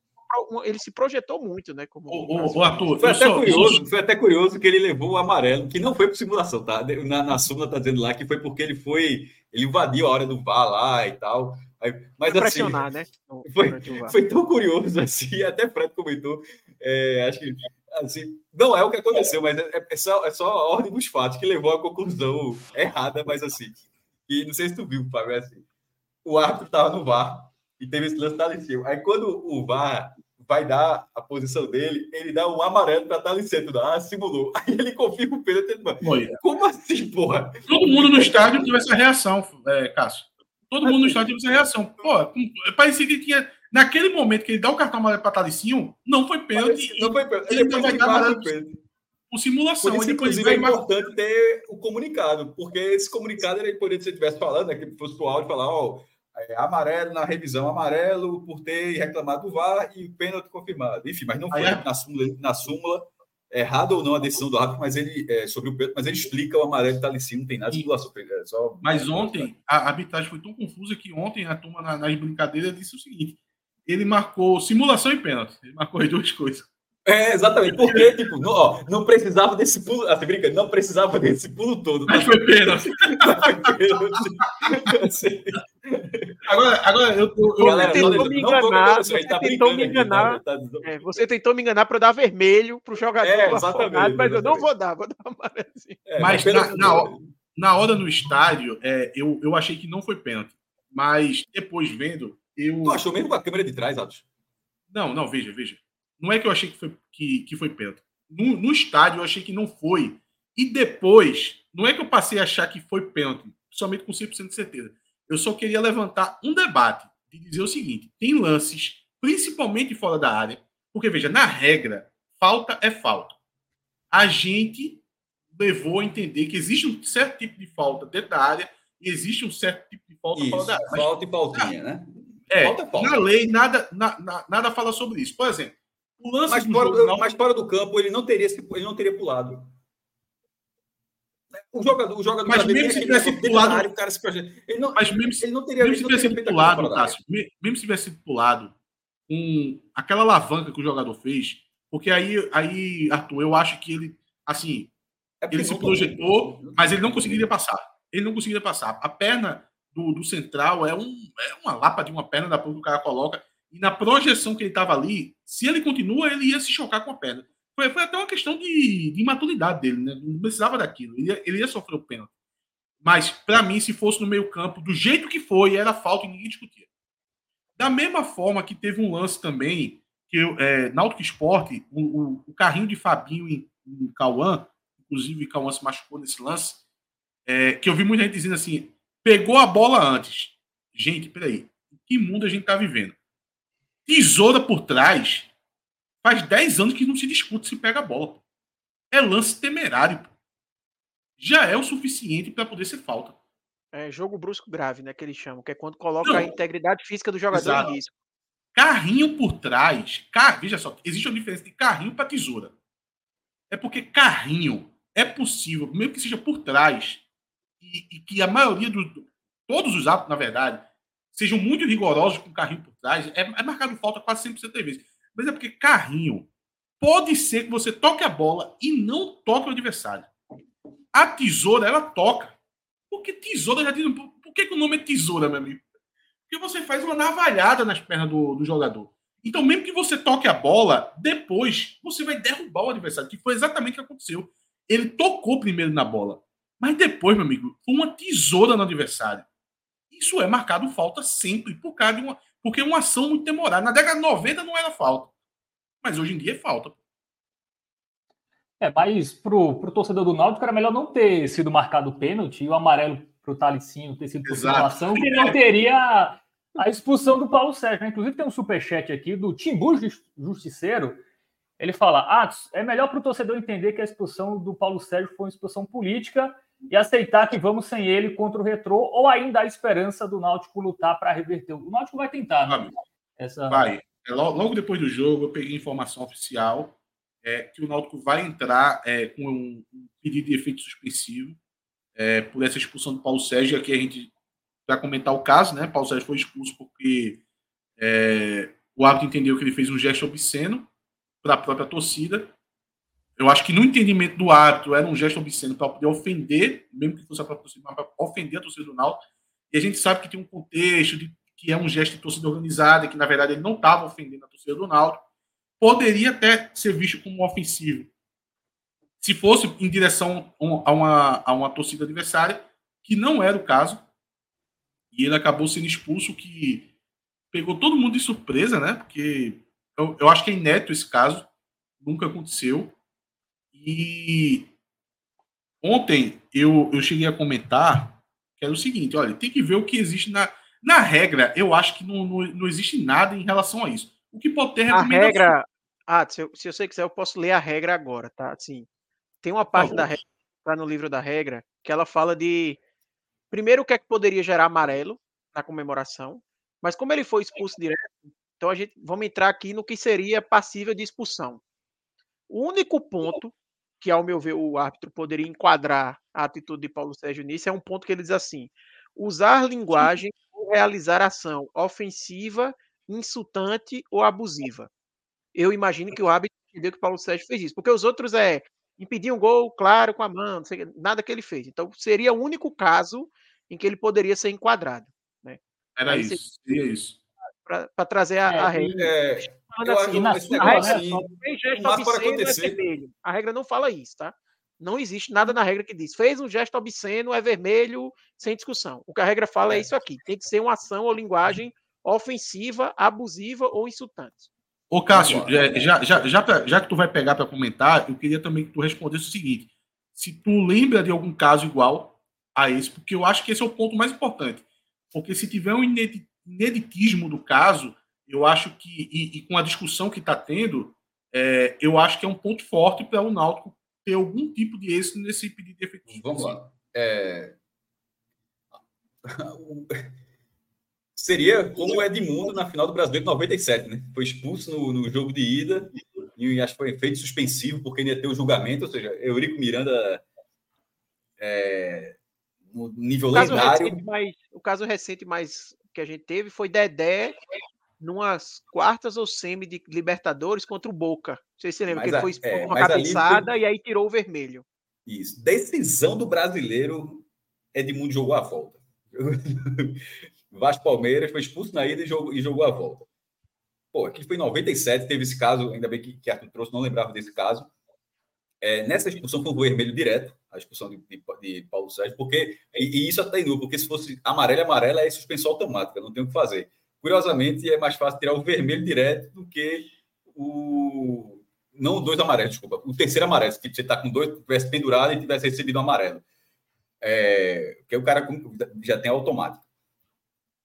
ele se projetou muito, né? Como, o, o, Arthur, foi até, sou, curioso, foi até curioso que ele levou o amarelo, que não foi por simulação, tá? Na, na súmula tá dizendo lá que foi porque ele foi, ele invadiu a hora do VAR lá e tal. Aí, mas foi assim, né? Foi, foi tão curioso assim, até Fred comentou. É, acho que assim, não é o que aconteceu, mas é, é, só, é só a ordem dos fatos que levou à conclusão errada, mas assim. E não sei se tu viu, Fábio, assim. O árbitro estava no VAR e teve esse lance talicial. Aí quando o VAR vai dar a posição dele, ele dá um amarelo para Talicento. Ah, simulou. Aí ele confirma o pênalti. Como assim, porra? Todo mundo no estádio teve essa reação, é, Cássio. Todo mundo no estádio teve essa reação. Pô, parecia que tinha. Naquele momento que ele dá o cartão amarelo para Talicinho, não foi pênalti. Não foi pênalti. Ele, ele vai dar amarelo por simulação. Por isso, inclusive, é importante ter o comunicado, porque esse comunicado ele poderia, se você estivesse falando, né, que fosse o áudio falar, ó, é, amarelo na revisão, amarelo por ter reclamado do VAR e pênalti confirmado. Enfim, mas não foi é... na, súmula, na súmula, errado ou não a decisão do árbitro, mas ele é, sobre o pênalti, mas ele explica o amarelo que está ali em cima, não tem nada de simulação. É só... Mas ontem a arbitragem foi tão confusa que ontem a turma nas brincadeiras disse o seguinte: ele marcou simulação e pênalti. Ele marcou as duas coisas. É, exatamente. Porque, tipo, não, ó, não precisava desse pulo. Ah, brinca, não precisava desse pulo todo. Tá? Mas foi pênalti. agora, agora eu, eu, eu Galera, tentou me enganar. Você tá tentou me enganar. Aqui, tá? é, você tentou me enganar para dar vermelho para o jogador. É, exatamente, mas eu não vou dar, vou dar amarelinho. É, mas na, na, hora, na hora no estádio, é, eu, eu achei que não foi pênalti. Mas depois vendo, eu. Tu achou mesmo com a câmera de trás, Atos? Não, não, veja, veja. Não é que eu achei que foi, que, que foi pênalti. No, no estádio eu achei que não foi. E depois, não é que eu passei a achar que foi pênalti, somente com 100% de certeza. Eu só queria levantar um debate de dizer o seguinte: tem lances, principalmente fora da área, porque veja, na regra, falta é falta. A gente levou a entender que existe um certo tipo de falta dentro da área e existe um certo tipo de falta isso, fora da área. Mas, falta e faltinha, né? É, falta, é falta. na lei nada, na, na, nada fala sobre isso. Por exemplo, o lance mas, fora, jogo, não... mas fora do campo, ele não teria, ele não teria pulado. O jogador, o jogador mas mesmo se tivesse pulado, o cara se ele não, mas mesmo se, ele não teria, mesmo se tivesse pulado, Cássio, mesmo se tivesse pulado com aquela alavanca que o jogador fez, porque aí, aí Arthur, eu acho que ele, assim, é ele se projetou, mas ele não conseguiria passar. Ele não conseguiria passar. A perna do, do central é, um, é uma lapa de uma perna da que o cara coloca e na projeção que ele estava ali, se ele continua, ele ia se chocar com a perna. Foi, foi até uma questão de, de imaturidade dele, né? Não precisava daquilo. Ele ia, ele ia sofrer o pênalti. Mas, para mim, se fosse no meio-campo, do jeito que foi, era falta e ninguém discutia. Da mesma forma que teve um lance também, que é, Náutico Esporte, o, o, o, carrinho de Fabinho em, em Cauã, inclusive Cauã se machucou nesse lance, é, que eu vi muita gente dizendo assim: pegou a bola antes. Gente, peraí, que mundo a gente tá vivendo? Tesoura por trás. Faz 10 anos que não se discute se pega a bola. É lance temerário. Já é o suficiente para poder ser falta. É jogo brusco grave, né? Que eles chamam, que é quando coloca não. a integridade física do jogador Exato. em risco. Carrinho por trás. Car... Veja só, existe uma diferença de carrinho para tesoura. É porque carrinho é possível, mesmo que seja por trás, e, e que a maioria dos. Todos os atos, na verdade, sejam muito rigorosos com carrinho por trás, é, é marcado falta quase 100% das vezes. Mas é porque carrinho pode ser que você toque a bola e não toque o adversário. A tesoura, ela toca. Porque tesoura já diz. Por que, que o nome é tesoura, meu amigo? Porque você faz uma navalhada nas pernas do, do jogador. Então, mesmo que você toque a bola, depois você vai derrubar o adversário, que foi exatamente o que aconteceu. Ele tocou primeiro na bola. Mas depois, meu amigo, foi uma tesoura no adversário. Isso é marcado falta sempre, por causa de uma, porque é uma ação muito demorada. Na década de 90 não era falta, mas hoje em dia é falta. É, mas pro, pro torcedor do Náutico era melhor não ter sido marcado o pênalti e o amarelo pro Talicinho ter sido por simulação, que não teria a expulsão do Paulo Sérgio. Né? Inclusive tem um superchat aqui do Timbu Justiceiro. Ele fala: ah, é melhor para o torcedor entender que a expulsão do Paulo Sérgio foi uma expulsão política e aceitar que vamos sem ele contra o Retrô, ou ainda a esperança do Náutico lutar para reverter. O Náutico vai tentar, né? Essa... Vai. É, logo depois do jogo, eu peguei informação oficial é, que o Náutico vai entrar é, com um, pedido de efeito suspensivo é, por essa expulsão do Paulo Sérgio. Aqui a gente vai comentar o caso, né? Paulo Sérgio foi expulso porque é, o árbitro entendeu que ele fez um gesto obsceno para a própria torcida eu acho que no entendimento do árbitro era um gesto obsceno para poder ofender, mesmo que fosse para ofender a torcida do Náutico. E a gente sabe que tem um contexto de que é um gesto de torcida organizada, que na verdade ele não estava ofendendo a torcida do Náutico. Poderia até ser visto como ofensivo. Se fosse em direção a uma, a uma torcida adversária, que não era o caso. E ele acabou sendo expulso, que pegou todo mundo de surpresa, né? Porque eu, eu acho que é inédito esse caso, nunca aconteceu. E ontem eu, eu cheguei a comentar que era o seguinte: olha, tem que ver o que existe na. Na regra, eu acho que não, não, não existe nada em relação a isso. O que pode ter A regra. Ah, se, eu, se você quiser, eu posso ler a regra agora, tá? Assim, tem uma parte da regra, tá no livro da regra, que ela fala de primeiro o que é que poderia gerar amarelo na comemoração, mas como ele foi expulso direto, então a gente vamos entrar aqui no que seria passível de expulsão. O único ponto que, ao meu ver, o árbitro poderia enquadrar a atitude de Paulo Sérgio nisso é um ponto que ele diz assim: usar linguagem ou realizar ação ofensiva, insultante ou abusiva. Eu imagino que o árbitro entendeu que Paulo Sérgio fez isso, porque os outros é impedir um gol claro com a mão, sei, nada que ele fez. Então seria o único caso em que ele poderia ser enquadrado. Né? Era Aí isso, seria isso. Para trazer a, é, a regra. É, assim, na, a regra assim, fez gesto obsceno é vermelho. A regra não fala isso, tá? Não existe nada na regra que diz fez um gesto obsceno, é vermelho, sem discussão. O que a regra fala é, é isso aqui: tem que ser uma ação ou linguagem ofensiva, abusiva ou insultante. Ô, Cássio, é, já, já, já, já que tu vai pegar para comentar, eu queria também que tu respondesse o seguinte: se tu lembra de algum caso igual a esse, porque eu acho que esse é o ponto mais importante. Porque se tiver um ineditismo do caso, eu acho que, e, e com a discussão que está tendo, é, eu acho que é um ponto forte para o Náutico ter algum tipo de êxito nesse pedido de efetivo. Vamos lá. É... Seria como o Edmundo na final do Brasileiro 97, né? Foi expulso no, no jogo de ida e acho que foi feito suspensivo porque ia ter o julgamento, ou seja, Eurico Miranda é, no nível o lendário. Mais, o caso recente mais que a gente teve foi Dedé numas quartas ou semi de Libertadores contra o Boca. Não sei se você lembra, mas que ele foi expulso é, uma cabeçada foi... e aí tirou o vermelho. Isso. Decisão do brasileiro, Edmundo jogou a volta. Vasco Palmeiras foi expulso na ida e jogou, e jogou a volta. Pô, aqui foi em 97, teve esse caso, ainda bem que, que Arthur trouxe, não lembrava desse caso. É, nessa expulsão foi um vermelho direto, a expulsão de, de, de Paulo Sérgio, porque, e, e isso até inútil, porque se fosse amarelo, amarela é suspensão automática, não tem o que fazer. Curiosamente, é mais fácil tirar o vermelho direto do que o. Não dois amarelos, desculpa. O terceiro amarelo, se você está com dois, tivesse pendurado e tivesse recebido um amarelo. É, o cara já tem automático.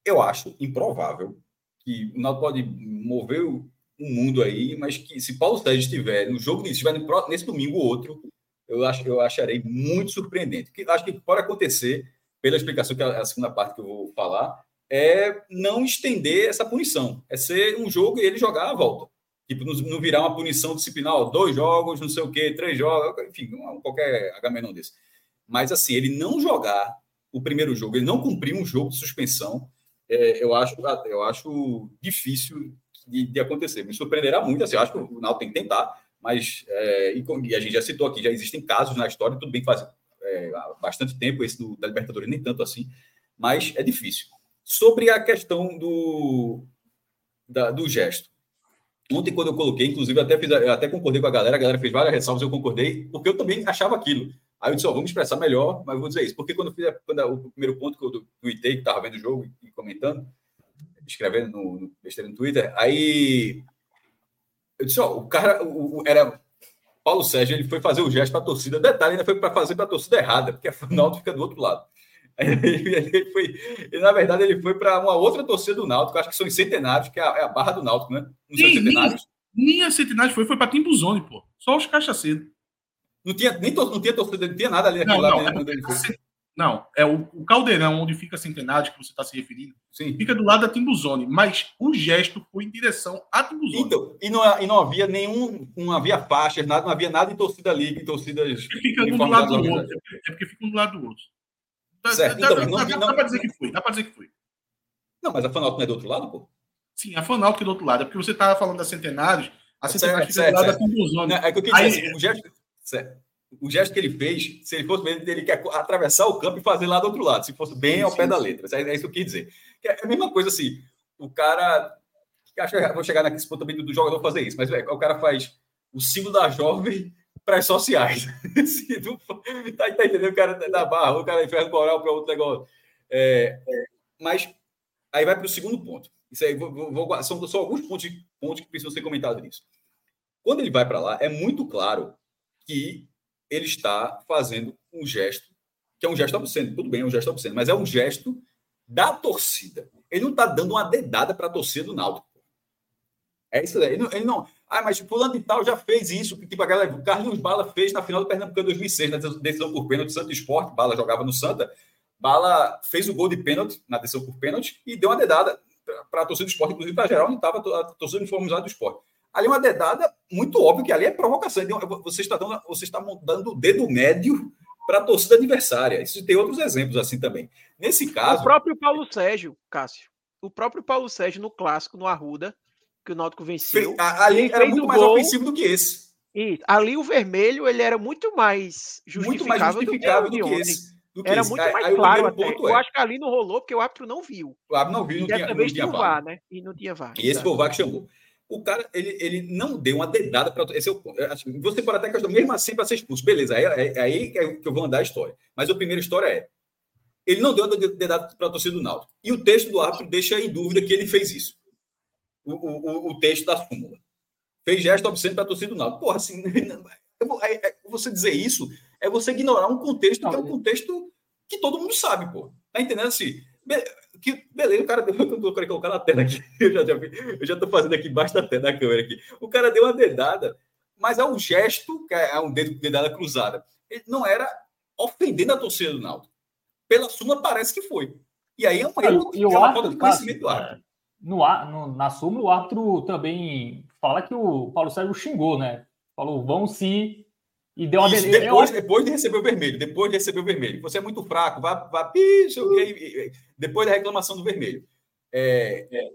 Eu acho improvável que o Náutico pode mover o mundo aí, mas que se Paulo Sérgio estiver no jogo, se estiver nesse domingo ou outro, eu acho eu acharei muito surpreendente. Que acho que pode acontecer pela explicação que é a segunda parte que eu vou falar é não estender essa punição, é ser um jogo e ele jogar a volta. Tipo, não virar uma punição disciplinar, dois jogos, não sei o quê, três jogos, enfim, qualquer H desse. Mas assim, ele não jogar o primeiro jogo, ele não cumprir um jogo de suspensão, é, eu, acho, eu acho difícil de, de, acontecer. Me surpreenderá muito, assim, eu acho que o Naldo tem que tentar, mas é, e, a gente já citou aqui, já existem casos na história, tudo bem que faz é, bastante tempo, esse do, da Libertadores nem tanto assim, mas é difícil. Sobre a questão do, da, do gesto. Ontem, quando eu coloquei, inclusive, até, fiz, até concordei com a galera, a galera fez várias ressalvas, eu concordei, porque eu também achava aquilo. Aí eu disse, ó, vamos expressar melhor, mas vou dizer isso. Porque quando eu fiz quando o primeiro ponto que eu tuitei, que estava vendo o jogo e comentando, escrevendo no, no no Twitter, aí eu disse, ó, o cara o, era Paulo Sérgio, ele foi fazer o gesto para a torcida. Detalhe, ainda foi para fazer para a torcida errada, porque a Náutico fica do outro lado. Ele foi, ele, na verdade, ele foi para uma outra torcida do Náutico, acho que são os centenários, que é a, é a barra do Náutico, né? Não são centenários? Nem, a centenários foi, foi para Timbuzone, pô. Só os cachaceiros. Não tinha, nem to, não tinha torcida, não tinha nada ali não, não, é, não, é o, o, caldeirão onde fica centenário que você está se referindo. Sim. Fica do lado da Timbuzone, mas o gesto foi em direção à Timbuzone. Então, e não, e não havia nenhum, não havia faixas, nada, não havia nada em torcida liga, em torcidas. É fica um do lado do outro. É porque fica um do lado do outro. Certo. Dá, então, dá, não, dá, não, dá para dizer que foi, dá para dizer que foi. Não, mas a Fanalto não é do outro lado, pô? Sim, a Fanalto que é do outro lado. É porque você estava falando da Centenários, a Centenários fica do lado certo. da Timbuzone. É que eu queria dizer, assim, o gesto... Certo o gesto que ele fez, se ele fosse mesmo, ele quer atravessar o campo e fazer lá do outro lado, se fosse bem ao pé da letra. É isso que eu quis dizer. É a mesma coisa assim, o cara. Acho que vou chegar nesse ponto também do, jogador fazer isso, mas o cara faz o símbolo da jovem para as sociais. tá, tá, entendendo? O cara da barra, o cara inferno coral para outro negócio. É, mas aí vai para o segundo ponto. Isso aí, vou, vou, são só alguns pontos, pontos que precisam ser comentados nisso. Quando ele vai para lá, é muito claro que ele está fazendo um gesto, que é um gesto obsceno, tudo bem, é um gesto obsceno, mas é um gesto da torcida. Ele não está dando uma dedada para a torcida do Náutico. É isso aí. Ele não, ele não, Ah, mas fulano de tal já fez isso, tipo a galera, o Carlos Bala fez na final do Pernambucano 2006, na decisão por pênalti do Santo Esporte, Bala jogava no Santa, Bala fez o gol de pênalti na decisão por pênalti e deu uma dedada para a torcida do esporte, inclusive para geral, não estava a torcida uniformizada do esporte. Ali uma dedada muito óbvio que ali é provocação. Você está dando, você está dando o dedo médio para a torcida adversária. Isso tem outros exemplos assim também. Nesse caso. O próprio Paulo Sérgio, Cássio. O próprio Paulo Sérgio no clássico, no Arruda, que o Náutico venceu. ali era muito mais gol, ofensivo do que esse. E ali o vermelho ele era muito mais justificável, muito mais justificável do que, do que esse. Do que era esse. muito mais aí, claro até. É. Eu acho que ali não rolou porque o árbitro não viu. O árbitro não viu, não tinha, não tinha VAR, né? E não tinha VAR. E esse foi o VAR que chamou. O cara, ele, ele não deu uma dedada para. Esse é o, você pode até questionar, mesmo assim, para ser expulso. Beleza, aí, aí, aí é que eu vou andar a história. Mas a primeira história é: ele não deu uma dedada para a torcida do Náutico. E o texto do árbitro deixa em dúvida que ele fez isso. O, o, o texto da súmula. Fez gesto obsceno para a torcida do Náutico. Porra, assim, é, é, você dizer isso é você ignorar um contexto que é um contexto que todo mundo sabe, pô. Tá entendendo assim? que beleza, o cara deu. Eu quero colocar na tela aqui. Eu já, já, eu já tô fazendo aqui embaixo da, da câmera aqui. O cara deu uma dedada, mas é um gesto, que é um dedo dedada cruzada. Ele não era ofendendo a torcida do Náutico. Pela súmula parece que foi. E aí é um erro, o é uma falta de conhecimento do. É, no, no, na súmula, o árbitro também fala que o Paulo Sérgio xingou, né? Falou, vão se e deu uma Isso, depois, depois de receber o vermelho, depois de receber o vermelho. Você é muito fraco, vá, vá picho, depois da reclamação do vermelho. É, é,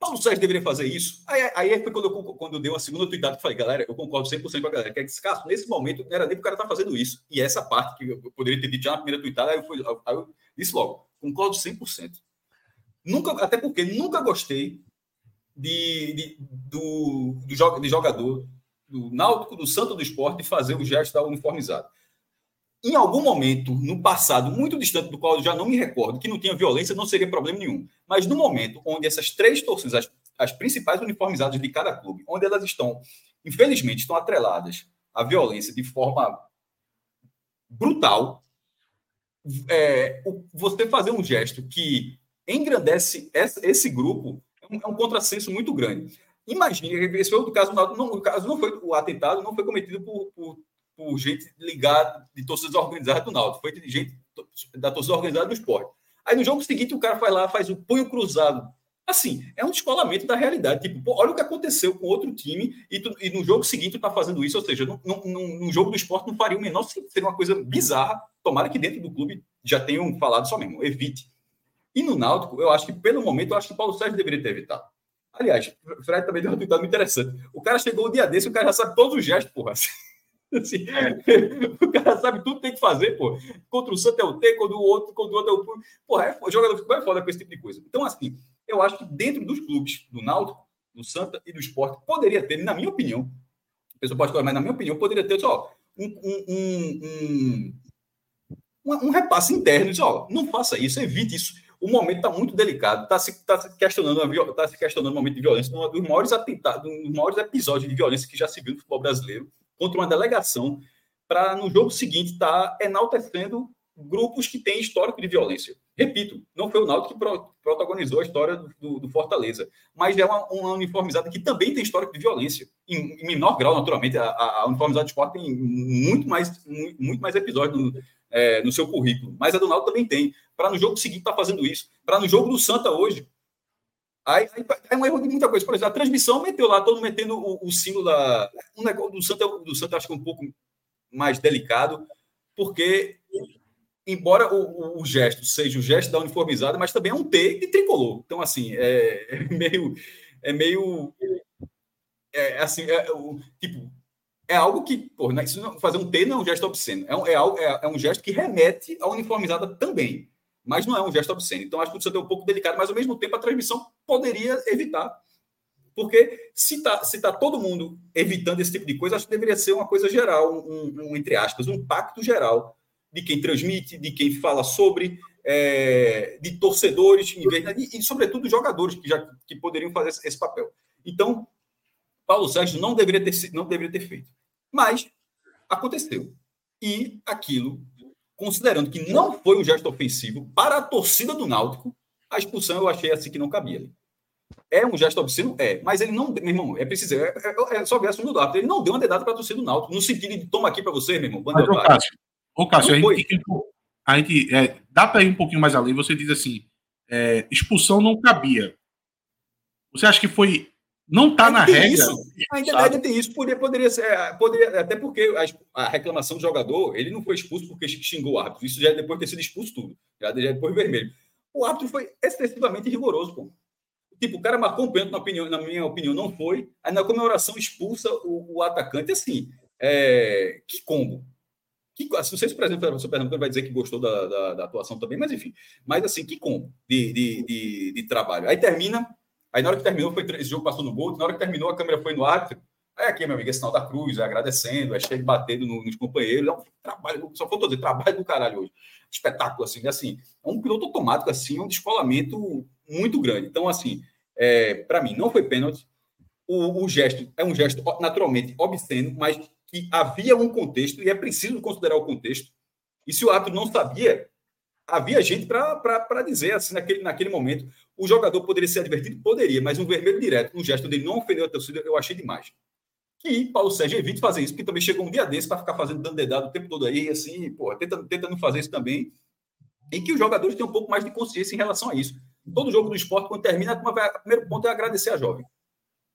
Paulo Sérgio deveria fazer isso. Aí, aí foi quando eu, quando eu dei uma segunda tweetada que falei, galera, eu concordo 100% com a galera. Que é esse caso, nesse momento, não era nem o cara tá fazendo isso. E essa parte que eu poderia ter dito já na primeira tweetada, aí eu, fui, aí eu disse logo, concordo 100%. Nunca, até porque nunca gostei de, de, do, do, de jogador do Náutico, do Santo do Esporte fazer o gesto da uniformizado. Em algum momento, no passado, muito distante do qual eu já não me recordo, que não tinha violência, não seria problema nenhum. Mas no momento onde essas três torcidas, as, as principais uniformizadas de cada clube, onde elas estão, infelizmente, estão atreladas à violência de forma brutal, é, você fazer um gesto que engrandece esse grupo é um, é um contrassenso muito grande. Imagine, esse foi o caso, não, o caso não foi, o atentado não foi cometido por, por, por gente ligada, de torcidas organizadas do Náutico, foi de gente da torcida organizada do esporte. Aí no jogo seguinte o cara vai lá, faz o punho cruzado. Assim, é um descolamento da realidade. Tipo, pô, olha o que aconteceu com outro time e, tu, e no jogo seguinte tu tá fazendo isso. Ou seja, no, jogo do esporte não faria o menor sentido. Seria uma coisa bizarra. Tomara que dentro do clube já tenham falado só mesmo, evite. E no Náutico, eu acho que, pelo momento, eu acho que o Paulo Sérgio deveria ter evitado. Aliás, o Fred também deu uma tweetada muito interessante. O cara chegou o um dia desse, o cara já sabe todos os gestos, porra. Assim, o cara sabe tudo que tem que fazer, pô. Contra o Santa é o T, contra o outro, contra o outro é o P. Porra, é, o jogador fica mais foda com esse tipo de coisa. Então, assim, eu acho que dentro dos clubes, do Náutico, do Santa e do Esporte, poderia ter, na minha opinião, a pessoa pode falar, mas na minha opinião, poderia ter só um, um, um, um, um repasse interno. Diz, ó, não faça isso, evite isso o momento está muito delicado, está se, tá se, questionando tá se questionando o momento de violência, um dos maiores atentados, um dos maiores episódios de violência que já se viu no futebol brasileiro, contra uma delegação, para no jogo seguinte estar tá enaltecendo grupos que têm histórico de violência. Repito, não foi o Náutico que pro, protagonizou a história do, do, Fortaleza, mas é uma, uma uniformizada que também tem histórico de violência, em, em menor grau, naturalmente. A, a, a uniformizada de esporte tem muito mais, muito, mais episódios é, no seu currículo, mas a do Náutico também tem para no jogo seguinte estar tá fazendo isso, para no jogo do Santa hoje. Aí, aí, é um erro de muita coisa. Por exemplo, a transmissão meteu lá, todo metendo o, o símbolo da. Um negócio do Santa, do Santa acho que é um pouco mais delicado, porque, embora o, o, o, gesto seja o gesto da uniformizada, mas também é um T de tricolor. Então, assim, é, é meio. É meio. É, assim, é, o, tipo, é algo que, pô, né, isso não, fazer um T não é um gesto obsceno, é um, é, é, é um gesto que remete à uniformizada também mas não é um gesto obsceno. Então, acho que o é um pouco delicado, mas ao mesmo tempo a transmissão poderia evitar. Porque se está se tá todo mundo evitando esse tipo de coisa, acho que deveria ser uma coisa geral, um, um entre aspas, um pacto geral de quem transmite, de quem fala sobre, é, de torcedores e, e, sobretudo, jogadores que já que poderiam fazer esse, esse papel. Então, Paulo Sérgio não deveria ter, não deveria ter feito. Mas aconteceu. E aquilo considerando que não foi um gesto ofensivo para a torcida do Náutico, a expulsão eu achei assim que não cabia ali. É um gesto obsceno? É. Mas ele não. Meu irmão, é preciso. É, é, é só ver a segunda do árbitro. Ele não deu uma dedada para a torcida do Náutico, no sentido de toma aqui para você, meu irmão. Mas, ô, Cássio, ô, Cássio a gente, a gente é, dá para ir um pouquinho mais além. Você diz assim: é, expulsão não cabia. Você acha que foi. Não está na regra? Isso. Ainda, ainda tem isso. Poderia, poderia ser. É, poderia, até porque a, a, reclamação do jogador, ele não foi expulso porque xingou o árbitro. Isso já é depois de ter sido expulso tudo. Já, já é depois vermelho. O árbitro foi excessivamente rigoroso, pô. Tipo, o cara marcou um pênalti, na, opinião, na minha opinião, não foi. Aí na comemoração expulsa o, o atacante. Assim, é, que combo. Que, assim, não sei se, por exemplo, o Pernambucano vai dizer que gostou da, da, da, atuação também, mas enfim. Mas assim, que combo de, de, de, de, trabalho. Aí termina, aí na hora que terminou, foi, esse jogo passou no gol, na hora que terminou, a câmera foi no árbitro. Aí aqui, meu amigo, é sinal da cruz, é agradecendo, é cheio batendo nos companheiros. É um trabalho, só faltou dizer, trabalho do caralho hoje. Espetáculo, assim, assim. É um piloto automático, assim, um descolamento muito grande. Então, assim, é, para mim, não foi pênalti. O, o, gesto é um gesto naturalmente obsceno, mas que havia um contexto e é preciso considerar o contexto. E se o árbitro não sabia, havia gente para dizer assim naquele, naquele momento. O jogador poderia ser advertido? Poderia, mas um vermelho direto, um gesto de não ofender a torcida, eu achei demais. Que Paulo Sérgio evite fazer isso, porque também chegou um dia desse para ficar fazendo dando dedado o tempo todo aí, assim, pô, tenta, tenta não fazer isso também. E que os jogadores tenham um pouco mais de consciência em relação a isso. Todo jogo do esporte, quando termina, o primeiro ponto é agradecer a jovem.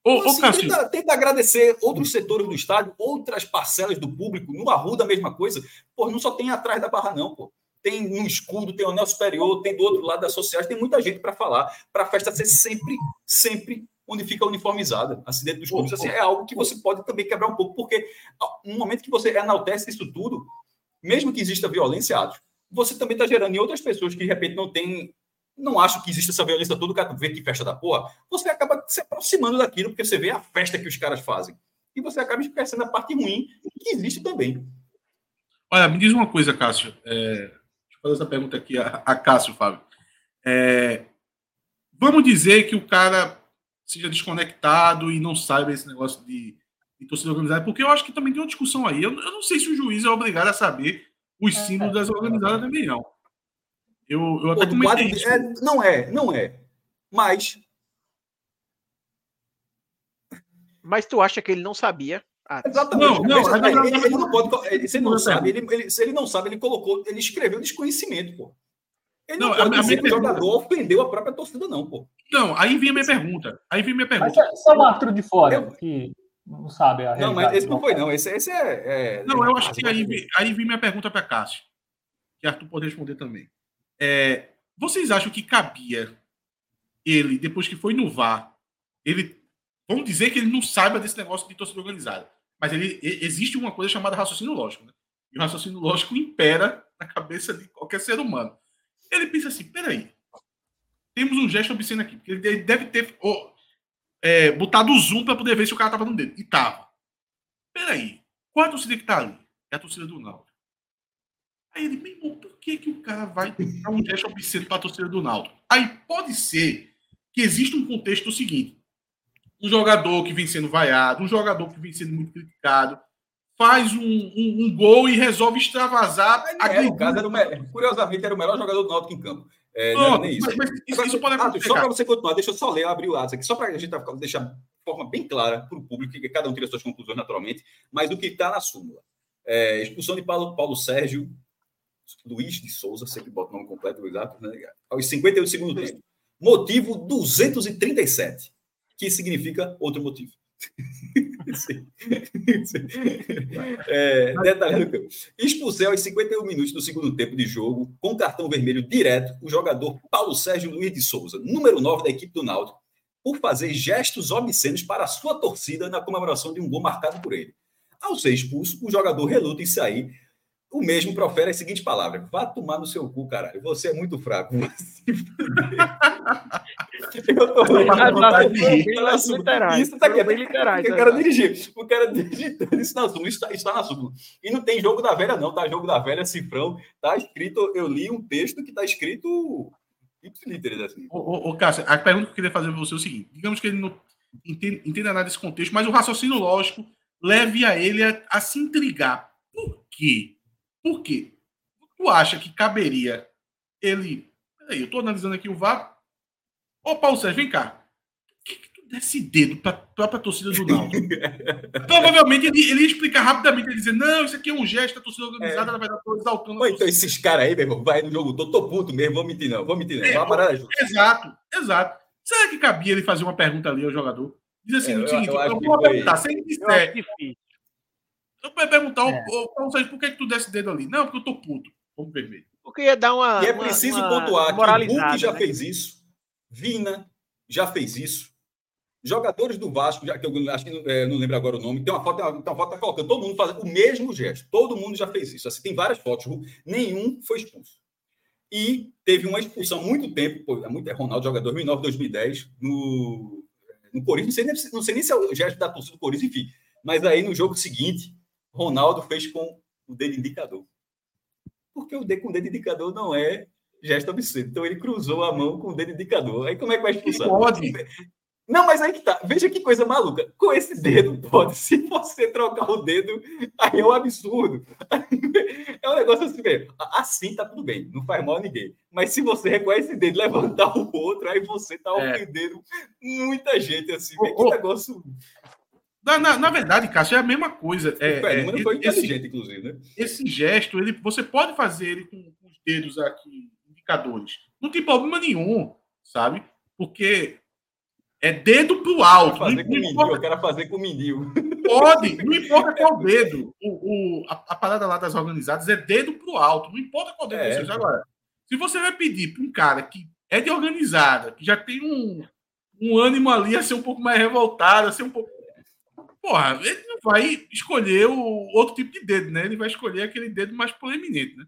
Ô, então, assim, tenta, tenta, agradecer outros setores do estádio, outras parcelas do público, no Arruda a mesma coisa. Pô, não só tem atrás da barra, não, pô. Tem no escudo, tem o anel superior, tem do outro lado das sociais, tem muita gente para falar, para a festa ser sempre, sempre onde fica uniformizada, assim, dentro dos clubes. Assim, é algo que você pode também quebrar um pouco, porque no momento que você enaltece isso tudo, mesmo que exista violência, atos, você também está gerando em outras pessoas que, de repente, não têm não acho que existe essa violência toda, o cara vê que festa da porra, você acaba se aproximando daquilo, porque você vê a festa que os caras fazem. E você acaba esquecendo a parte ruim que existe também. Olha, me diz uma coisa, Cássio. É, fazer essa pergunta aqui a, a Cássio, Fábio. É, vamos dizer que o cara seja desconectado e não saiba esse negócio de, de torcida organizada, porque eu acho que também tem uma discussão aí. Eu, eu não sei se o juiz é obrigado a saber os é, símbolos das organizadas também, não. Eu, eu até Pô, comentei isso. É, não é, não é. Mas. Mas tu acha que ele não sabia? Ah, Exatamente. Não, não, ele, ele, ele, não pode. Ele, se ele não sabe, ele, ele, se ele não sabe, ele colocou, ele escreveu desconhecimento, pô. Ele não, não pode a, dizer a que o jogador ofendeu a própria torcida, não, pô. Não, aí vem a minha pergunta. Aí vem a minha pergunta. Mas só o árbitro de fora eu... que não sabe a Não, mas esse não foi, não. Esse, esse é, é. Não, eu acho que aí, aí vem minha pergunta para Cássio. Que Arthur pode responder também. É, vocês acham que cabia ele, depois que foi no VAR, ele. Vamos dizer que ele não saiba desse negócio de torcida organizada. Mas ele, existe uma coisa chamada raciocínio lógico. Né? E o raciocínio lógico impera na cabeça de qualquer ser humano. Ele pensa assim: peraí, temos um gesto obsceno aqui. Porque ele deve ter oh, é, botado o zoom para poder ver se o cara estava no dedo. E tava. Peraí, qual é a torcida que tá ali? É a torcida do Náutico. Aí ele, meu irmão, por que, que o cara vai dar um gesto obsceno para a torcida do Náutico? Aí pode ser que exista um contexto seguinte: um jogador que vem sendo vaiado, um jogador que vem sendo muito criticado, faz um, um, um gol e resolve extravasar. É, no caso, era o, curiosamente, era o melhor jogador do Náutico em campo. É, não, não nem isso. Mas, mas isso, Agora, isso pode acontecer. Só para você continuar, deixa eu só ler, abrir o ato aqui, só para a gente deixar de forma bem clara para o público, que cada um tira suas conclusões naturalmente, mas o que está na súmula. É, expulsão de Paulo, Paulo Sérgio, Luiz de Souza, sempre bota o nome completo, exato, né? aos 58 do segundo tempo. Motivo 237, que significa outro motivo. é, detalhando expulsão aos 51 minutos do segundo tempo de jogo, com cartão vermelho direto, o jogador Paulo Sérgio Luiz de Souza, número 9 da equipe do Náutico, por fazer gestos obscenos para a sua torcida na comemoração de um gol marcado por ele. Ao ser expulso, o jogador reluta em sair o mesmo profere a seguinte palavra: vá tomar no seu cu, caralho. Você é muito fraco. eu tô Isso tá aqui. É bem literal. O cara dirigir. O cara digitando isso na súmula. Isso tá, isso tá na súmula. E não tem jogo da velha, não. Tá jogo da velha, cifrão. Tá escrito. Eu li um texto que tá escrito. Ipsilíteres, assim. Ô, Cássio, a pergunta que eu queria fazer para você é o seguinte: digamos que ele não entenda, entenda nada desse contexto, mas o raciocínio lógico leve a ele a, a se intrigar. Por quê? Por quê? Tu acha que caberia ele. Peraí, eu estou analisando aqui o VAR. Ô, Paulo Sérgio, vem cá. desse dedo para a própria torcida do Náutico. Provavelmente ele, ele ia explicar rapidamente, ele dizer, não, isso aqui é um gesto da torcida organizada, é. ela vai dar todos exaltando. Ou então esses caras aí, meu irmão, vai no jogo, tô, tô puto mesmo, vou mentir não, vou mentir não. É, parar exato, exato. Será que cabia ele fazer uma pergunta ali ao jogador? Diz assim, é, o seguinte, eu, eu, eu vou perguntar, se ele disser... Eu vou perguntar, é. Paulo Sérgio, por que, que tu desce o dedo ali? Não, porque eu tô puto. Vamos vermelho. Porque ia dar uma. E é preciso uma, pontuar uma que o Hulk já né? fez isso, Vina já fez isso, jogadores do Vasco, já, que eu acho que é, não lembro agora o nome, tem uma foto, tem uma foto tá colocando, todo mundo fazendo o mesmo gesto, todo mundo já fez isso. Assim, tem várias fotos, nenhum foi expulso. E teve uma expulsão muito tempo, pô, é muito é Ronaldo, jogador 2009, 2010, no, no Corinthians, não sei, nem, não sei nem se é o gesto da torcida do Corinthians, enfim. Mas aí no jogo seguinte, Ronaldo fez com o dedo indicador. Porque o dedo com o dedo indicador não é gesto obsceno. Então ele cruzou a mão com o dedo indicador. Aí como é que vai expulsar? Pode. Não, mas aí que tá. Veja que coisa maluca. Com esse dedo, pode. Se você trocar o dedo, aí é um absurdo. É um negócio assim mesmo. Assim tá tudo bem. Não faz mal a ninguém. Mas se você recuar esse dedo levantar o outro, aí você tá é. ofendendo é. muita gente. Assim. Oh, que negócio. Na, na, na, verdade, Cássio, é a mesma coisa. É, o é, foi inteligente, esse, inclusive, né? Esse gesto, ele, você pode fazer ele com, com os dedos aqui, indicadores. Não tem problema nenhum, sabe? Porque é dedo pro alto. Eu, fazer com mindil, eu quero fazer com mindil. Pode, não importa qual dedo. O, o, a, a, parada lá das organizadas é dedo pro alto, não importa qual dedo é, você Agora, se você vai pedir para um cara que é de organizada, que já tem um, um ânimo ali a ser um pouco mais revoltado, a ser um pouco porra, ele não vai escolher o outro tipo de dedo, né? Ele vai escolher aquele dedo mais proeminente, né?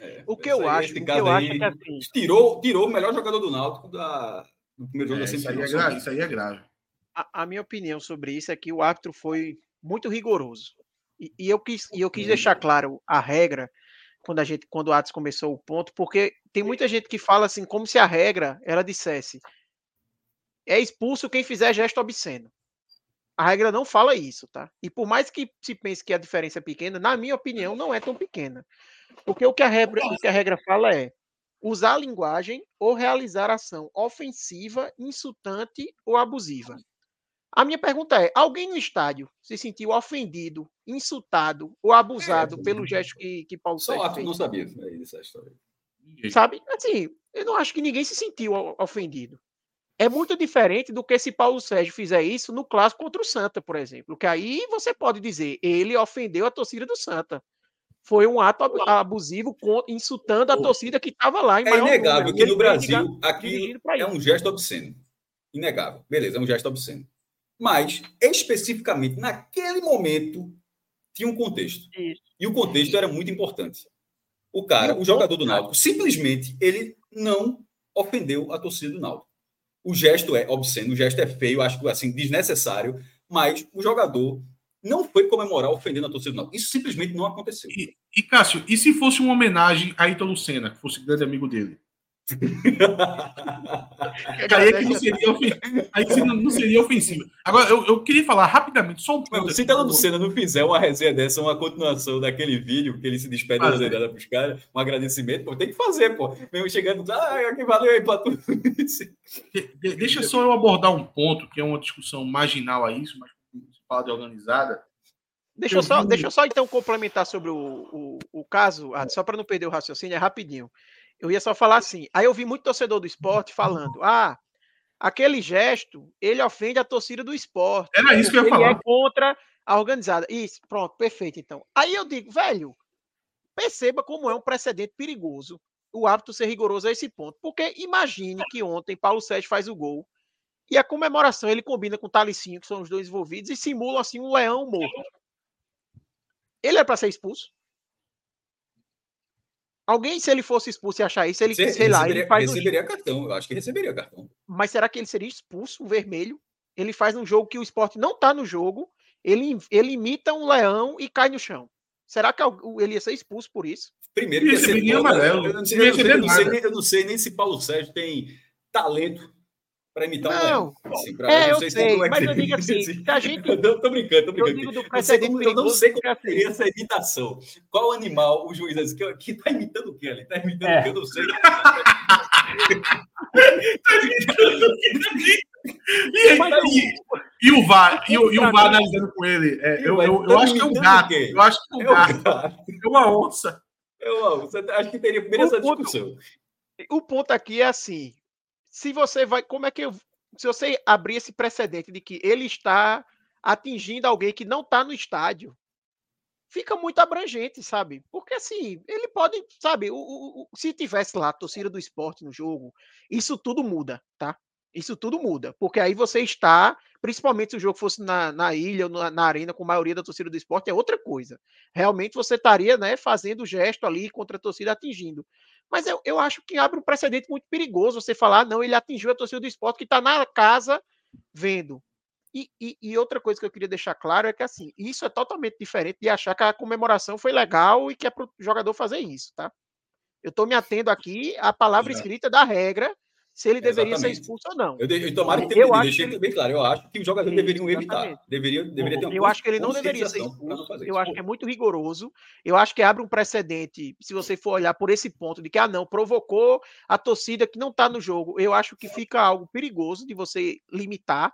É, o que eu acho, o que eu acho é que assim... tirou, tirou o melhor jogador do Náutico da, do primeiro jogo é, da isso, aí é grave, isso aí é grave. A, a, minha opinião sobre isso é que o árbitro foi muito rigoroso. E, e eu quis, e eu quis deixar claro a regra quando a gente, quando o Atos começou o ponto, porque tem muita gente que fala assim, como se a regra ela dissesse é expulso quem fizer gesto obsceno. A regra não fala isso, tá? E por mais que se pense que a diferença é pequena, na minha opinião, não é tão pequena. Porque o que a regra, o que a regra fala é usar a linguagem ou realizar ação ofensiva, insultante ou abusiva. A minha pergunta é: alguém no estádio se sentiu ofendido, insultado ou abusado é, pelo gesto que, que Paulo Só Sérgio fez? não sabia dessa história. Sabe? Assim, eu não acho que ninguém se sentiu ofendido. É muito diferente do que se Paulo Sérgio fizer isso no clássico contra o Santa, por exemplo. Que aí você pode dizer, ele ofendeu a torcida do Santa. Foi um ato abusivo, insultando a torcida que estava lá. é inegável que no Brasil aqui é um gesto obsceno. Inegável. Beleza, é um gesto obsceno. Mas, especificamente, naquele momento, tinha um contexto. Isso. E o contexto era muito importante. O cara, o jogador do Náutico, simplesmente, ele não ofendeu a torcida do Náutico. O gesto é obsceno, o gesto é feio, acho assim desnecessário, mas o jogador não foi comemorar ofendendo a torcida, não. Isso simplesmente não aconteceu. E, e Cássio, e se fosse uma homenagem a Ítalo Senna, que fosse grande amigo dele? Aí é que não seria, aí não seria ofensivo. Agora, eu, eu queria falar rapidamente, só um ponto. Se Ítalo Senna não fizer uma resenha dessa, uma continuação daquele vídeo que ele se despede da zerada para os caras, um agradecimento, pô, tem que fazer, pô. Mesmo chegando, ah, que valeu aí para tudo isso. De, deixa só eu abordar um ponto, que é uma discussão marginal a isso, mas se fala de organizada. Deixa eu, só, deixa eu só então complementar sobre o, o, o caso, só para não perder o raciocínio, é rapidinho. Eu ia só falar assim. Aí eu vi muito torcedor do esporte falando: ah, aquele gesto, ele ofende a torcida do esporte. Era isso que eu ia falar. Ele é contra a organizada. Isso, pronto, perfeito. Então. Aí eu digo, velho, perceba como é um precedente perigoso o hábito ser rigoroso a esse ponto. Porque imagine que ontem Paulo Sérgio faz o gol e a comemoração ele combina com o Talicinho, que são os dois envolvidos, e simula assim um leão morto. Ele é para ser expulso? Alguém, se ele fosse expulso e achar isso, ele, sei lá, ele faz receberia um... cartão. Eu acho que receberia cartão. Mas será que ele seria expulso, o vermelho? Ele faz um jogo que o esporte não tá no jogo, ele, ele imita um leão e cai no chão. Será que ele ia ser expulso por isso? Primeiro, que ia ser né? amarelo. Eu não sei nem se Paulo Sérgio tem talento para imitar um não, assim, é, eu, sei, sei é mas eu digo assim, se a gente... Eu tô brincando, tô brincando. Eu, eu, sei como, eu não sei como seria essa imitação. Qual animal o juiz diz que, que tá imitando o que ali? Tá imitando é. o que? Eu não sei. tá imitando o que? E, e, e, o VAR, e, o, e o VAR analisando com ele, é, eu, eu, eu, acho que é um gato. Eu acho que é um gato. É uma onça. É uma onça. Acho que teria primeiro essa discussão. O ponto aqui é assim: se você vai. Como é que eu. Se você abrir esse precedente de que ele está atingindo alguém que não está no estádio, fica muito abrangente, sabe? Porque assim, ele pode, sabe, o, o, se tivesse lá a torcida do esporte no jogo, isso tudo muda, tá? Isso tudo muda, porque aí você está, principalmente se o jogo fosse na, na ilha ou na, na, arena com a maioria da torcida do esporte, é outra coisa. Realmente você estaria né, fazendo gesto ali contra a torcida atingindo. Mas eu, eu acho que abre um precedente muito perigoso você falar, ah, não, ele atingiu a torcida do esporte que está na casa vendo. E, e, e, outra coisa que eu queria deixar claro é que assim, isso é totalmente diferente de achar que a comemoração foi legal e que é para o jogador fazer isso, tá? Eu estou me atendo aqui à palavra escrita da regra se ele deveria Exatamente. ser expulso ou não. Eu, eu tomara que tenha eu deixei ele... bem claro. Eu acho que os jogadores deveriam evitar. Deveria, deveria ter uma Eu acho que ele não deveria ser expulso. Eu acho que é muito rigoroso. Eu acho que abre um precedente, se você for olhar por esse ponto de que, ah, não, provocou a torcida que não está no jogo. Eu acho que fica algo perigoso de você limitar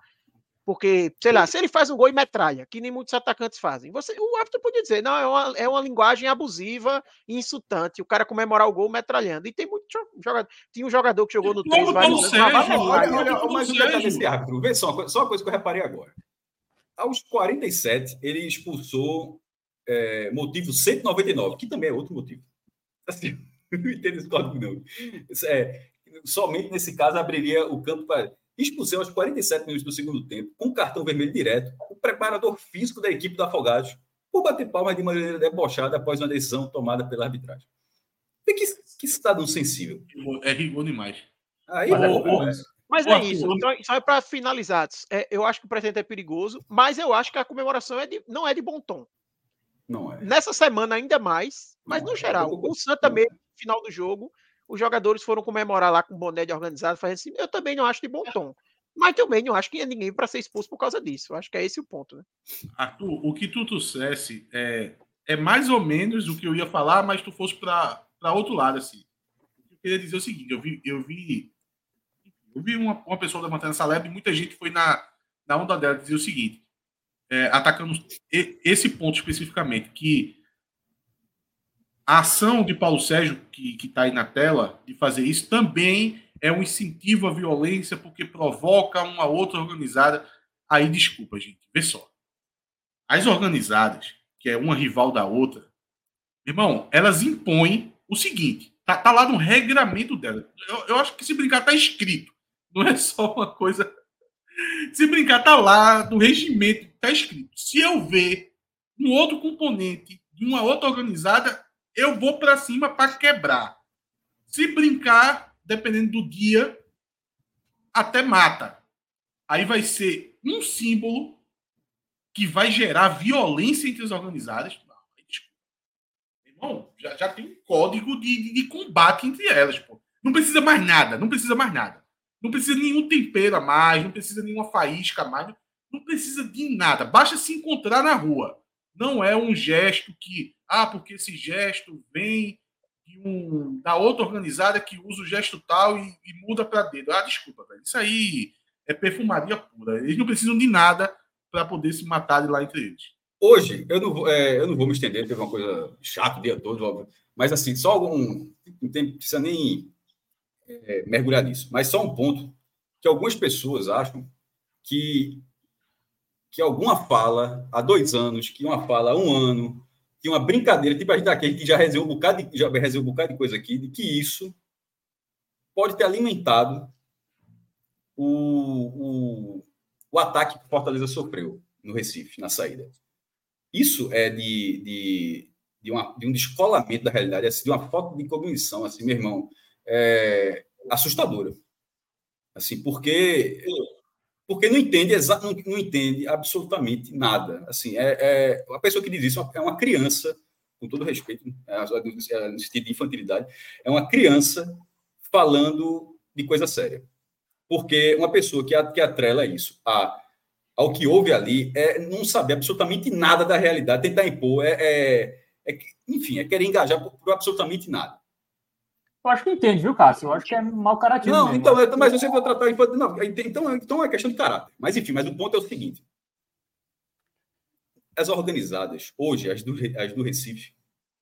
porque, sei lá, se ele faz um gol e metralha, que nem muitos atacantes fazem, você, o árbitro podia dizer, não, é uma, é uma linguagem abusiva e insultante, o cara comemorar o gol metralhando. E tem muito jogador. Tinha um jogador que jogou no 3 vários anos. Olha, olha, olha, mas o detalhe desse árbitro, vê só, só uma coisa que eu reparei agora. Aos 47, ele expulsou é, motivo 199, que também é outro motivo. Assim, não entendo esse código, não. É, somente nesse caso abriria o campo para expulsão aos 47 minutos do segundo tempo, com cartão vermelho direto, o preparador físico da equipe do Afogados, por bater palmas de maneira debochada após uma decisão tomada pela arbitragem. Tem que, que estado sensível. É rigor demais. Aí, mas, é, é, mas é isso. Então, só é para finalizar. É, eu acho que o presente é perigoso, mas eu acho que a comemoração é de, não é de bom tom. Não é. Nessa semana ainda mais, mas não no é. geral. O Santa mesmo, no final do jogo, os jogadores foram comemorar lá com boné de organizado, fazendo assim. Eu também não acho de bom tom. Mas também não acho que é ninguém para ser expulso por causa disso. Eu acho que é esse o ponto, né? Arthur, o que tu trouxesse é, é mais ou menos o que eu ia falar, mas tu fosse para outro lado, assim. Eu queria dizer o seguinte: eu vi, eu vi, eu vi uma, uma pessoa levantando essa lebre e muita gente foi na, na onda dela dizer o seguinte, é, atacando esse ponto especificamente, que a ação de Paulo Sérgio, que está aí na tela, de fazer isso, também é um incentivo à violência, porque provoca uma outra organizada. Aí, desculpa, gente, vê só. As organizadas, que é uma rival da outra, irmão, elas impõem o seguinte: tá, tá lá no regramento dela. Eu, eu acho que se brincar, tá escrito. Não é só uma coisa. Se brincar, tá lá no regimento, tá escrito. Se eu ver um outro componente de uma outra organizada, eu vou para cima para quebrar. Se brincar, dependendo do dia, até mata. Aí vai ser um símbolo que vai gerar violência entre as organizadas. Irmão, já, já tem um código de, de, de, combate entre elas. Pô. Não precisa mais nada, não precisa mais nada. Não precisa nenhum tempero a mais, não precisa nenhuma faísca a mais, não precisa de nada. Basta se encontrar na rua. Não é um gesto que ah, porque esse gesto vem um, da outra organizada que usa o gesto tal e, e muda para dedo. Ah, desculpa, velho. Isso aí é perfumaria pura. Eles não precisam de nada para poder se matar de lá entre eles. Hoje, eu não, vou, é, eu não vou me estender, teve uma coisa chata o dia todo, mas assim, só algum. Não precisa nem é, mergulhar nisso, mas só um ponto que algumas pessoas acham que, que alguma fala há dois anos, que uma fala há um ano, tinha uma brincadeira, tipo a gente aqui, gente já resenhou um bocado de, já resenhou um bocado de coisa aqui, de que isso pode ter alimentado o, o, o ataque que o Fortaleza sofreu no Recife, na saída. Isso é de, de, de, uma, de um descolamento da realidade, assim, de uma falta de cognição, assim, meu irmão, é, assustadora. Assim, porque porque não entende não, não entende absolutamente nada. Assim, é, é, a pessoa que diz isso é uma criança, com todo respeito, é, no sentido de infantilidade, é uma criança falando de coisa séria. Porque uma pessoa que, que atrela isso a, ao que houve ali é não saber absolutamente nada da realidade, tentar impor, é, é, é enfim, é querer engajar por, por absolutamente nada. Eu acho que entende, viu, Cássio? Eu acho que é mau caráter. Não, mesmo. então, mas você vai tratar. Não, então, então é questão de caráter. Mas enfim, mas o ponto é o seguinte: as organizadas, hoje, as do, as do Recife,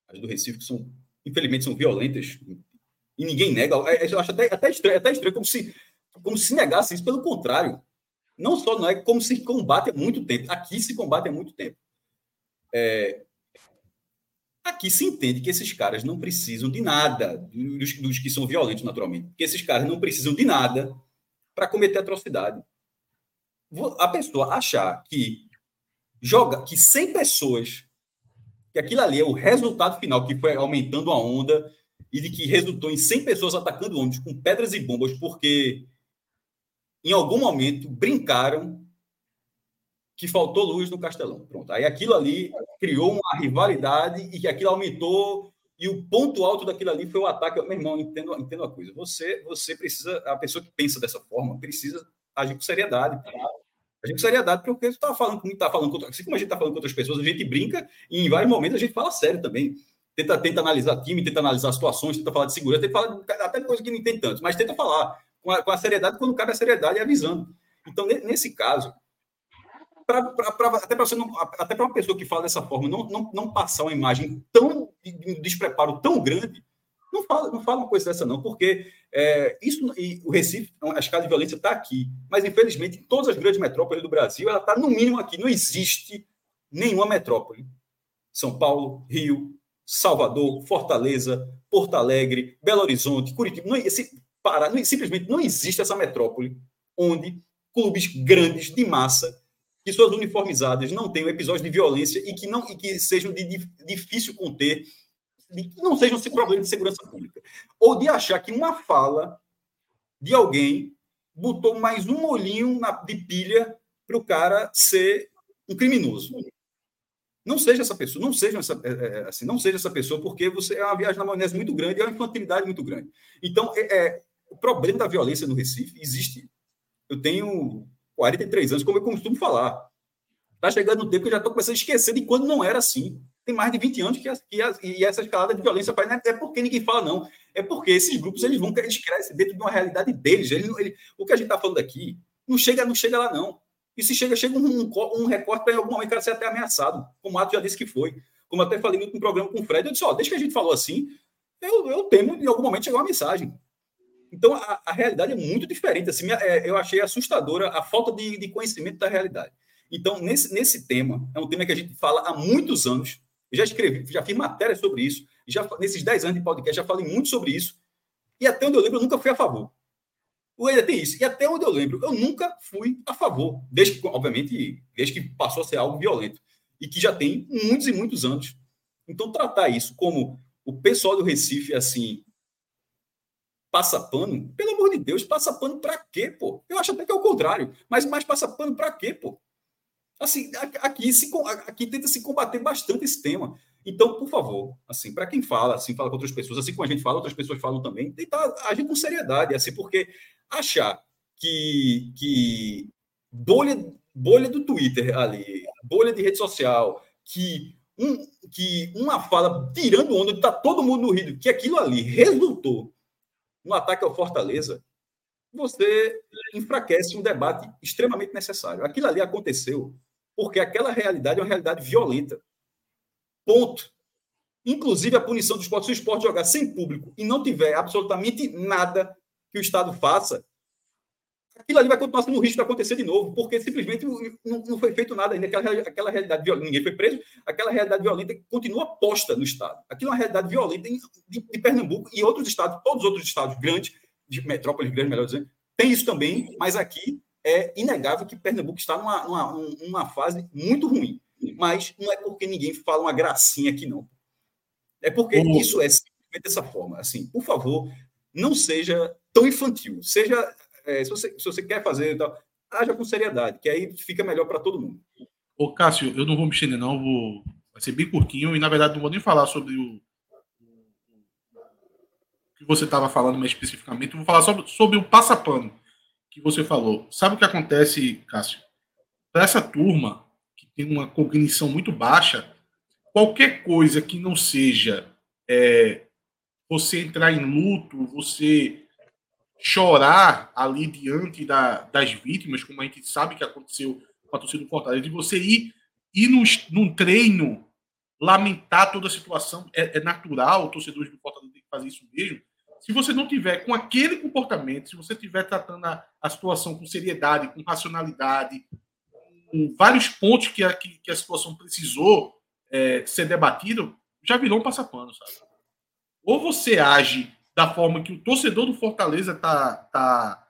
as do Recife, que são, infelizmente, são violentas, e ninguém nega, é, é, eu acho até, até, estranho, até estranho, como se, como se negasse isso, pelo contrário. Não só não é como se combate há muito tempo. Aqui se combate há muito tempo. É, aqui se entende que esses caras não precisam de nada, dos, dos que são violentos, naturalmente, que esses caras não precisam de nada para cometer atrocidade. A pessoa achar que joga que 100 pessoas, que aquilo ali é o resultado final, que foi aumentando a onda, e de que resultou em 100 pessoas atacando ônibus com pedras e bombas, porque em algum momento brincaram que faltou luz no Castelão. Pronto. Aí aquilo ali criou uma rivalidade e que aquilo aumentou. E o ponto alto daquilo ali foi o ataque. Meu irmão, entendo, entendo a coisa. Você, você precisa, a pessoa que pensa dessa forma, precisa agir com seriedade. A gente seriedade porque você está falando como está falando, assim como a gente está falando com outras pessoas, a gente brinca e em vários momentos a gente fala sério também. Tenta, tenta analisar time, tenta analisar situações, tenta falar de segurança, tenta falar até coisa que não tem tanto, mas tenta falar com a, com a seriedade quando cabe a seriedade e avisando. Então, nesse caso, pra, pra, pra, até para uma pessoa que fala dessa forma, não, não, não passar uma imagem tão de um despreparo tão grande, não fala, não fala uma coisa dessa, não, porque é, isso e o Recife, a escala de violência está aqui, mas infelizmente em todas as grandes metrópoles do Brasil, ela está no mínimo aqui. Não existe nenhuma metrópole. São Paulo, Rio, Salvador, Fortaleza, Porto Alegre, Belo Horizonte, Curitiba. Não, esse, para, não, simplesmente não existe essa metrópole onde clubes grandes de massa que suas uniformizadas não tenham episódios de violência e que não e que sejam de, de difícil conter não sejam problemas de segurança pública. Ou de achar que uma fala de alguém botou mais um molhinho na, de pilha para o cara ser um criminoso. Não seja essa pessoa, não seja essa, é, é, assim, não seja essa pessoa, porque você é uma viagem na maionese muito grande, é uma infantilidade muito grande. Então, é, é, o problema da violência no Recife existe. Eu tenho 43 anos, como eu costumo falar. Está chegando um tempo que eu já estou começando a esquecer de quando não era assim tem mais de 20 anos que, a, que a, e essa escalada de violência não é porque ninguém fala, não. É porque esses grupos eles vão eles crescem dentro de uma realidade deles. Ele, ele, o que a gente está falando aqui não chega, não chega lá, não. E se chega, chega um, um, um recorte para em algum momento ser até ameaçado, como o Ato já disse que foi. Como até falei no programa com o Fred, eu disse, ó, desde que a gente falou assim, eu, eu temo em algum momento chegar uma mensagem. Então, a, a realidade é muito diferente. Assim, é, eu achei assustadora a falta de, de conhecimento da realidade. Então, nesse, nesse tema, é um tema que a gente fala há muitos anos, já escrevi, já fiz matéria sobre isso. Já, nesses 10 anos de podcast, já falei muito sobre isso. E até onde eu lembro, eu nunca fui a favor. O ainda tem isso. E até onde eu lembro, eu nunca fui a favor. Desde que, obviamente, desde que passou a ser algo violento. E que já tem muitos e muitos anos. Então, tratar isso como o pessoal do Recife, assim, passa pano, pelo amor de Deus, passa pano para quê, pô? Eu acho até que é o contrário. Mas mais passa pano para quê, pô? Assim, aqui, se, aqui tenta se combater bastante esse tema. Então, por favor, assim, para quem fala, assim, fala com outras pessoas, assim como a gente fala, outras pessoas falam também, tentar agir com seriedade, assim, porque achar que, que bolha, bolha do Twitter ali, bolha de rede social, que, um, que uma fala tirando onda, está todo mundo no Rio, que aquilo ali resultou no ataque ao Fortaleza, você enfraquece um debate extremamente necessário. Aquilo ali aconteceu porque aquela realidade é uma realidade violenta. Ponto. Inclusive a punição do esporte, se o esporte jogar sem público e não tiver absolutamente nada que o Estado faça, aquilo ali vai continuar sendo um risco de acontecer de novo, porque simplesmente não, não foi feito nada ainda. Aquela, aquela realidade violenta, ninguém foi preso, aquela realidade violenta continua posta no Estado. Aquilo é uma realidade violenta de, de Pernambuco e outros estados, todos os outros estados grandes, de metrópoles grandes, melhor dizendo, tem isso também, mas aqui é inegável que Pernambuco está numa, numa, numa fase muito ruim. Mas não é porque ninguém fala uma gracinha aqui, não. É porque isso é simplesmente dessa forma. Assim, por favor, não seja tão infantil. Seja, é, se, você, se você quer fazer, tal, haja com seriedade, que aí fica melhor para todo mundo. Ô, Cássio, eu não vou me estender, não. Vou... Vai ser bem curtinho e, na verdade, não vou nem falar sobre o, que você estava falando mais especificamente. Vou falar sobre, sobre o passapano que você falou. Sabe o que acontece, Cássio? Para essa turma que tem uma cognição muito baixa, qualquer coisa que não seja é, você entrar em luto, você chorar ali diante da, das vítimas, como a gente sabe que aconteceu com a torcida do Fortaleza, de você ir, ir num, num treino lamentar toda a situação, é, é natural, torcedores do Fortaleza tem que fazer isso mesmo. Se você não tiver com aquele comportamento, se você estiver tratando a, a situação com seriedade, com racionalidade, com vários pontos que a, que, que a situação precisou é, ser debatido, já virou um passapano, sabe? Ou você age da forma que o torcedor do Fortaleza está tá,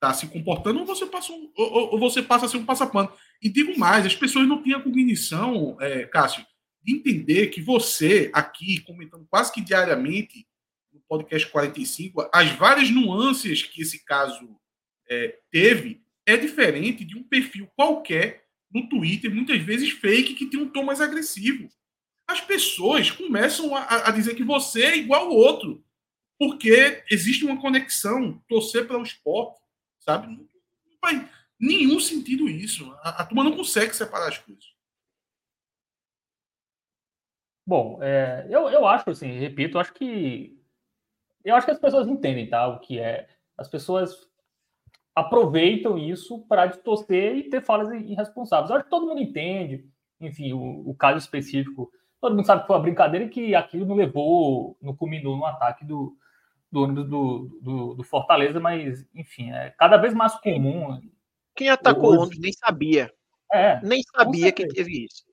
tá se comportando, ou você, passa um, ou, ou, você passa a ser um passapano. E digo mais, as pessoas não têm a cognição, é, Cássio, de entender que você, aqui, comentando quase que diariamente no podcast 45, as várias nuances que esse caso é, teve é diferente de um perfil qualquer no Twitter, muitas vezes fake, que tem um tom mais agressivo. As pessoas começam a, a dizer que você é igual ao outro porque existe uma conexão, torcer para o esporte, sabe? Não, faz nenhum sentido isso. A, a turma não consegue separar as coisas. Bom, é, eu, eu acho assim, repito, acho que eu acho que as pessoas entendem, tá? O que é. As pessoas aproveitam isso para torcer e ter falas irresponsáveis. Eu acho que todo mundo entende, enfim, o, o caso específico. Todo mundo sabe que foi uma brincadeira e que aquilo não levou, não culminou no ataque do, do ônibus do, do, do, Fortaleza, mas, enfim, é cada vez mais comum. Quem atacou o ônibus nem sabia. É, nem sabia que teve isso.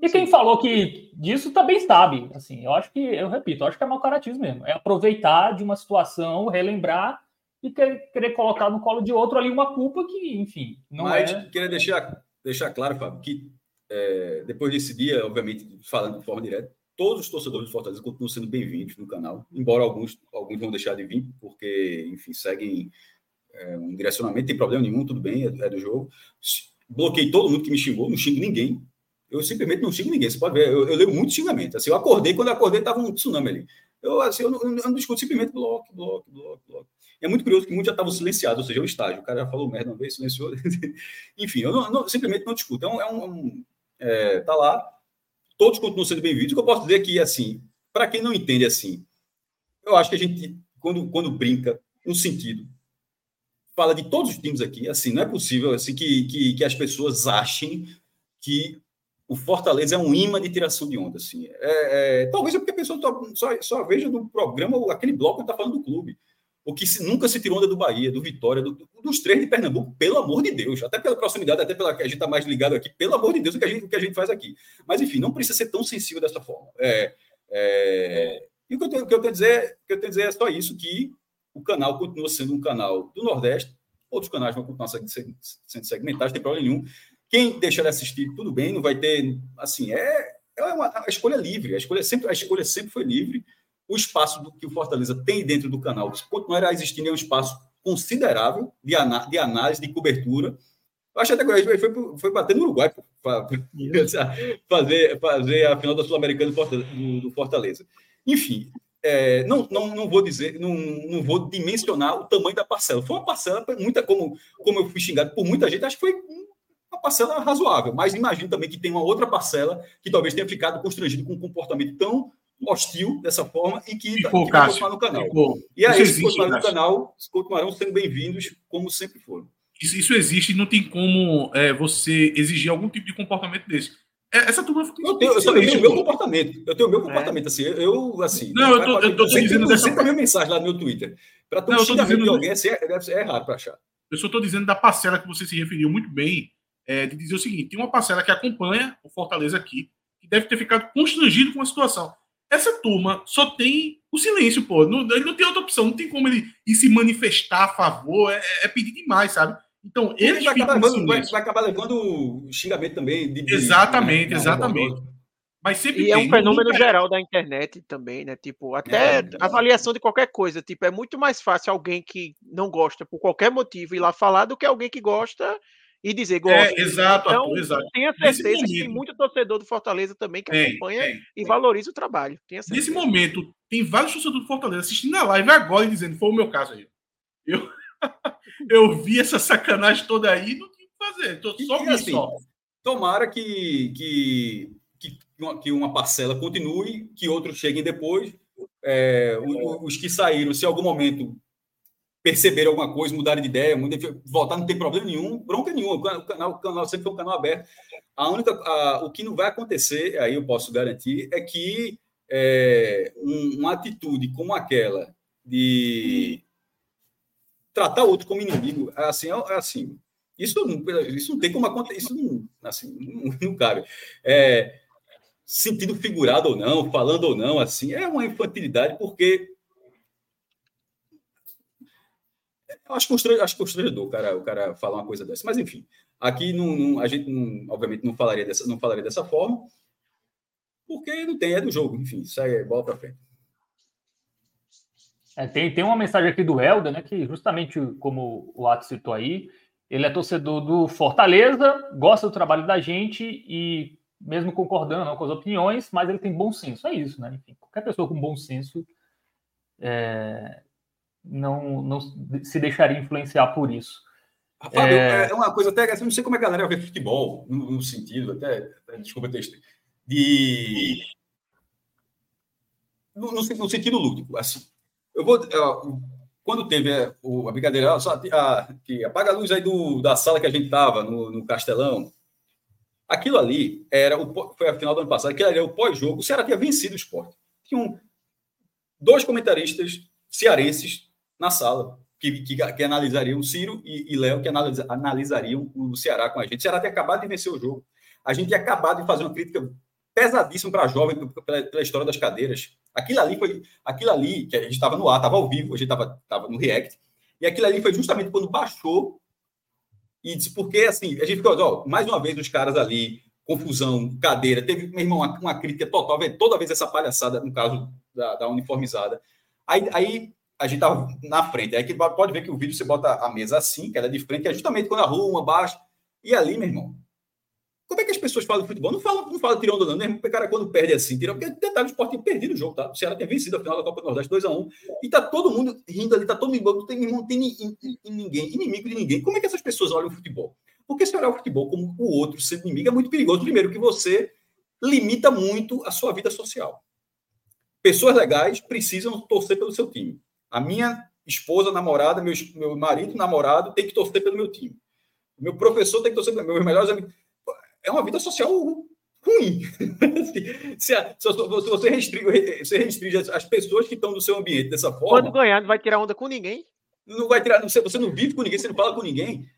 E quem falou que disso também sabe. Assim, eu acho que, eu repito, eu acho que é mau caratismo mesmo. É aproveitar de uma situação, relembrar e querer, querer colocar no colo de outro ali uma culpa que, enfim, não Mas, é. queria deixar, deixar claro, Fábio, que é, depois desse dia, obviamente, falando de forma direta, todos os torcedores do Fortaleza continuam sendo bem-vindos no canal, embora alguns, alguns vão deixar de vir, porque, enfim, seguem é, um direcionamento, tem problema nenhum, tudo bem, é, é, do jogo. Bloqueei todo mundo que me xingou, não xingo ninguém. Eu simplesmente não xingo ninguém. Você pode ver, eu, eu leio muito xingamento. Assim, eu acordei, quando eu acordei, estava um tsunami ali. Eu, assim, eu, não, eu não discuto, simplesmente bloco, bloco, bloco, bloco. E é muito curioso que muitos já estavam silenciados, ou seja, o estágio. O cara já falou merda uma vez, silenciou. Enfim, eu não, não, simplesmente não discuto. É um, é um é, tá lá, todos continuam sendo bem-vindos. O que eu posso dizer é que, assim, para quem não entende assim, eu acho que a gente, quando, quando brinca, no sentido, fala de todos os times aqui, assim, não é possível assim, que, que, que as pessoas achem que o Fortaleza é um imã de tiração de onda. Assim. É, é, talvez é porque a pessoa só, só veja no programa aquele bloco que está falando do clube o que se, nunca se tirou onda do Bahia, do Vitória, do, dos três de Pernambuco, pelo amor de Deus, até pela proximidade, até pela que a gente está mais ligado aqui, pelo amor de Deus, o que, a gente, o que a gente faz aqui. Mas, enfim, não precisa ser tão sensível dessa forma. É, é, e o que eu, tenho, que eu tenho a dizer, que eu tenho dizer é só isso, que o canal continua sendo um canal do Nordeste, outros canais vão continuar sendo segmentados, não tem problema nenhum. Quem deixar de assistir, tudo bem, não vai ter, assim, é, é uma a escolha livre, a escolha sempre, a escolha sempre foi livre, o espaço do, que o Fortaleza tem dentro do canal, se continuar a existir, é um espaço considerável de, ana, de análise, de cobertura. Eu acho até que ele foi, foi bater no Uruguai para fazer, fazer a final da Sul-Americana do, do Fortaleza. Enfim, é, não, não, não vou dizer, não, não vou dimensionar o tamanho da parcela. Foi uma parcela, muita, como, como eu fui xingado por muita gente, acho que foi uma parcela razoável, mas imagino também que tem uma outra parcela que talvez tenha ficado constrangido com um comportamento tão hostil dessa forma e que, Ficou, continuar no canal. Ficou. E aí, se continuarem no canal, continuarão sendo bem-vindos, como sempre foram. Isso, isso existe e não tem como é, você exigir algum tipo de comportamento desse. É, essa turma eu tenho, eu, tenho o meu comportamento. Eu tenho o meu comportamento, é. assim. Eu, assim. Não, eu tô, eu tô, tô dizendo dessa. Sempre a minha mensagem lá no meu Twitter. Para tu xingar de alguém, assim, é, é errado para achar. Eu só estou dizendo da parcela que você se referiu muito bem, é, de dizer o seguinte: tem uma parcela que acompanha o Fortaleza aqui, que deve ter ficado constrangido com a situação. Essa turma só tem o silêncio, pô. Não, ele não tem outra opção, não tem como ele ir se manifestar a favor, é, é pedir demais, sabe? Então, ele vai acabar, levando, vai, vai acabar levando xingamento também. De, exatamente, de, exatamente. Mas sempre e é um fenômeno geral da internet também, né? Tipo, até é, avaliação de qualquer coisa. Tipo, é muito mais fácil alguém que não gosta por qualquer motivo ir lá falar do que alguém que gosta e dizer gosta. É, exato, então, Arthur, exato. Tenha certeza momento, que tem muito torcedor do Fortaleza também que tem, acompanha tem, e tem. valoriza o trabalho. Nesse momento, tem vários torcedores do Fortaleza assistindo a live agora e dizendo, foi o meu caso aí. Eu, eu vi essa sacanagem toda aí não tinha o que fazer. Tô só e, assim, só. Tomara que, que, que, uma, que uma parcela continue, que outros cheguem depois. é, os que saíram, se em algum momento perceberam alguma coisa, mudaram de ideia, voltar não tem problema nenhum, bronca nenhuma. O canal, o canal sempre foi um canal aberto. A única, a, o que não vai acontecer, aí eu posso garantir, é que é, um, uma atitude como aquela de tratar o outro como inimigo, é assim, é assim. Isso isso não tem como acontecer, isso não, assim, não, não cabe. É, sentido figurado ou não, falando ou não, assim, é uma infantilidade, porque acho constrangedor, acho constrangedor cara, o cara falar uma coisa dessa. Mas, enfim, aqui não, não, a gente, não, obviamente, não falaria, dessa, não falaria dessa forma, porque não tem, é do jogo. Enfim, sai bola para frente. É, tem, tem uma mensagem aqui do Helder, né, que justamente como o Ato citou aí, ele é torcedor do Fortaleza, gosta do trabalho da gente e mesmo concordando com as opiniões, mas ele tem bom senso. É isso, né? Enfim, qualquer pessoa com bom senso é, não, não se deixaria influenciar por isso. Fábio, é... é... uma coisa até, assim, não sei como é que a galera vê futebol, no, no sentido, até, desculpa ter de... No, no, no, sentido lúdico, assim. Eu vou... quando teve a, a brincadeira, só, a, que apaga a luz aí do, da sala que a gente estava, no, no Castelão, Aquilo ali era o, foi a final do ano passado, aquilo ali era o pós-jogo. O Ceará tinha vencido o esporte. Tinham dois comentaristas cearenses na sala que, que, que analisariam, Ciro e, e Léo, que analisa, analisariam o Ceará com a gente. O Ceará acabado de vencer o jogo. A gente tinha acabado de fazer uma crítica pesadíssima para a jovem pela, pela, história das cadeiras. Aquilo ali foi aquilo ali que a gente estava no ar, estava ao vivo, a gente estava no React. E aquilo ali foi justamente quando baixou e disse, porque assim, a gente ficou, ó, mais uma vez os caras ali, confusão, cadeira, teve, meu irmão, uma, uma crítica total, toda vez essa palhaçada, no caso da, da uniformizada. Aí, aí a gente tava na frente, aí que pode ver que o vídeo você bota a mesa assim, que ela é de frente, que é justamente quando a rua, uma baixa, e ali, meu irmão, como é que as pessoas falam de futebol? Não fala, não fala tirando não, né? O cara quando perde assim, tira, porque detalhe, o esporte tem perdido o jogo, tá? O Ceará tem vencido a final da Copa do Nordeste 2x1. E tá todo mundo rindo ali, tá todo mundo, não tem, não tem ninguém, inimigo de ninguém. Como é que essas pessoas olham o futebol? Porque se olhar o futebol como o outro ser inimigo é muito perigoso. Primeiro, que você limita muito a sua vida social. Pessoas legais precisam torcer pelo seu time. A minha esposa, namorada, meu, meu marido, namorado, tem que torcer pelo meu time. Meu professor tem que torcer pelo meu melhores amigos é uma vida social ruim. se, se, você, restringe, você restringe as pessoas que estão no seu ambiente dessa forma. Quando ganhar, não vai tirar onda com ninguém. Não vai tirar. Você, você não vive com ninguém, você não fala com ninguém.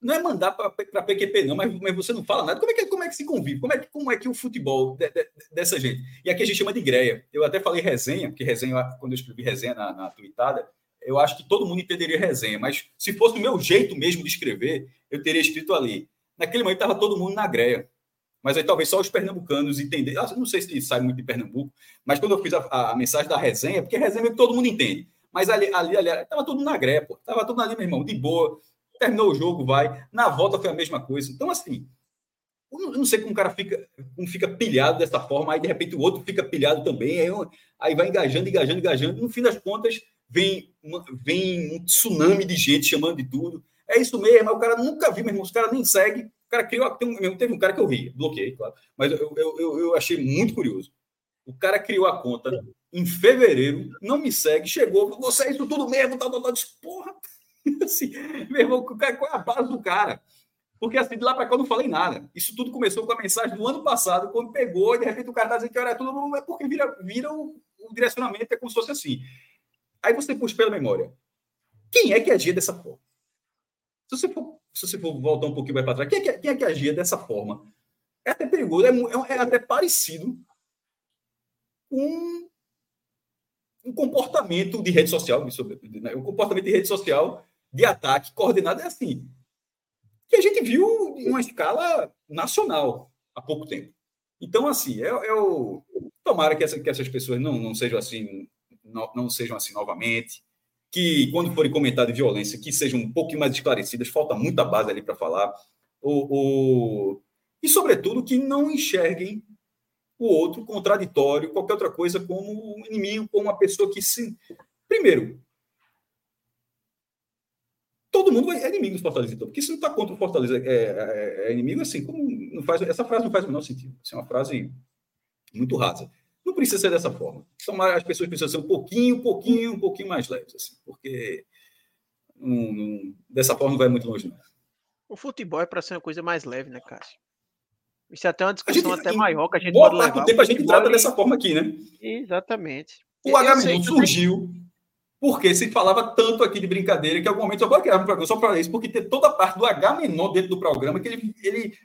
Não é mandar para PQP, não, mas, mas, você não fala nada. Como é que, como é que se convive? Como é, como é que o futebol de, de, dessa gente? E aqui a gente chama de greia. Eu até falei resenha, porque resenha, quando eu escrevi resenha na, na tweetada, eu acho que todo mundo entenderia resenha, mas se fosse o meu jeito mesmo de escrever, eu teria escrito ali Naquele momento estava todo mundo na greia. Mas aí talvez só os pernambucanos entenderem. Ah, não sei se sai muito de Pernambuco, mas quando eu fiz a, a mensagem da resenha, porque resenha é que todo mundo entende. Mas ali, ali, ali estava todo na greia, pô. Estava todo ali, meu irmão, de boa. Terminou o jogo, vai. Na volta foi a mesma coisa. Então, assim, eu não sei como o cara fica, como fica pilhado dessa forma, aí de repente o outro fica pilhado também, aí, aí vai engajando, engajando, engajando. No fim das contas, vem, vem um tsunami de gente chamando de tudo. É isso mesmo, o cara nunca viu, meu irmão, os caras nem seguem. O cara criou. Tem, teve um cara que eu ri, bloqueei, claro, mas eu, eu, eu achei muito curioso. O cara criou a conta em fevereiro, não me segue, chegou, você é isso tudo mesmo, tal, tal, tal, disse, porra, assim, meu irmão, qual é a base do cara? Porque assim, de lá para cá eu não falei nada. Isso tudo começou com a mensagem do ano passado, quando pegou, e de repente o cara está dizendo que olha, tudo é porque vira, vira o, o, direcionamento, é como se fosse assim. Aí você puxa pela memória. Quem é que agia dessa forma? Se você for, se você for voltar um pouquinho mais para trás, quem é, que, quem é que agia dessa forma? É até perigoso, é, é, é até parecido com um comportamento de rede social, né? um comportamento de rede social de ataque coordenado é assim, que a gente viu em uma escala nacional há pouco tempo. Então, assim, é, é o... tomara que, essa, que essas pessoas não, não sejam assim, não, não sejam assim novamente, que, quando forem comentar de violência, que sejam um pouco mais esclarecidas, falta muita base ali para falar. O, o, e, sobretudo, que não enxerguem o outro contraditório, qualquer outra coisa, como um inimigo, como uma pessoa que se. Primeiro, todo mundo é inimigo do Fortaleza, então, porque se não está contra o Fortaleza é, é, é, inimigo, assim, como não faz, essa frase não faz o menor sentido. Essa é uma frase muito rasa. No, precisa ser dessa forma. Então, as pessoas precisam ser um pouquinho, um pouquinho, um pouquinho mais leves, assim, porque um, um, dessa forma não vai muito longe, não. O futebol é para ser uma coisa mais leve, né, Cássio? Isso é até uma discussão gente, até maior que a gente pode levar. tempo a gente trata e... dessa forma aqui, né? Exatamente. O Agamenon surgiu porque se falava tanto aqui de brincadeira que algum momento eu vou criar um programa só para isso, porque tem toda a parte do H menor dentro do programa que ele, ele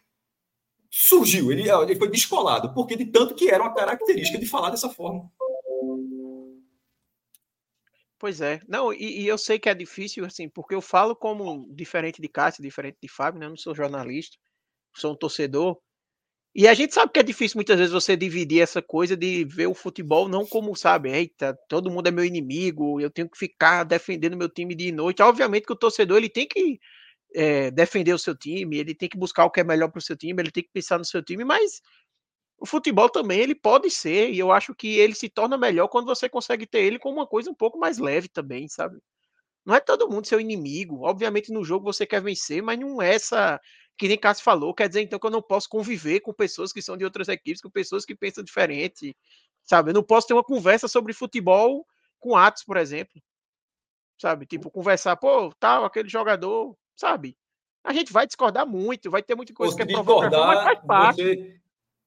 surgiu, ele, ele foi descolado, porque de tanto que era uma característica de falar dessa forma. Pois é. Não, e, e, eu sei que é difícil, assim, porque eu falo como diferente de Cássio, diferente de Fábio, né? Eu não sou jornalista, sou um torcedor. E a gente sabe que é difícil muitas vezes você dividir essa coisa de ver o futebol não como, sabe, eita, todo mundo é meu inimigo, eu tenho que ficar defendendo meu time de noite. Obviamente que o torcedor ele tem que é, defender o seu time, ele tem que buscar o que é melhor para o seu time, ele tem que pensar no seu time, mas o futebol também ele pode ser, e eu acho que ele se torna melhor quando você consegue ter ele como uma coisa um pouco mais leve também, sabe? Não é todo mundo seu inimigo. Obviamente no jogo você quer vencer, mas não é essa que nem Cássio falou, quer dizer então que eu não posso conviver com pessoas que são de outras equipes, com pessoas que pensam diferente, sabe? Eu não posso ter uma conversa sobre futebol com Atos, por exemplo, sabe? Tipo, conversar, pô, tal, aquele jogador, sabe? A gente vai discordar muito, vai ter muita coisa que é provocação, mas faz parte. Você,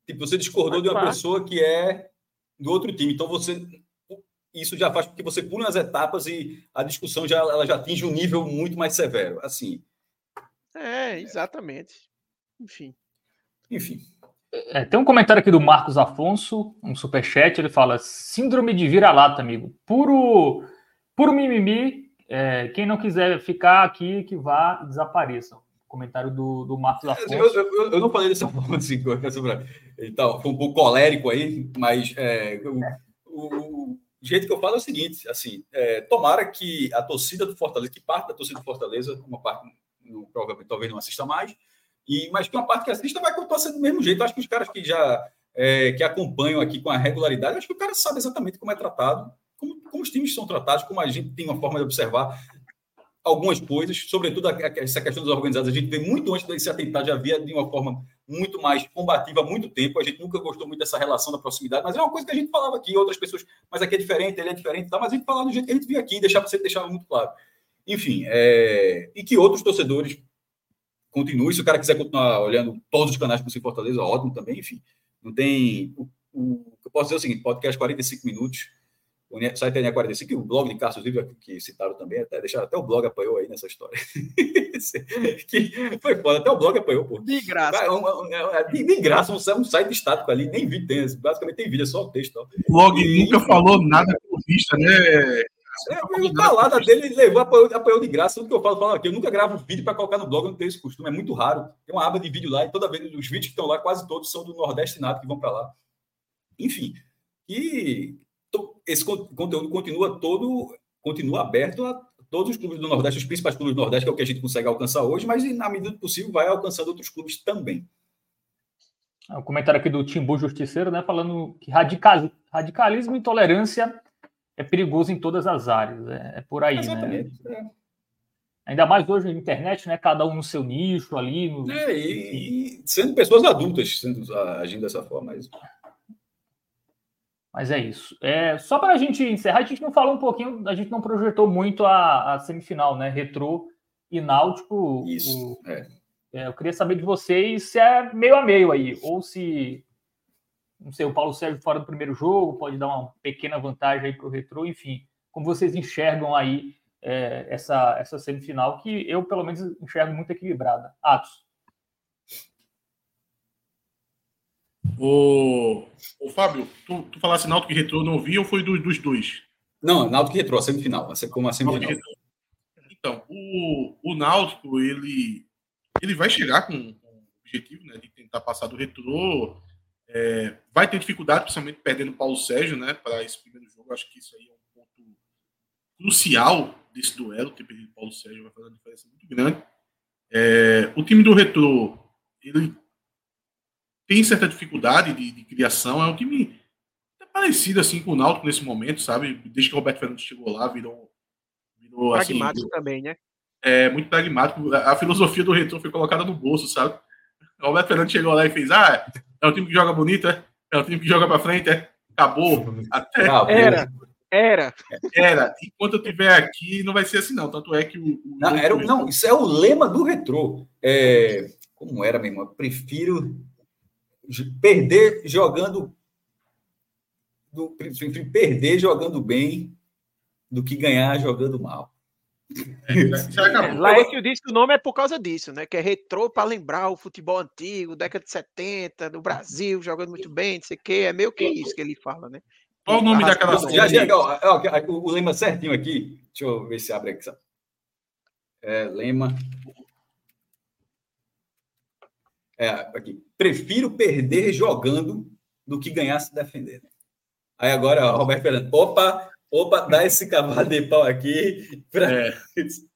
tipo, você discordou de uma parte. pessoa que é do outro time, então você isso já faz com que você pule as etapas e a discussão já, ela já atinge um nível muito mais severo. Assim, é, exatamente. Enfim. Enfim. É, tem um comentário aqui do Marcos Afonso, um superchat, ele fala: Síndrome de vira-lata, amigo. Puro, puro mimimi. É, quem não quiser ficar aqui, que vá e desapareça. Comentário do, do Marcos Afonso. Eu, eu, eu não falei dessa forma assim, então, foi um pouco colérico aí, mas é, o, o, o, jeito que eu falo é o seguinte: assim, é, tomara que a torcida do Fortaleza, que parte da torcida do Fortaleza, uma parte no, provavelmente talvez não assista mais, e, mas que uma parte que assista vai continuar sendo do mesmo jeito. Acho que os caras que já é, que acompanham aqui com a regularidade, acho que o cara sabe exatamente como é tratado, como, como os times são tratados, como a gente tem uma forma de observar algumas coisas, sobretudo essa questão dos organizados, a gente vê muito antes desse atentado, já havia de uma forma muito mais combativa há muito tempo, a gente nunca gostou muito dessa relação da proximidade, mas é uma coisa que a gente falava aqui, outras pessoas, mas aqui é diferente, ele é diferente, tá? mas a gente falava do jeito que a gente via aqui, deixar você deixar muito claro. Enfim, é... e que outros torcedores continuem. Se o cara quiser continuar olhando todos os canais o Fortaleza, ótimo também. Enfim, não tem. O, o, eu posso dizer o seguinte: podcast 45 minutos. O site é 45 e o blog de Cássio Viva, que citaram também, até deixaram até o blog apoiou aí nessa história. que foi foda, até o blog apoiou, pô. De graça. É, é, de, de, graça, um, um site estático ali, nem vídeo tem, basicamente tem vídeo, é só o texto. O blog e, nunca falou nada com vista, né, é, o calada dele levou, apoiou, apoiou de graça. Tudo que eu falo, falo aqui. Eu nunca gravo vídeo para colocar no blog, eu não tenho esse costume. É muito raro. Tem uma aba de vídeo lá e toda vez os vídeos que estão lá, quase todos são do Nordeste Nato que vão para lá. Enfim. E esse conteúdo continua todo, continua aberto a todos os clubes do Nordeste, os principais clubes do Nordeste, que é o que a gente consegue alcançar hoje, mas na medida do possível vai alcançando outros clubes também. O é, comentário aqui do Timbu Justiceiro, né, falando que radical, radicalismo e intolerância é perigoso em todas as áreas. É, é por aí, né? Exatamente, né? É. Ainda mais hoje na internet, né? Cada um no seu nicho ali. No... É, e, e, sendo pessoas adultas sendo, agindo dessa forma. Mas... mas é isso. É, só para a gente encerrar, a gente não falou um pouquinho, a gente não projetou muito a, a semifinal, né? Retrô e Náutico. Isso. O, é. É, eu queria saber de vocês se é meio a meio aí, ou se não sei, o Paulo Sérgio fora do primeiro jogo pode dar uma pequena vantagem aí para o Retro, enfim, como vocês enxergam aí é, essa, essa semifinal, que eu pelo menos enxergo muito equilibrada. Atos. O, o Fábio, tu, tu falasse Náutico e Retro, não ouvi ou foi dos, dos dois? Não, Náutico e Retro, a semifinal, como a semifinal. Então, o, o Náutico, ele, ele vai chegar com, com o objetivo né, de tentar passar do Retro é, vai ter dificuldade, principalmente perdendo o Paulo Sérgio, né, para esse primeiro jogo. Acho que isso aí é um ponto crucial desse duelo. Ter perdido o Paulo Sérgio vai fazer uma diferença muito grande. É, o time do Retro, ele tem certa dificuldade de, de criação. É um time parecido assim com o Náutico nesse momento, sabe? Desde que o Roberto Fernandes chegou lá, virou. virou assim, pragmático assim, também, né? É muito pragmático. A filosofia do Retro foi colocada no bolso, sabe? O Roberto Fernandes chegou lá e fez: Ah, é um time que joga bonito, é? É um time que joga para frente, é? Acabou. Até... Acabou. Era. Era. Era. Enquanto eu estiver aqui, não vai ser assim, não. Tanto é que o. o não, era, não, isso é o lema do retrô. É, como era, meu irmão? Eu prefiro perder jogando. Do, prefiro perder jogando bem do que ganhar jogando mal. É, lá é que eu disse que o nome é por causa disso, né? Que é retrô para lembrar o futebol antigo, década de 70, do Brasil, jogando muito bem, não sei o quê. É meio que isso que ele fala, né? Qual o nome daquela já, já, ó, o, lema certinho aqui. Deixa eu ver se abre aqui. É, lema. É, aqui. Prefiro perder jogando do que ganhar se defendendo. Aí agora, Roberto Fernandes. Opa, opa, dá esse cavalo de pau aqui. Pra... É.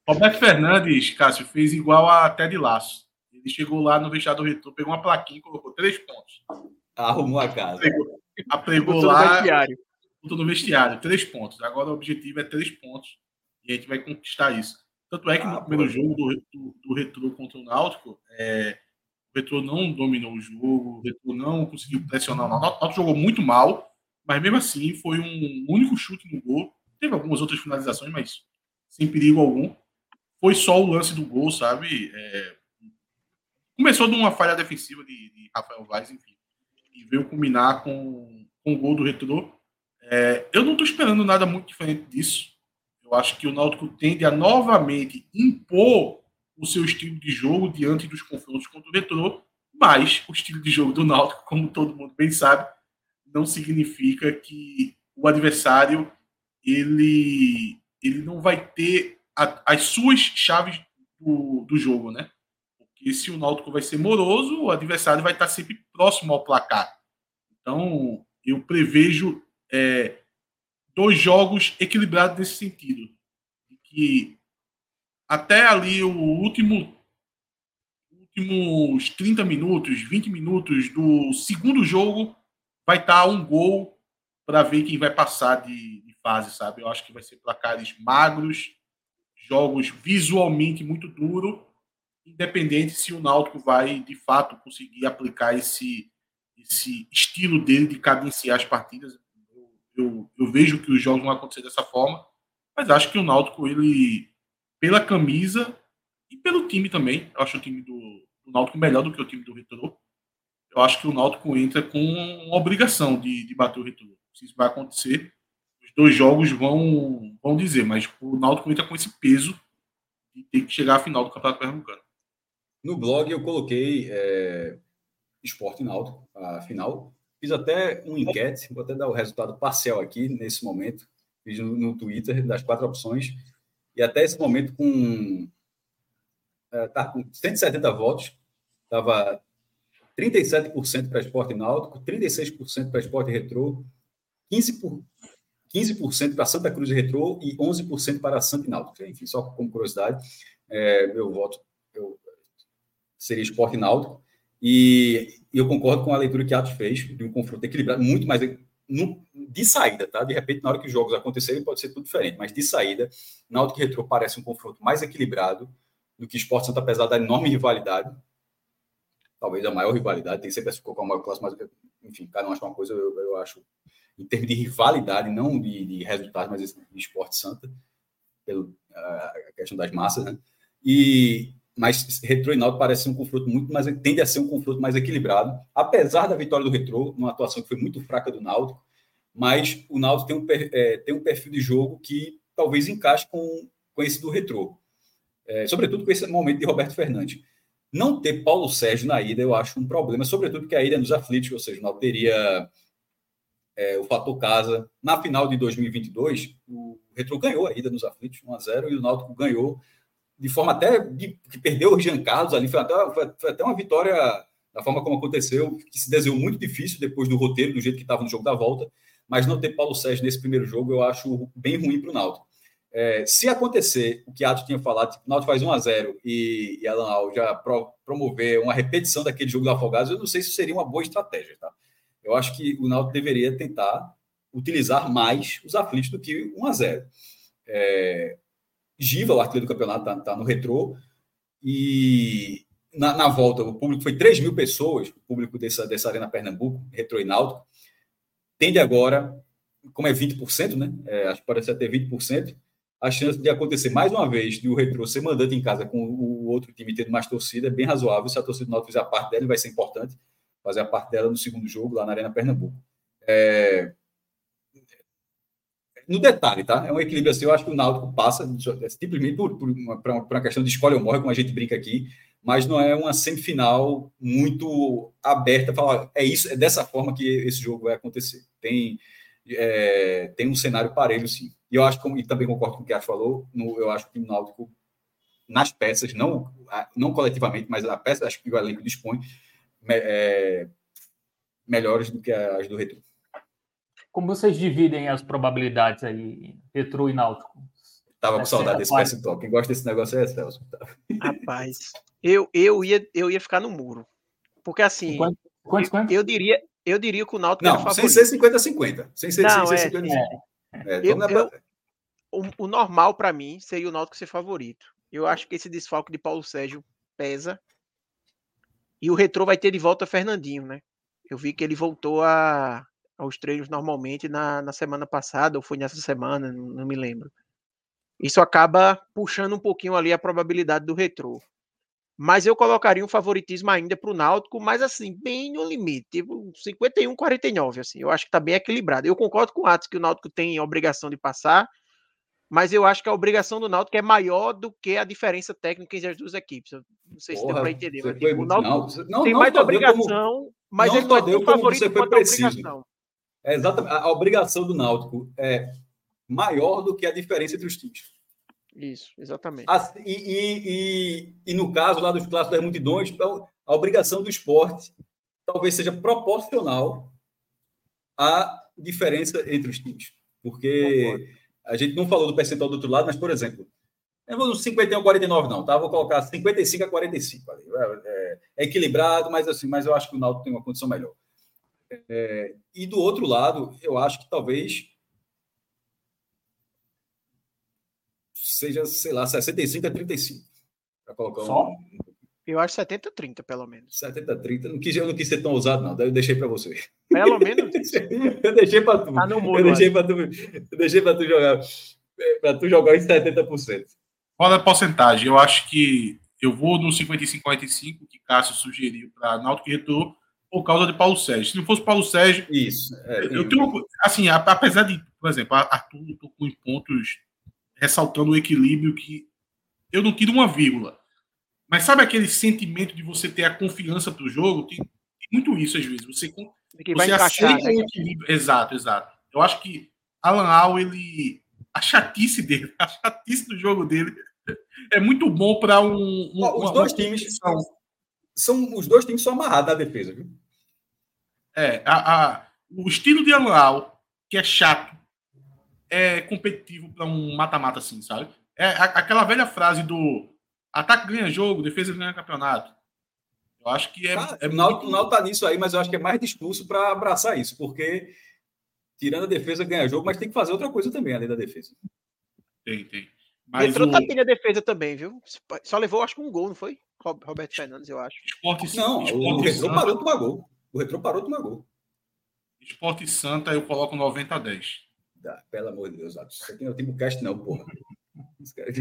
Roberto Fernandes, Cássio, fez igual a Ted Laço. Ele chegou lá no vestiário do retorno, pegou uma plaquinha e colocou três pontos. Arrumou a casa. Apregou, apregou lá. No vestiário. no vestiário, três pontos. Agora o objetivo é três pontos. E a gente vai conquistar isso. Tanto é que ah, no primeiro pô. jogo do, do, do Retro contra o Náutico, é, o Retro não dominou o jogo, o Retro não conseguiu pressionar o Náutico. O Náutico jogou muito mal, mas mesmo assim foi um único chute no gol. Teve algumas outras finalizações, mas sem perigo algum. Foi só o lance do gol, sabe? É, começou de uma falha defensiva de, de Rafael Vaz, enfim, e veio culminar com, com o gol do Retro. É, eu não estou esperando nada muito diferente disso. Eu acho que o Náutico tende a novamente impor o seu estilo de jogo diante dos confrontos contra o Retrô, mas o estilo de jogo do Náutico, como todo mundo bem sabe, não significa que o adversário ele, ele não vai ter a, as suas chaves do, do jogo, né? Porque se o Náutico vai ser moroso, o adversário vai estar sempre próximo ao placar. Então, eu prevejo é, dois jogos equilibrados nesse sentido. Que até ali o último últimos 30 minutos, 20 minutos do segundo jogo vai estar um gol para ver quem vai passar de, de, fase, sabe? Eu acho que vai ser placares magros, jogos visualmente muito duro, independente se o Náutico vai de fato conseguir aplicar esse esse estilo dele de cadenciar as partidas eu, eu vejo que os jogos vão acontecer dessa forma, mas acho que o Náutico, ele, pela camisa e pelo time também, eu acho o time do, do Náutico melhor do que o time do Retrô. Eu acho que o Náutico entra com uma obrigação de, de bater o Retrô. Se isso vai acontecer, os dois jogos vão, vão dizer, mas o Náutico entra com esse peso de ter que chegar à final do Campeonato Pernambucano. No blog eu coloquei é, Esporte Náutico, a final, Fiz até um enquete, vou até dar o resultado parcial aqui nesse momento. Fiz no, no Twitter das quatro opções. E até esse momento, com, é, tá com 170 votos, estava 37% para esporte náutico, 36% para esporte retrô, 15%, por, 15 para Santa Cruz e retrô e 11% para Santa Náutico. Enfim, só como curiosidade, é, meu voto eu, seria esporte náutico. E eu concordo com a leitura que Atos fez, de um confronto equilibrado, muito mais de saída, tá? De repente, na hora que os jogos acontecerem, pode ser tudo diferente, mas de saída, Náutico e Retro parece um confronto mais equilibrado do que Esporte Santa, apesar da enorme rivalidade, talvez a maior rivalidade, tem sempre essa com a maior classe, mas, enfim, cada um acha uma coisa, eu, eu acho, em termos de rivalidade, não de, de resultados, mas de Esporte Santa, pela a questão das massas, né? E mas Retro e Náutico parece um confronto muito mais tende a ser um confronto mais equilibrado, apesar da vitória do Retro, uma atuação que foi muito fraca do Náutico, mas o Náutico tem um, é, tem um perfil de jogo que talvez encaixe com, com esse do Retro, é, sobretudo com esse momento de Roberto Fernandes. Não ter Paulo Sérgio na ida eu acho um problema, sobretudo porque a ida é nos aflitos, ou seja, o Náutico teria é, o fator casa. Na final de 2022, o Retro ganhou a ida nos aflitos, 1 a 0 e o Náutico ganhou de forma até de, que perdeu o Jean Carlos ali, foi até, foi, foi até uma vitória da forma como aconteceu, que se desenhou muito difícil depois do roteiro, do jeito que estava no jogo da volta, mas não ter Paulo Sérgio nesse primeiro jogo eu acho bem ruim para o Náutico. É, se acontecer o que Atos tinha falado, tipo, o Náutico faz 1 a 0 e, e Alan Al já pro, promover uma repetição daquele jogo do Afogados, eu não sei se seria uma boa estratégia, tá? Eu acho que o Náutico deveria tentar utilizar mais os aflitos do que 1 a 0. É, Giva, o artilheiro do campeonato, está tá no retrô. E na, na, volta, o público foi 3 mil pessoas, o público dessa, dessa Arena Pernambuco, retrô e náutico. tende agora, como é 20%, né? É, acho que parece até 20%, a chance de acontecer mais uma vez de o Retro ser mandante em casa com o outro time tendo mais torcida é bem razoável. Se a torcida do Náutico fizer a parte dela, vai ser importante fazer a parte dela no segundo jogo, lá na Arena Pernambuco. É... No detalhe, tá? É um equilíbrio assim. Eu acho que o Náutico passa é simplesmente por, por, uma, uma questão de escolha ou morre, como a gente brinca aqui, mas não é uma semifinal muito aberta. Falar, é isso, é dessa forma que esse jogo vai acontecer. Tem, é, tem um cenário parelho, sim. E eu acho, como, e também concordo com o que a falou, no, eu acho que o Náutico, nas peças, não, não coletivamente, mas a peça, acho que o elenco dispõe, é, melhores do que as do Retro. Como vocês dividem as probabilidades aí, Retro e Náutico? Tava com saudade desse PS Talk. Quem gosta desse negócio é Celso. Rapaz, eu, eu, ia, eu ia ficar no muro. Porque assim, eu, diria, eu diria que o Náutico Não, sem ser 50-50. Sem ser, Não, sem ser é, 50 é. É, eu, eu, o, o, normal para mim seria o Náutico ser favorito. Eu acho que esse desfalque de Paulo Sérgio pesa. E o Retrô vai ter de volta Fernandinho, né? Eu vi que ele voltou a, aos treinos normalmente na, na semana passada, ou foi nessa semana, não, não me lembro. Isso acaba puxando um pouquinho ali a probabilidade do Retrô. Mas eu colocaria um favoritismo ainda para o Náutico, mas assim, bem no limite, tipo 51, 49, assim. Eu acho que está bem equilibrado. Eu concordo com o Atos que o Náutico tem a obrigação de passar, mas eu acho que a obrigação do Náutico é maior do que a diferença técnica entre as duas equipes. Não sei se deu para entender, mas tipo, o Náutico não, tem não mais obrigação, como, mas ele não é tão favorito quanto a obrigação. É exatamente, a obrigação do Náutico é maior do que a diferença entre os times. Isso, exatamente. Assim, e, e, e, e, no caso lá dos clássicos das multidões, então, a obrigação do esporte talvez seja proporcional à diferença entre os times. Porque a gente não falou do percentual do outro lado, mas, por exemplo, eu vou no 51 a 49, não, tá? Vou colocar 55 a 45. Ali. É, é equilibrado, mas assim, mas eu acho que o Náutico tem uma condição melhor. É, e do outro lado, eu acho que talvez seja, sei lá, 65 a 35. Para colocar Só? Um... Eu acho 70 a 30, pelo menos. 70 a 30. Não quis, eu não quis ser tão ousado, não. Eu deixei para você. Pelo menos? eu deixei para tu. Tá no muro, eu deixei para tu, eu deixei para tu jogar. Para tu jogar em 70%. Qual é a porcentagem? Eu acho que eu vou no 55-45, que Cássio sugeriu para Náutico e Retrô, por causa de Paulo Sérgio. Se não fosse Paulo Sérgio. Isso. É, eu tenho. Assim, apesar de, por exemplo, Arthur tocou em pontos ressaltando o equilíbrio que eu não tiro uma vírgula. Mas sabe aquele sentimento de você ter a confiança do jogo? Tem, tem muito isso às vezes. Você, que vai você encaixar, né? o equilíbrio. Exato, exato. Eu acho que Alan Al, ele. A chatice dele, a chatice do jogo dele é muito bom para um, um. os dois times são, são. Os dois times são amarrados na defesa, viu? É, a, a, o estilo de Alan Al, que é chato, é competitivo para um mata-mata assim, sabe? É aquela velha frase do ataque ganha jogo, defesa ganha campeonato. Eu acho que é. Tá, é o Náutico muito... tá nisso aí, mas eu acho que é mais discurso para abraçar isso, porque tirando a defesa ganha jogo, mas tem que fazer outra coisa também além da defesa. Tem, tem. Mas Entrou o... tapinha defesa também, viu? Só levou, acho que um gol, não foi? Roberto Fernandes, eu acho. Esporte, não, Esporte o Retrô Santa... parou tomar gol. O Retrô parou tomar gol. Esporte Santa, eu coloco 90 a 10. Dá, pelo amor de Deus, Atos. Isso aqui não é o tipo cast, não, porra.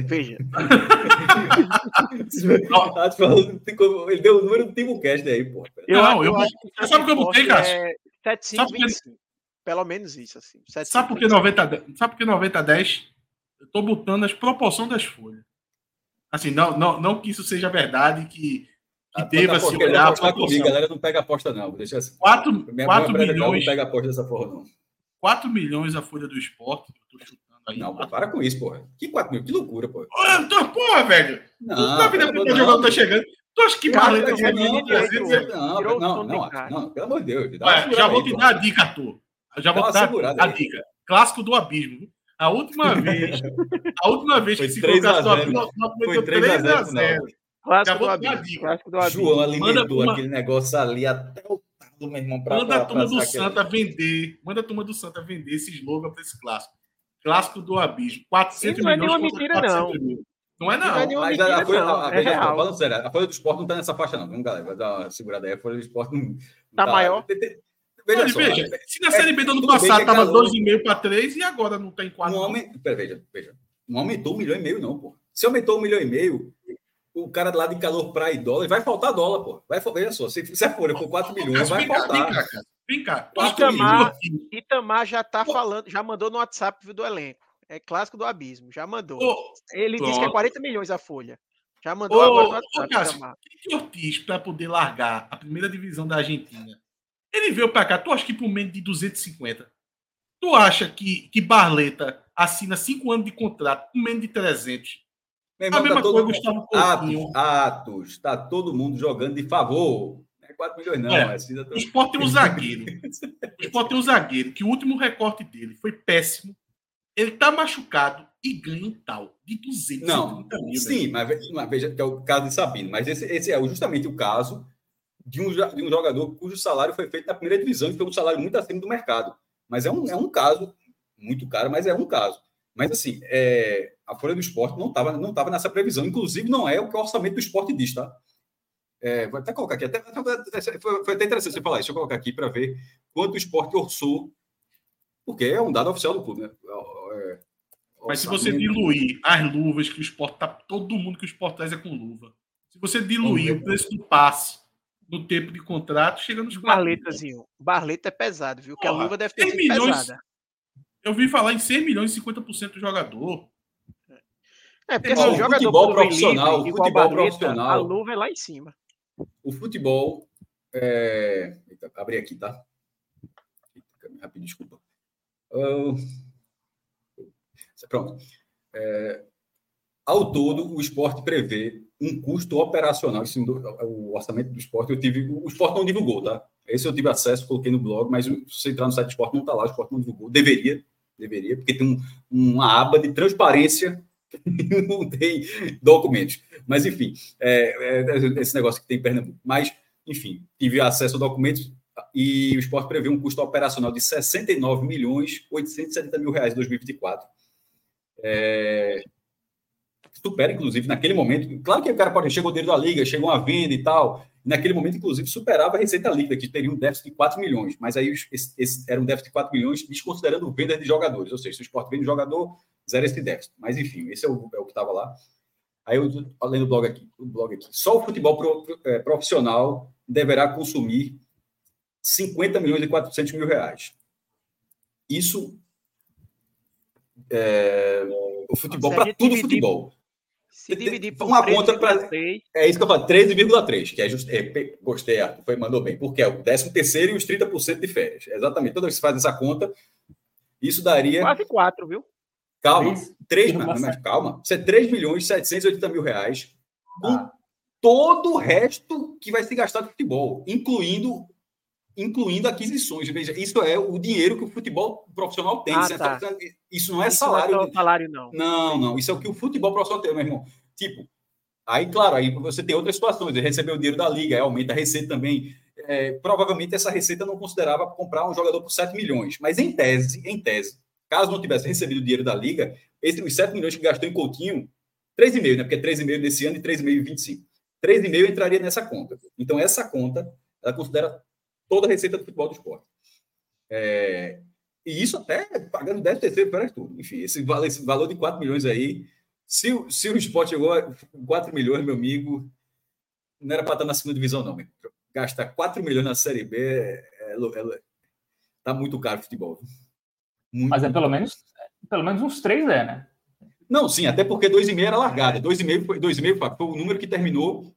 Veja. ele deu o número do Timocast aí, porra. Eu, não, eu, eu, eu sabe o que eu botei, Cássio? É 7525. Pelo menos isso, assim. Sabe por que 90, sabe por que 90 a 10? Eu tô botando as proporções das folhas. Assim, não, não, não que isso seja verdade, que, que deva se olhar. Comigo, galera não pega aposta, não. Deixa assim. 4, 4 milhões. Não pega aposta dessa porra, não. 4 milhões a folha do esporte. Eu tô chutando aí. Não, pô, para com isso, porra. Que 4 mil? Que loucura, porra. Então, porra, velho. Não, tu tá vendo que o jogador tá chegando. Tu acha que maleta de Não, não, não, não, não, pelo amor de Deus. já vou te dar a dica, Arthur. Já vou te dar a dica. Clássico do abismo. A última vez, a última vez que se colocasse no abismo, foi 3 a 0. Clássico do abismo. João alimentou aquele negócio ali até o do meu irmão pra, Manda pra, a turma do Santa vender. Manda a turma do Santa vender esse slogan para esse clássico. Clássico do Abismo. 400 não milhões. Não é nenhuma mentira, não. Mil. Não é, não. não é Mas mentira, a, folha, não. A, é a, falando sério, a Folha do Esporte não está nessa faixa, não. Vamos, galera, vai dar uma segurada aí. A Folha do Esporte não. Tá, tá maior? Veja, só, veja se na Série B do ano passado estava 2,5 para 3 e agora não tem 4. Um homem, pera, veja, veja. Não aumentou um milhão e meio, não, pô. Se aumentou um milhão e meio, o cara lá de calor praia e dólar, vai faltar dólar, pô. Vai, veja só, se fizer folha por 4 milhões, vai faltar. Vem cá, vem cá. Itamar, Itamar já tá falando, já mandou no WhatsApp do elenco. É clássico do abismo, já mandou. Oh, Ele pronto. disse que é 40 milhões a folha. Já mandou oh, agora no WhatsApp. Cássio, que Ortiz, para poder largar a primeira divisão da Argentina, ele veio para cá, tu acha que por menos de 250? Tu acha que, que Barleta assina 5 anos de contrato por menos de 300? Meu irmão, a mesma tá todo coisa, Gustavo Atos, Atos, tá todo mundo jogando de favor. Não é 4 milhões, não. É, é o Sport tem um zagueiro. o Sport tem um zagueiro que o último recorte dele foi péssimo. Ele tá machucado e ganha um tal de 230 não, mil. Sim, mas, mas, veja que é o caso de Sabino. Mas esse, esse é justamente o caso de um, de um jogador cujo salário foi feito na primeira divisão e foi um salário muito acima do mercado. Mas é um, é um caso muito caro, mas é um caso. Mas assim, é, a folha do esporte não estava não tava nessa previsão. Inclusive, não é o que o orçamento do esporte diz, tá? É, vou até colocar aqui. Até, foi, foi até interessante você falar isso. Deixa eu colocar aqui para ver quanto o esporte orçou, porque é um dado oficial do clube, né? É, mas se você diluir as luvas que o esporte tá. Todo mundo que o esporte traz é com luva. Se você diluir o preço do passe no tempo de contrato, chega nos Barletazinho. Barleta é pesado, viu? Que a luva deve ter sido milhões, pesada. Eu vi falar em 100 milhões e 50% do jogador. É, porque se o jogador futebol profissional, livre, futebol Barleta, profissional, a luva é lá em cima. O futebol. É... Eita, abri aqui, tá? Rápido, desculpa. Uh... Pronto. É... Ao todo, o esporte prevê um custo operacional. Isso, o orçamento do esporte, eu tive. O esporte não divulgou, tá? Esse eu tive acesso, coloquei no blog, mas se você entrar no site do esporte, não está lá, o esporte não divulgou. Deveria, deveria, porque tem um, uma aba de transparência não tem documentos. Mas, enfim, é, é, esse negócio que tem em Pernambuco. Mas, enfim, tive acesso a documentos e o esporte prevê um custo operacional de 69 milhões 870 mil reais em 2024. É, supera, inclusive, naquele momento. Claro que o cara pode. Chegou dentro da liga, chegou uma venda e tal. Naquele momento, inclusive, superava a receita líquida, que teria um déficit de 4 milhões. Mas aí esse, esse era um déficit de 4 milhões, desconsiderando venda de jogadores. Ou seja, se o esporte vende jogador, zero esse déficit. Mas, enfim, esse é o, é o que estava lá. Aí eu além do blog aqui, o blog aqui. Só o futebol pro, é, profissional deverá consumir 50 milhões e 400 mil reais. Isso é, o futebol para tudo futebol. Se dividir por uma conta para. É isso que eu falo, 13,3, que é just... É, gostei, foi, mandou bem, porque é o 13 terceiro e os 30% de férias. Exatamente. Toda vez que você faz essa conta, isso daria. Quase 4, viu? Calma, 3, mas, mas, calma. Isso é 3 milhões e 780 mil reais com ah. todo o resto que vai se gastar no futebol, incluindo incluindo aquisições. Veja, isso é o dinheiro que o futebol profissional tem. Ah, isso, é tá. é, isso, não é isso salário. Não é salário, não. Não, não. Isso é o que o futebol profissional tem, meu irmão. Tipo, aí, claro, aí você tem outras situações. Ele recebeu o dinheiro da liga, aumenta a receita também. É, provavelmente essa receita não considerava comprar um jogador por 7 milhões. Mas em tese, em tese, caso não tivesse recebido o dinheiro da liga, esses os 7 milhões que gastou em Coutinho, 3,5, né? Porque é 3,5 nesse ano e 3,5 em 25. 3,5 entraria nessa conta. Então, essa conta, ela considera toda a receita do futebol do esporte. É, e isso até pagando 10 terceiro para tudo. Enfim, esse valor, esse valor de 4 milhões aí, se, se o esporte chegou a 4 milhões, meu amigo, não era para estar na segunda divisão, não. Gastar 4 milhões na Série B é, é, é, tá muito caro o futebol. Muito Mas é pelo menos, pelo menos uns 3 é, né? Não, sim, até porque 2,5 era largada. 2,5 foi, 2,5 foi o número que terminou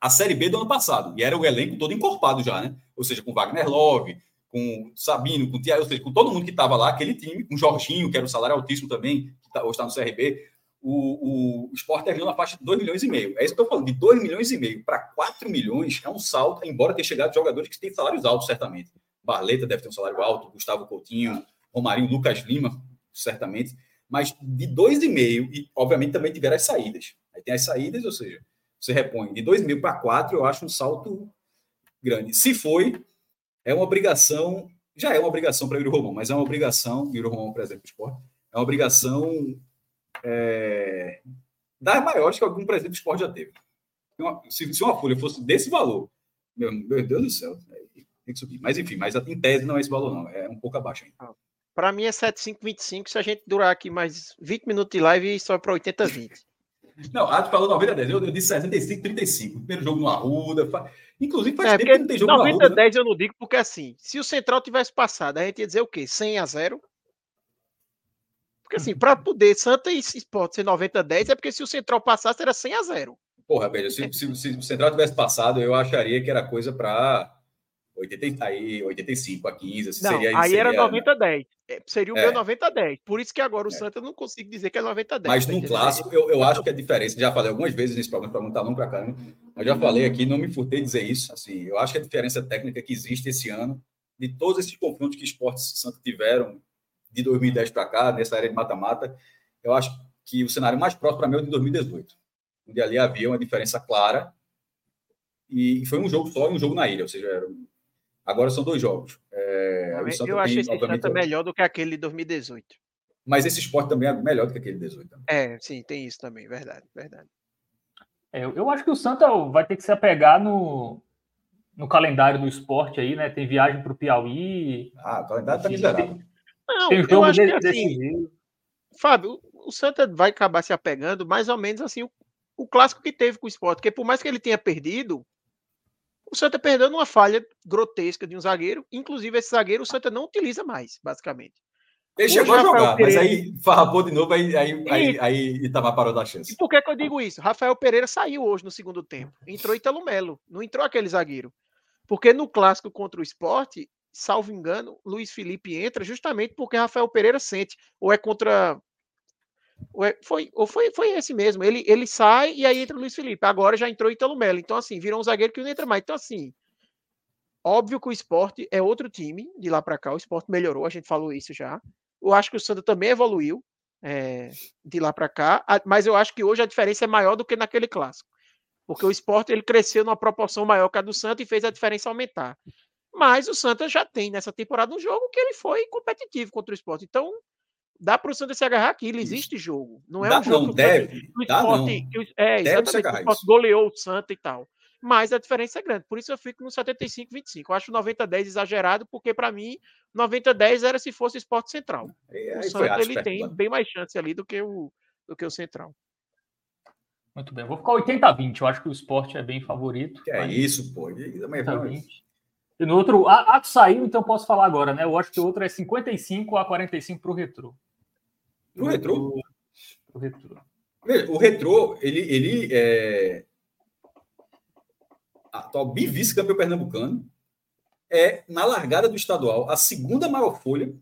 a Série B do ano passado. E era o elenco todo encorpado já, né? Ou seja, com Wagner Love, com Sabino, com Thiago, ou seja, com todo mundo que estava lá, aquele time, com Jorginho, que era um salário altíssimo também, que tá, hoje está no CRB. O, o Sport terminou na faixa de 2 milhões e meio. É isso que eu estou falando, de 2 milhões e meio para 4 milhões é um salto, embora tenha chegado jogadores que têm salários altos, certamente. Barleta deve ter um salário alto, Gustavo Coutinho, Romarinho, Lucas Lima, certamente. Mas de 2,5, e obviamente também tiveram as saídas. Aí tem as saídas, ou seja, você repõe de 2 mil para 4, eu acho um salto grande. Se foi, é uma obrigação, já é uma obrigação para o Romão, mas é uma obrigação, Yuri Romão, por exemplo, esporte, é uma obrigação é, das maiores que algum presidente do esporte já teve. Se, se uma folha fosse desse valor, meu, meu Deus do céu, tem que subir. Mas enfim, mas em tese não é esse valor, não. É um pouco abaixo ainda. Para mim é 7525 se a gente durar aqui mais 20 minutos de live só para 8020. Não, a gente falou 90 10, eu, eu disse 65 35. Primeiro jogo no Arruda. Fa... Inclusive faz é, tempo que não tem jogo 90 no Arruda. 10 né? eu não digo porque assim, se o Central tivesse passado, a gente ia dizer o quê? 100 a 0? Porque assim, para poder Santa e Sport ser 90 10 é porque se o Central passasse era 100 a 0. Porra, velho, se, se, se, o Central tivesse passado, eu acharia que era coisa para 80, aí, 85 a 15. Assim, não, seria, aí seria, era 90 a 10. É, seria o é. meu 90 a 10. Por isso que agora o é. Santa não consigo dizer que é 90 a 10. Mas no clássico, eu, eu acho que a diferença, já falei algumas vezes nesse programa, para tá longo para cá, mas já falei aqui, não me furtei dizer isso. Assim, eu acho que a diferença técnica que existe esse ano, de todos esses confrontos que esportes Santa tiveram de 2010 para cá, nessa área de mata-mata, eu acho que o cenário mais próximo para mim é o de 2018 onde ali havia uma diferença clara. E foi um jogo só e um jogo na ilha, ou seja, era... agora são dois jogos. É, eu acho esse Santa melhor do que aquele de 2018. Mas esse esporte também é melhor do que aquele de 2018. É, sim, tem isso também, verdade, verdade. É, eu acho que o Santa vai ter que se apegar no, no calendário do esporte aí, né? Tem viagem para o Piauí. Ah, o calendário está miserável. Tem, não, tem jogo eu acho que assim, Fábio, o Santa vai acabar se apegando mais ou menos assim o, o clássico que teve com o Sport, porque por mais que ele tenha perdido, o Santa perdeu numa falha grotesca de um zagueiro, inclusive esse zagueiro o Santa não utiliza mais, basicamente. Ele chegou a jogar, Pereira... mas aí farrapou de novo, aí, aí, e... aí, aí Itamar parou da chance. E por que, que eu digo isso? Rafael Pereira saiu hoje no segundo tempo. Entrou Italo Melo, não entrou aquele zagueiro. Porque no clássico contra o esporte, salvo engano, Luiz Felipe entra justamente porque Rafael Pereira sente. Ou é contra foi, foi, foi esse mesmo. Ele, ele sai e aí entra o Luiz Felipe. Agora já entrou Italo Melo. Então, assim, virou um zagueiro que não entra mais. Então, assim, óbvio que o esporte é outro time de lá para cá. O esporte melhorou, a gente falou isso já. Eu acho que o Santa também evoluiu é, de lá para cá. Mas eu acho que hoje a diferença é maior do que naquele clássico. Porque o esporte ele cresceu numa proporção maior que a do Santa e fez a diferença aumentar. Mas o Santa já tem nessa temporada um jogo que ele foi competitivo contra o esporte. Então, dá para o Santa se agarrar aqui. Ele existe jogo. Não é dá, um jogo não, deve. O esporte, não. É, deve exatamente. O esporte goleou o Santa e tal. Mas a diferença é grande. Por isso eu fico no 75-25. Eu acho 90-10 exagerado, porque para mim, 90-10 era se fosse esporte central. E, o Santa ele tem bem mais chance ali do que o, do que o central. Muito bem. Vou ficar 80-20. Eu acho que o esporte é bem favorito. Que é isso, pô. E, 80-20. E no outro, a, a saiu, então posso falar agora, né? Eu acho que o outro é 55 a 45 para o Retro. O retrô? O retrô. O retrô, ele, ele é atual vice-campeão pernambucano. É, na largada do estadual, a segunda maior folha,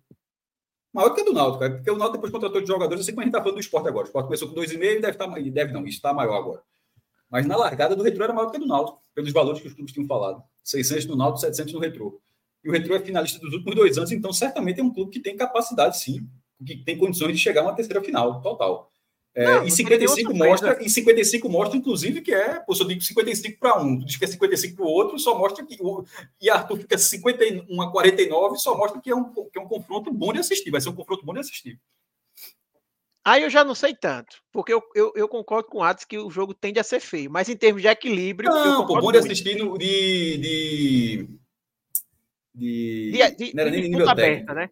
maior que a do Náutico, é porque o Náutico depois contratou de jogadores, eu sei que a gente está falando do esporte agora. O esporte começou com 2,5 e deve estar, tá, deve não, está maior agora. Mas na largada do retrô era maior que a do Náutico, pelos valores que os clubes tinham falado. 600 no Náutico, 700 no retrô. E o retrô é finalista dos últimos dois anos, então certamente é um clube que tem capacidade, sim, que tem condições de chegar a uma terceira final, total. É, não, e 55 mostra, e 55 mostra, inclusive, que é, pô, se eu digo 55 para um, tu diz que é 55 para o outro, só mostra que. O, e Arthur fica 51 a 49, só mostra que é, um, que é um confronto bom de assistir, vai ser um confronto bom de assistir. Aí eu já não sei tanto, porque eu, eu, eu concordo com o Atos que o jogo tende a ser feio, mas em termos de equilíbrio. Não, pô, bom de assistir no, de, de, de. De, de, não era nem nível aberta, né?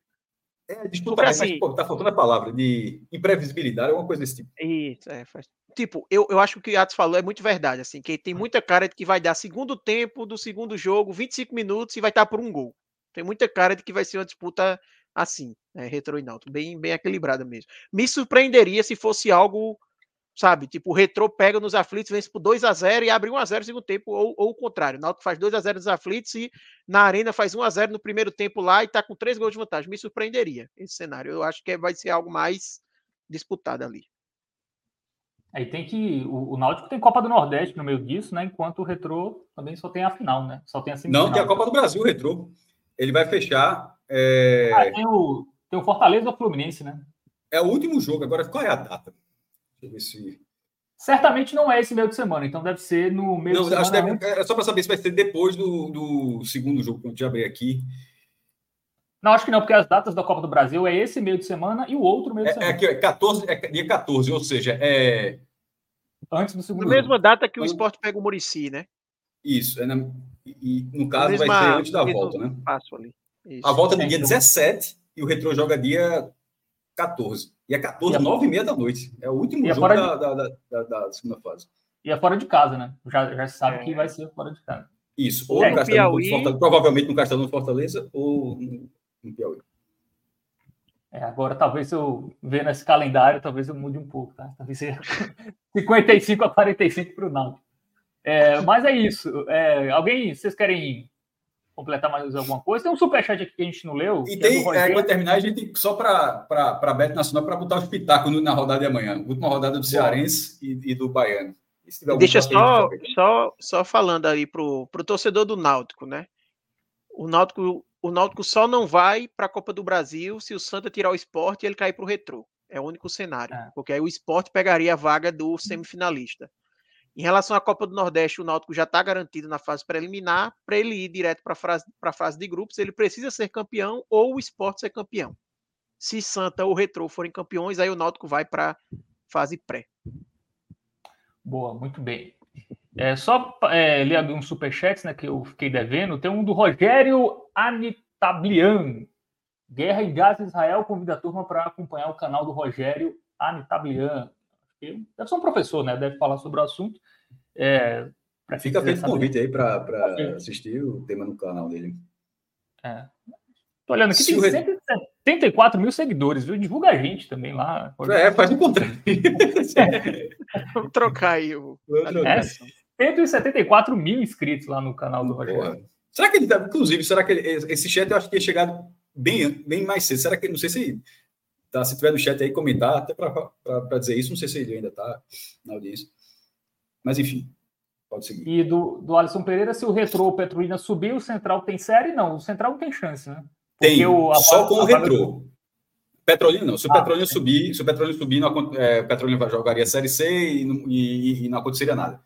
É, disputa, Porque, assim, pô, tá faltando a palavra de imprevisibilidade, é uma coisa desse tipo. Isso, é. Faz... Tipo, eu, eu acho que o que o Atos falou é muito verdade, assim, que tem muita cara de que vai dar segundo tempo do segundo jogo, 25 minutos e vai estar por um gol. Tem muita cara de que vai ser uma disputa assim, né, retro e bem, bem equilibrada mesmo. Me surpreenderia se fosse algo sabe? Tipo, o Retrô pega nos aflitos, vence por 2 a 0 e abre 1 a 0 no segundo tempo, ou, ou o contrário. O Náutico faz 2 a 0 nos aflitos e na Arena faz 1 a 0 no primeiro tempo lá e tá com três gols de vantagem. Me surpreenderia esse cenário. Eu acho que vai ser algo mais disputado ali. Aí tem que. O, o Náutico tem Copa do Nordeste no meio disso, né? Enquanto o Retrô também só tem a final, né? Só tem a semifinal. Não, tem a Copa do Brasil, o Retrô. Ele vai fechar. É... Ah, tem, o, tem o Fortaleza ou Fluminense, né? É o último jogo. Agora, qual é a data? Deixa eu ver se. Certamente não é esse meio de semana, então deve ser no meio não, de semana. Deve, é só para saber se vai ser depois do, do segundo jogo que eu já abri aqui. Não, acho que não, porque as datas da Copa do Brasil é esse meio de semana e o outro meio de é, semana. É, aqui, é, 14, é dia 14, ou seja, é. Antes do segundo. Na mesma data que o esporte pega o Murici, né? Isso. É na... E, no caso, vai ser antes da volta, né? ali. Isso. A volta é no dia 17 e o Retro joga dia 14. E é 14, 9 e meia da noite. É o último jogo de... da, da, da, da, segunda fase. E é fora de casa, né? Já, já se sabe é. que vai ser fora de casa. Isso. Ou é, no Castelão Piauí... Fortaleza, provavelmente no Castelão Fortaleza ou no Piauí. É, agora, talvez eu vendo esse calendário, talvez eu mude um pouco, tá? Talvez seja 55 a 45 para o Náutico. É, mas é isso. É, alguém, vocês querem completar mais alguma coisa? Tem um superchat aqui que a gente não leu. E é tem, é, quando terminar, a gente só para a Beto Nacional para botar o espetáculo na rodada de amanhã. Última rodada do Cearense e, e, do Baiano. Deixa só, só, só falando aí para o torcedor do Náutico, né? O Náutico, o Náutico só não vai para a Copa do Brasil se o Santa tirar o esporte e ele cair para o retrô. É o único cenário. É. Porque aí o esporte pegaria a vaga do semifinalista. Em relação à Copa do Nordeste, o Náutico já está garantido na fase preliminar. Para ele ir direto para a fase de grupos, ele precisa ser campeão ou o esporte ser campeão. Se Santa ou Retrô forem campeões, aí o Náutico vai para fase pré. Boa, muito bem. É, só é, ler uns superchats né, que eu fiquei devendo. Tem um do Rogério Anitablian. Guerra e Gás Israel convida a turma para acompanhar o canal do Rogério Anitablian deve ser um professor, né? Deve falar sobre o assunto. É, Fica feito o convite aí para assistir o tema no canal dele. É. Tô olhando aqui, Se tem 174 mil seguidores, viu? Divulga a gente também lá. É, faz um contrato. Vamos trocar aí o. É, 174 mil inscritos lá no canal do Rogério. Porra. Será que ele tá, inclusive, será que ele, esse chat eu acho que ia chegado bem, bem mais cedo? Será que, não sei se Tá? Se tiver no chat aí, comentar, até para dizer isso, não sei se ele ainda está na audiência. Mas, enfim, pode seguir. E do, do Alisson Pereira, se o Retrô ou Petrolina subir, o Central tem série? Não, o Central não tem chance, né? Porque tem, o, só com o Retrô. Petrolina não. Se o ah, Petrolina subir, se o Petrolina subir, não, é, o Petrolina jogaria Série C e, e, e, não aconteceria nada.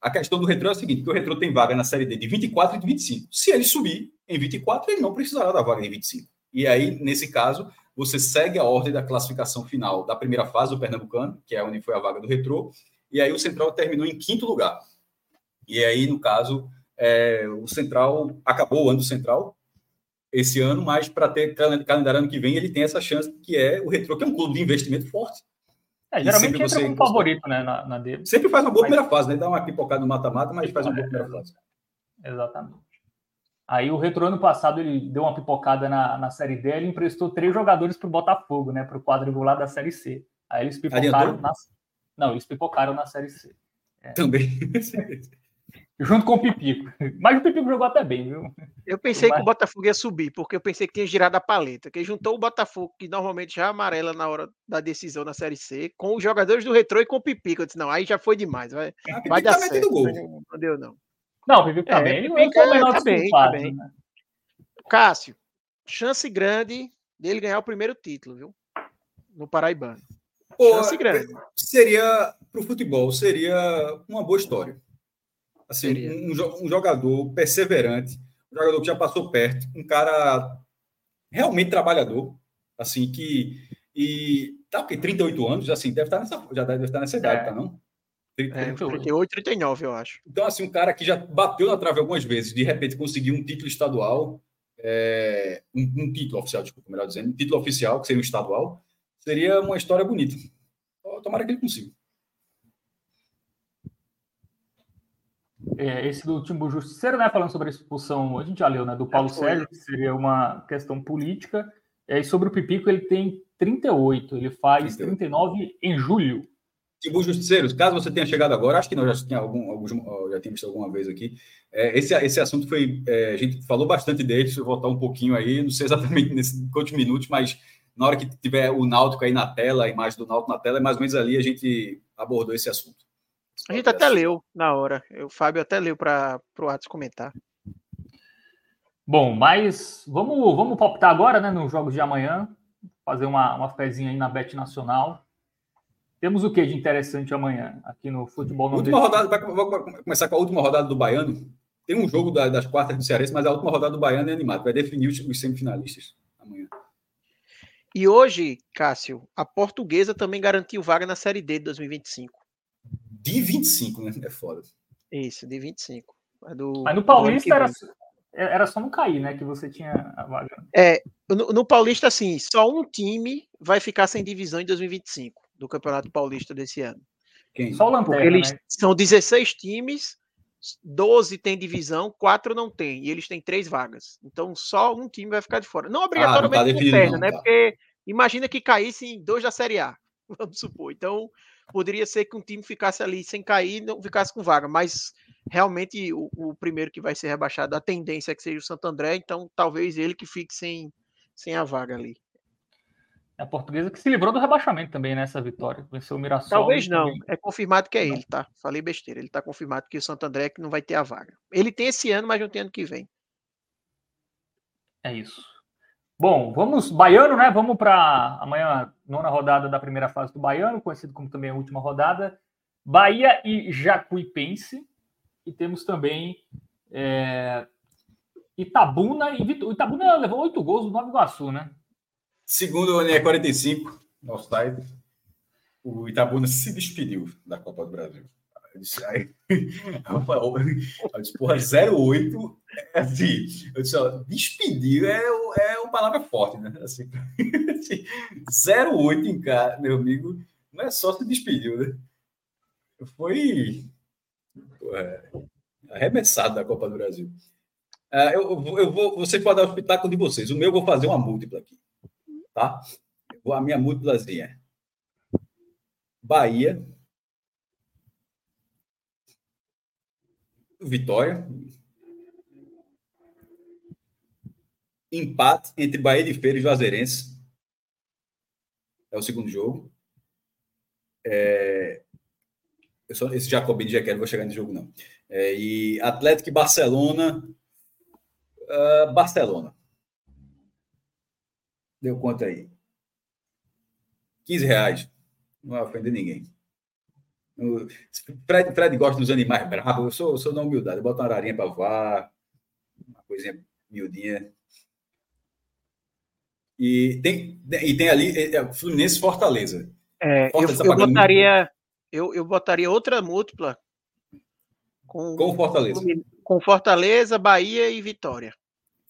A questão do Retrô é a seguinte, que o Retrô tem vaga na Série D de 24 e de 25. Se ele subir em 24, ele não precisará da vaga em 25. E aí, nesse caso, você segue a ordem da classificação final da primeira fase do Pernambucano, que é onde foi a vaga do Retrô, e aí o Central terminou em quinto lugar. E aí, no caso, é, o Central acabou o ano do Central esse ano, mas para ter calendário ano que vem, ele tem essa chance, que é o Retrô, que é um clube de investimento forte. É, geralmente entra você como favorito, né, na, na dele. Sempre faz uma boa primeira fase, né? Dá uma pipocada no mata-mata, mas faz uma boa primeira fase. Exatamente. Aí o Retro ano passado ele deu uma pipocada na, na Série D, ele emprestou três jogadores para o Botafogo, né? Para o quadrangular da Série C. Aí eles pipocaram na, Não, eles pipocaram na Série C. É. Também. Junto com o Pipico. Mas o Pipico jogou até bem, viu? Eu pensei Mas... que o Botafogo ia subir, porque eu pensei que tinha girado a paleta. Que juntou o Botafogo, que normalmente já amarela na hora da decisão na Série C, com os jogadores do Retro e com o Pipico. Eu disse, não, aí já foi demais. Vai, ah, vai dar tá certo. Gol. Não deu, não. Não, o Pipico tá é, bem. Ele não é o menor tá bem, tá bem. Né? Cássio, chance grande dele ganhar o primeiro título, viu? No Paraibano. Pô, chance grande. Seria, para o futebol, seria uma boa história. Assim, um, um, jogador perseverante, um jogador que já passou perto, um cara realmente trabalhador, assim, que. E tá porque 38 anos, assim, deve estar nessa, já deve estar nessa idade, é. tá não? 38, 39, eu acho. Então, assim, um cara que já bateu na trave algumas vezes, de repente conseguiu um título estadual, é, um, um, título oficial, desculpa, melhor dizendo, um título oficial, que seria um estadual, seria uma história bonita. Tomara que ele consiga. É, esse do Timbu Justiceiro, né, falando sobre a expulsão, a gente já leu, né, do Paulo Sérgio, que seria uma questão política. É, e sobre o Pipico, ele tem 38, ele faz 38. 39 em julho. Timbu Justiceiros, caso você tenha chegado agora, acho que nós já tinha algum, alguns, já tínhamos visto alguma vez aqui. É, esse, esse assunto foi. É, a gente falou bastante dele, deixa eu voltar um pouquinho aí, não sei exatamente nesses quantos minutos, mas na hora que tiver o Náutico aí na tela, a imagem do Náutico na tela, mais ou menos ali a gente abordou esse assunto. A gente até leu na hora. O Fábio até leu para o Atos comentar. Bom, mas vamos, vamos palpitar agora, né, nos jogos de amanhã, fazer uma, uma fezinha aí na Bet Nacional. Temos o que de interessante amanhã aqui no futebol? Última rodada, vai, começar com a última rodada do Baiano. Tem um jogo da, das quartas do Cearense, mas a última rodada do Baiano é animado, vai definir os, os semifinalistas amanhã. E hoje, Cássio, a portuguesa também garantiu vaga na Série D de 2025. De 25, né? É foda. Isso, de 25. É do, Mas no Paulista era, era só não cair, né? Que você tinha a vaga. É, no, no Paulista, assim, só um time vai ficar sem divisão em 2025 do Campeonato Paulista desse ano. Quem? Só o Lanterna, Porque eles né? são 16 times, 12 tem divisão, 4 não tem, e eles têm três vagas. Então só um time vai ficar de fora. Não obrigatoriamente ah, não tá perna, não, né? Tá. Porque imagina que caíssem dois da Série A, vamos supor. Então poderia ser que um time ficasse ali sem cair, não ficasse com vaga, mas realmente o, o, primeiro que vai ser rebaixado, a tendência é que seja o Santo André, então talvez ele que fique sem, sem a vaga ali. É a portuguesa que se livrou do rebaixamento também nessa vitória. Venceu o Mirassol. Talvez não. Também. É confirmado que é ele, tá? Falei besteira. Ele tá confirmado que o Santo André é que não vai ter a vaga. Ele tem esse ano, mas não tem ano que vem. É isso. Bom, vamos. Baiano, né? Vamos para amanhã, nona rodada da primeira fase do Baiano, conhecido como também a última rodada. Bahia e Jacuipense. E temos também é, Itabuna e. Itabuna levou oito gols do Nova Iguaçu, né? Segundo o NE 45, nosso site, o Itabuna se despediu da Copa do Brasil. Eu disse, aí, eu disse, porra, 08, é assim, eu disse, ó, despedir é, é uma palavra forte, né? Assim, assim, 08 em casa, meu amigo, não é só se despediu, né? Foi é, arremessado da Copa do Brasil. Uh, eu, eu vou, você pode dar o espetáculo de vocês. O meu eu vou fazer uma múltipla aqui. Tá? Vou a minha múltiplazinha. Bahia. Vitória. Empate entre Bahia de Feira e Juazeirense. É o segundo jogo. É, eu só, esse Jacobino já quero, vou chegar nesse jogo, não. É, e Atlético e Barcelona. Uh, Barcelona. Deu quanto aí? 15 reais. Não vai ofender ninguém. Fred, Fred gosta dos animais bravos. Eu sou, eu sou na humildade. Eu boto uma ararinha para voar, uma coisinha miudinha. E tem, e tem ali é, é Fluminense Fortaleza. É, Fortaleza eu, eu botaria eu, eu botaria outra múltipla com, com Fortaleza. Com Fortaleza, Bahia e Vitória.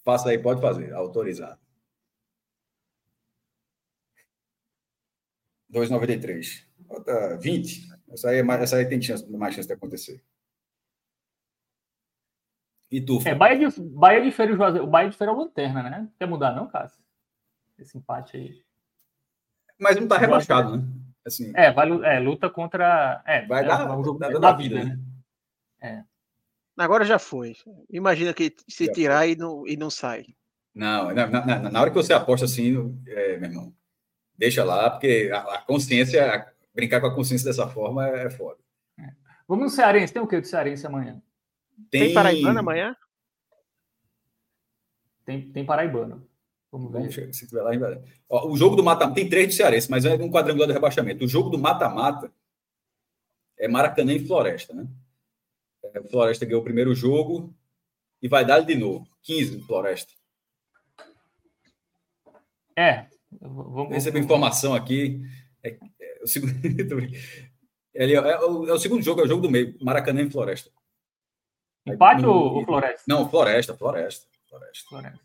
Faça aí, pode fazer, autorizado. 2,93. Bota 20. Essa aí, é mais, essa aí tem chance, mais chance de acontecer. E tu? É, Bahia de, Bahia de Feira e Juazeiro. O Bahia de Feira é lanterna, né? Quer mudar, não, Cássio? Esse empate aí. Mas não tá rebaixado, né? Assim, é, vai, é, luta contra. É, vai é, dar, um jogo da, da vida, vida, né? É. Agora já foi. Imagina que se já tirar e não, e não sai. Não, na, na, na, hora que você aposta assim, é, meu irmão, deixa lá, porque a, a consciência, brincar com a consciência dessa forma é, é foda. É. Vamos no Cearense, tem o que do Cearense amanhã? Tem, tem Paraibana amanhã? Tem, tem Paraibana. Vamos ver. Se tiver lá, Ó, o jogo do mata tem três do Cearense, mas é um quadrangular do rebaixamento. O jogo do mata-mata é Maracanã e Floresta, né? É, Floresta ganhou o primeiro jogo e vai dar de novo. 15 do Floresta. É. Vamos receber informação aqui. É, é, o segundo... é, é, o, é o segundo jogo, é o jogo do meio. Maracanã e Floresta. Empate ou, Floresta? Não, Floresta, Floresta. Floresta. Floresta.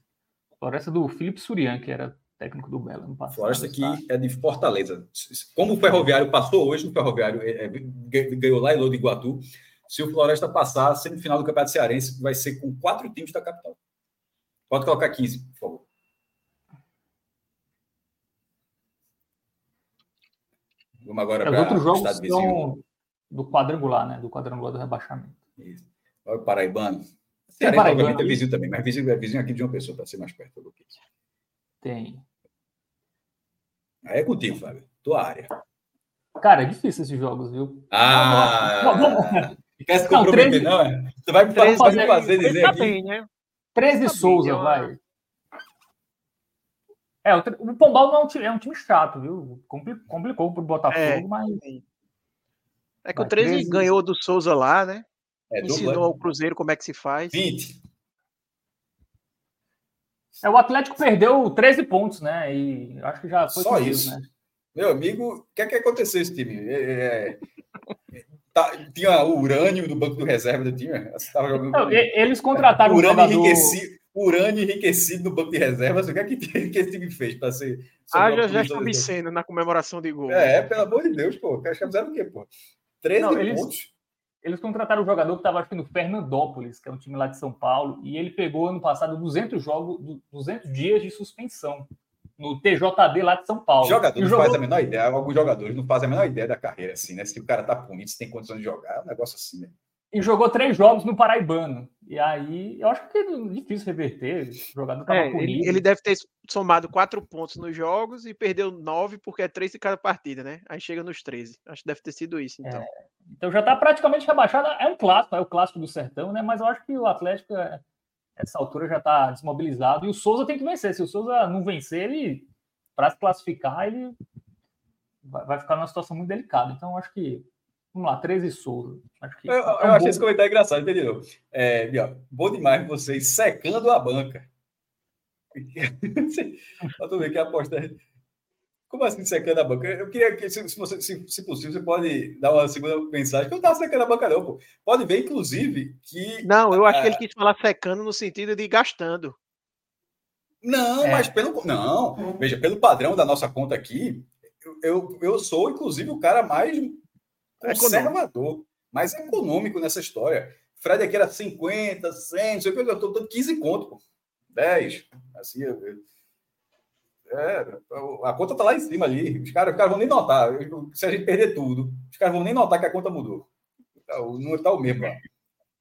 Floresta do Felipe Surian, que era técnico do Belo no passado. Floresta aqui tá? é de Fortaleza. Como o Ferroviário passou hoje, o Ferroviário é, é, ganhou lá em Lodo Iguatu. Se o Floresta passar, semifinal do Campeonato Cearense vai ser com quatro times da capital. Pode colocar 15, por favor. Vamos agora para outros jogos são do quadrangular, né? Do quadrangular do rebaixamento. Isso. Olha o Paraibano. Cearense, obviamente, é vizinho também, mas vizinho, é vizinho aqui de uma pessoa, para ser mais perto do que Tem. Aí é contigo, Fábio. Tua área. Cara, é difícil esses jogos, viu? Ah! Quer se comprometer, não? É? Tu vai me fazer, fazer, fazer dizer tá aqui. Bem, né? 13 tá Souza, bem, vai. É, o, o Pombal não é um, time, é um time chato, viu? Complicou pro Botafogo, é, mas. É que o 13, 13 ganhou do Souza lá, né? É, Ensinou ao Cruzeiro como é que se faz. 20. É, o Atlético perdeu 13 pontos, né? E acho que já foi Só isso. né? Meu amigo, o que é que aconteceu esse time? É, é, Tá, tinha o urânio do banco do reserva do time. Jogando... Não, eles contrataram urânio um jogador... enriquecido, urânio enriquecido no banco de reservas. O que é que, que esse time fez para ser. Ah, já já está obsceno na comemoração de gol. É, pelo amor de Deus, pô. Os fizeram o quê, pô? 13 Não, eles, pontos. Eles contrataram um jogador que estava acho que no Fernandópolis, que é um time lá de São Paulo, e ele pegou ano passado 200 jogos, 200 dias de suspensão no TJD lá de São Paulo. Jogador não jogou... faz a menor ideia, alguns jogadores não fazem a menor ideia da carreira, assim, né? Se o cara tá punido, se tem condição de jogar, é um negócio assim, né? E jogou três jogos no Paraibano. E aí, eu acho que é difícil reverter. O jogador tava é, ele, ele, deve ter somado quatro pontos nos jogos e perdeu nove, porque é três de cada partida, né? Aí chega nos 13. Acho que deve ter sido isso, então. É, então já tá praticamente rebaixado. É um clássico, é o clássico do Sertão, né? Mas eu acho que o Atlético, é, essa altura, já tá desmobilizado. E o Souza tem que vencer. Se o Souza não vencer, ele para se classificar, ele vai ficar numa situação muito delicada. Então, acho que. Vamos lá, 13 Souza. Acho que eu, é um eu achei esse comentário engraçado, entendeu? É, bom demais vocês secando a banca. Para ver que a aposta. É- Como assim secando a banca? Eu queria que, se, você, se, se, possível, você pode dar uma segunda mensagem. Que eu não estava secando a banca, não, pô. Pode ver, inclusive, que. Não, eu acho que ele quis falar secando no sentido de gastando. Não, é. mas pelo. Não, veja, pelo padrão da nossa conta aqui, eu, eu sou, inclusive, o cara mais conservador, mais econômico nessa história. Fred aqui era 50, 100, não sei o que, eu estou dando 15 conto, pô. 10. Assim, é, a conta tá lá em cima ali. Os caras, os caras vão nem notar. Se a gente perder tudo, os caras vão nem notar que a conta mudou. O número tá o mesmo lá.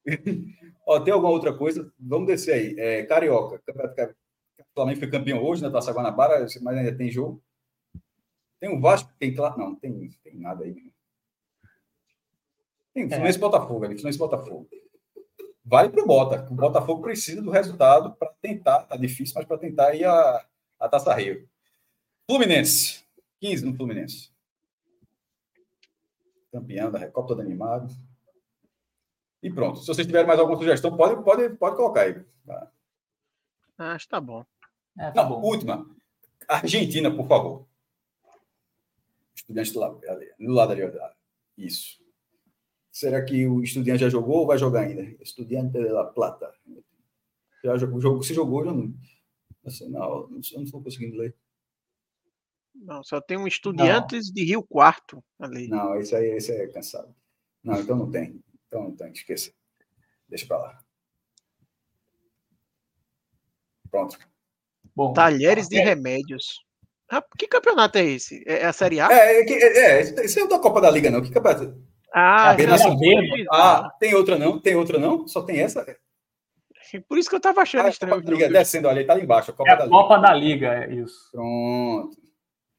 Ó, tem alguma outra coisa? Vamos descer aí. É, Carioca. O Flamengo foi campeão hoje, né? Taça Guanabara, mas ainda tem jogo. Tem o Vasco, tem claro. Não, tem, tem nada aí. Tem Fluminense é. Botafogo ali, Fluminense Botafogo. Vale para o Bota. O Botafogo precisa do resultado para tentar, tá difícil, mas para tentar ir a, a Taça Rio. Fluminense, 15 no Fluminense. Campeão da Recopa todo animado. E pronto. Se vocês tiverem mais alguma sugestão, pode, pode, pode colocar aí. Tá? Acho que tá bom. É, tá Não, bom. última. Argentina, por favor. Estudante do lado, do lado ali. Isso. Será que o estudante já jogou ou vai jogar ainda? Estudante de La Plata. Já jogou, jogo, se jogou, já não. Assim, não, não estou conseguindo ler. Não, só tem um Estudiantes não. de Rio Quarto ali. Não, esse aí esse é cansado. Não, então não tem. Então não tem, esqueça. Deixa para lá. Pronto. Bom, Talheres de é. Remédios. Ah, que campeonato é esse? É, é a Série A? É, é, é, é isso é da Copa da Liga, não. Que campeonato? Ah, é ah, tem outra não? Tem outra não? Só tem essa? Por isso que eu tava achando ah, estranho. Liga, descendo, olha, tá ali embaixo. A Copa, é a da, Copa Liga. da Liga, é isso. Pronto.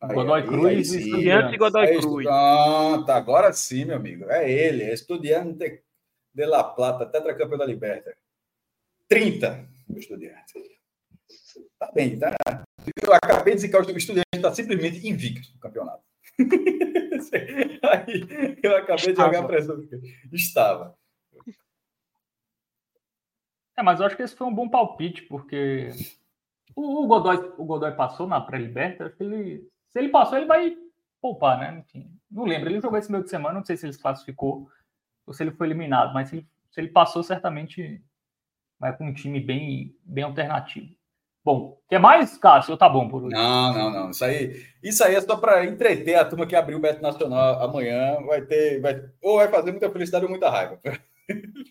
Aí, Godoy aí, Cruz e Estudiante Godoy é Cruz. Pronto, agora sim, meu amigo. É ele, é Estudiante de La Plata, tetracampeão da Liberta. 30, o Estudiante. Tá bem, tá? Eu acabei de dizer que o estudante está simplesmente invicto no campeonato. Aí eu acabei de jogar a pressão. Estava. É, mas eu acho que esse foi um bom palpite, porque o, Godoy, o Godoy passou na pré-liberta. Ele, se ele passou, ele vai poupar, né? Enfim, não lembro. Ele jogou esse meio de semana, não sei se ele se classificou ou se ele foi eliminado, mas se ele, se ele passou, certamente vai com um time bem, bem alternativo. Bom, quer mais, Cássio? Tá bom por hoje. Não, não, não. Isso aí, isso aí é só para entreter a turma que abriu o Beto Nacional amanhã. Vai ter. Vai, ou vai fazer muita felicidade ou muita raiva.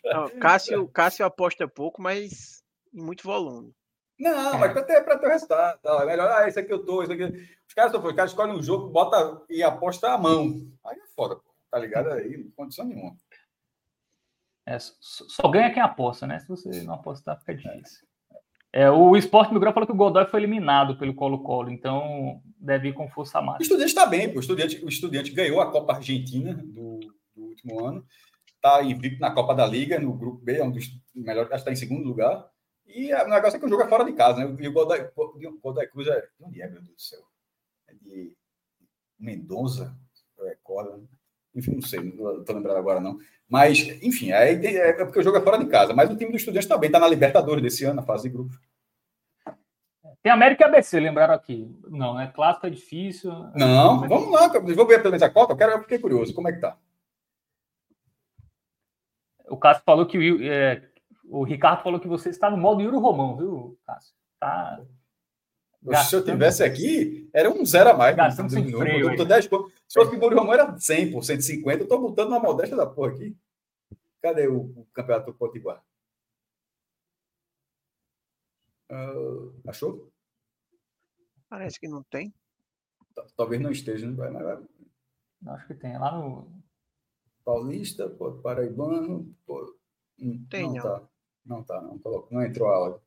Não, Cássio, Cássio aposta pouco, mas em muito volume. Não, é. mas para ter, ter o resultado. É melhor, ah, esse aqui eu tô, esse aqui. Os caras, os caras escolhem um jogo, bota e aposta a mão. Aí é foda, pô. Tá ligado? Aí, condição nenhuma. É, só ganha quem aposta, né? Se você não apostar, fica difícil. É, o Esporte Migral falou que o Godoy foi eliminado pelo Colo-Colo, então deve ir com força máxima. O estudante está bem, pô. O estudante, o estudante ganhou a Copa Argentina do, do último ano, está invicto na Copa da Liga, no grupo B, é um dos melhores, acho que está em segundo lugar. E o negócio é que o jogo é fora de casa, né? E o Godoy, o Godoy Cruz é. Onde é, meu Deus do céu? É de Mendonça? É, Corda, enfim, não sei, não estou lembrado agora não. Mas, enfim, é, é, porque o jogo é fora de casa. Mas o time do Estudiantes bem, está na Libertadores desse ano, na fase de grupos. Tem América e ABC, lembraram aqui. Não, é clássico, é difícil. Não, vamos lá, vou ver pelo menos a Copa. Eu, quero, eu fiquei curioso, como é que tá? O Cássio falou que o, é, o Ricardo falou que você está no modo Yuri Romão, viu, Cássio? Tá. Gastando... Se eu tivesse aqui, era um zero a mais. Gastando sem freio. Eu tô 10 Se fosse o Yuri Romão, era 100 por 150. Eu tô botando uma modéstia da porra aqui. Cadê o, o campeonato do Potiguar? Uh, achou? Parece que não tem. Talvez não esteja, não vai, mas vai. Acho que tem. Lá no. Paulista, pô, Paraibano. Pô, hum, tem, não, não. tá. Não tá, não. Não entrou a hora.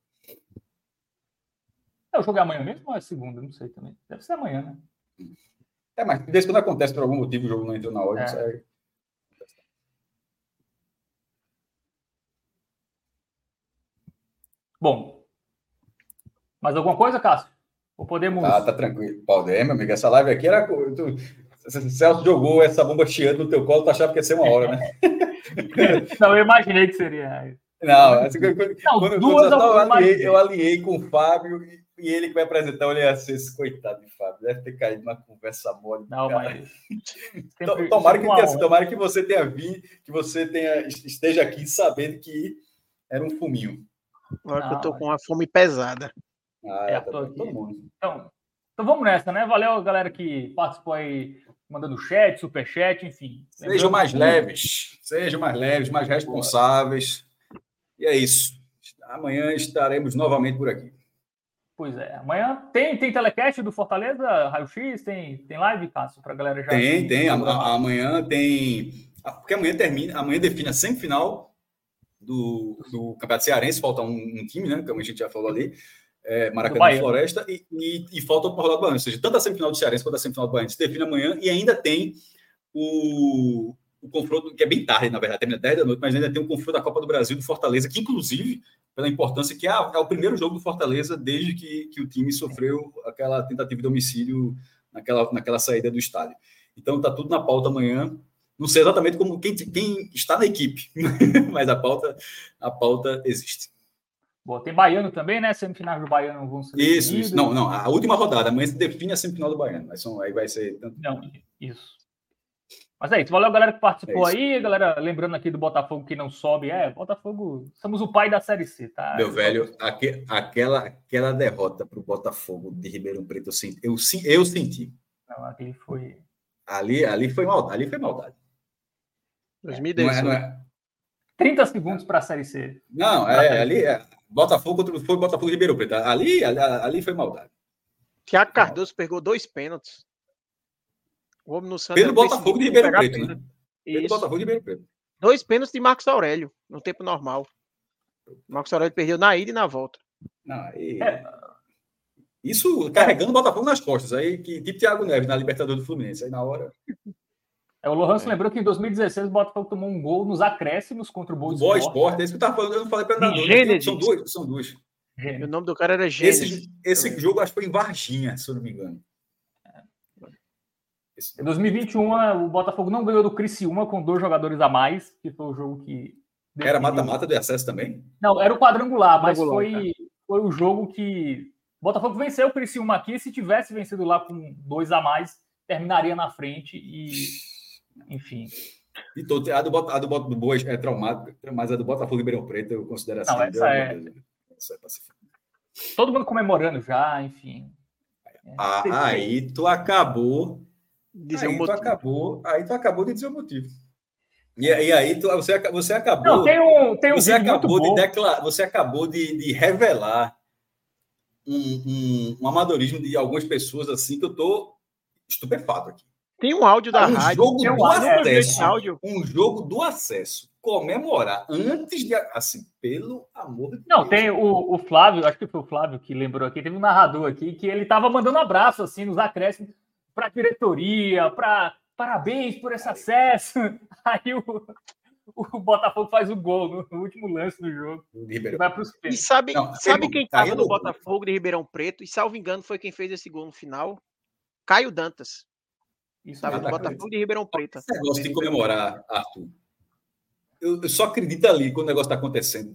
É, o jogo é amanhã mesmo ou é segunda? Não sei também. Deve ser amanhã, né? É, mas desde quando acontece por algum motivo o jogo não entrou na hora, é. Bom. Mais alguma coisa, Cássio? Ou podemos. Ah, tá tranquilo. Podemos, amigo. Essa live aqui era. Tu... Celso jogou essa bomba chiando no teu colo, tu achava que ia ser uma hora, né? Não, eu imaginei que seria. Não, assim, quando, Não quando, duas quando eu, aliei, eu aliei com o Fábio e, e ele que vai apresentar, eu olhei assim, esse coitado de Fábio, deve ter caído numa conversa mole. Não, mas. Sempre, tomara, que tenha, tomara que você tenha vindo, que você tenha, esteja aqui sabendo que era um fuminho. Agora que eu tô com uma fome pesada. Ah, é, tá tô aqui. Então, então vamos nessa, né? Valeu, galera que participou aí, mandando chat, superchat, enfim. Sejam mais que... leves, sejam mais leves, mais responsáveis. E é isso. Amanhã estaremos novamente por aqui. Pois é. Amanhã tem, tem telecast do Fortaleza, Raio X, tem, tem live, Cássio, para a galera já. Tem, tem. Amanhã tem. Porque amanhã termina, amanhã define a semifinal do, do Campeonato Cearense, falta um, um, time, né? Como a gente já falou ali, é, Maracanã e Floresta, e, e, e falta o rodada do Bahia. Ou seja, tanto a semifinal do Cearense quanto a semifinal do Bahia se define amanhã, e ainda tem o, o confronto, que é bem tarde, na verdade, termina 10 da noite, mas ainda tem o confronto da Copa do Brasil do Fortaleza, que inclusive, pela importância, que é, é o primeiro jogo do Fortaleza desde que, que o time sofreu aquela tentativa de homicídio naquela, naquela saída do estádio. Então tá tudo na pauta amanhã. Não sei exatamente como quem, quem está na equipe, mas a pauta, a pauta existe. Bom, tem Baiano também, né? Semifinais do Baiano vão ser. Isso, isso. Não, não. A última rodada, amanhã se define a semifinal do Baiano. Mas são, aí vai ser. Tanto... Não, isso. Mas é isso. Valeu, galera que participou é aí. Galera, lembrando aqui do Botafogo que não sobe. É, Botafogo, somos o pai da Série C, tá? Meu velho, aqu aquela, aquela derrota para o Botafogo de Ribeirão Preto, eu senti. Eu, eu senti. Não, ali foi. Ali, ali foi maldade. Ali foi maldade. 2010. Não é, não é. 30 segundos para a Série C. Não, é, ali é, Botafogo foi Botafogo de Ribeirão Preto. Ali, ali, ali foi maldade. Tiago Cardoso pegou dois pênaltis. O homem no Santos. Pelo Botafogo de Ribeirão Preto, né? Pelo Botafogo de Ribeirão Preto. Dois pênaltis de Marcos Aurélio, no tempo normal. Marcos Aurélio perdeu na ida e na volta. Não, aí... é. Isso carregando o Botafogo nas costas. Aí, que, tipo Thiago Neves na Libertadores do Fluminense. Aí na hora. É, o Lohans é. lembrou que em 2016 o Botafogo tomou um gol nos acréscimos contra o Boa Esporte. Boa Esporte, é isso que eu estava falando, eu não falei para nada. São duas, são duas. O nome do cara era Gênesis. Esse, esse jogo acho que foi em Varginha, se eu não me engano. Em 2021, o Botafogo não ganhou do Criciúma com dois jogadores a mais, que foi o jogo que. Definiu... Era mata-mata do acesso também? Não, era o quadrangular, mas foi, foi o jogo que. O Botafogo venceu o Criciúma aqui. Se tivesse vencido lá com dois a mais, terminaria na frente e enfim. E todo, a do, a do, do Boas é traumática, mas a do Botafogo Ribeirão Preto eu considero assim. Não, essa, é... essa é pacífica. Todo mundo comemorando já, enfim. Ah, aí tu acabou. Dizer aí, um tu acabou, aí tu acabou de dizer o motivo. E, e aí tu, você, você acabou. Não, tem um, tem um você acabou de declarar, você acabou de, de revelar um, um, um, amadorismo de algumas pessoas assim que eu tô estupefato aqui. Tem um áudio da um rádio. Jogo do acesso, áudio. Um jogo do acesso. Comemorar antes de. Assim, pelo amor de Não, Deus. tem o, o, Flávio, acho que foi o Flávio que lembrou aqui, teve um narrador aqui que ele estava mandando abraço, assim, nos acréscimos, para a diretoria, para parabéns por esse acesso. Aí o, o Botafogo faz o gol no, último lance do jogo. E vai para os E sabe, Não, sabe quem estava no Botafogo de Ribeirão Preto? E salvo engano, foi quem fez esse gol no final? Caio Dantas. Isso Estava no Botafogo de Ribeirão Preto. Esse negócio de comemorar, Arthur. Eu, eu, só acredito ali quando o negócio está acontecendo.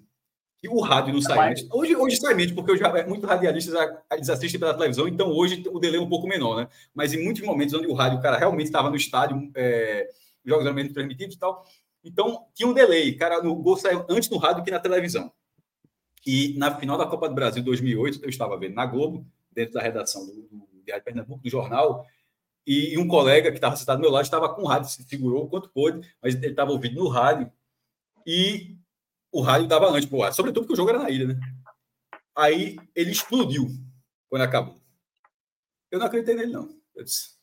E o rádio não sai antes. Hoje, hoje sai menos, porque já, é, muitos radialistas eles assistem pela televisão, então hoje o delay é um pouco menor, né? Mas em muitos momentos onde o rádio, o cara realmente estava no estádio, é, jogos realmente transmitidos e tal, Então, tinha um delay. Cara, o gol saiu antes no rádio que na televisão. E na final da Copa do Brasil 2008, eu estava vendo na Globo, dentro da redação do, do Diário Pernambuco, do jornal, e, um colega que estava sentado do meu lado estava com o rádio, se segurou o quanto pôde, mas ele estava ouvindo no rádio, e o rádio dava antes para o ar, sobretudo porque o jogo era na ilha, né? Aí ele explodiu quando acabou. Eu não acreditei nele, não. Eu disse,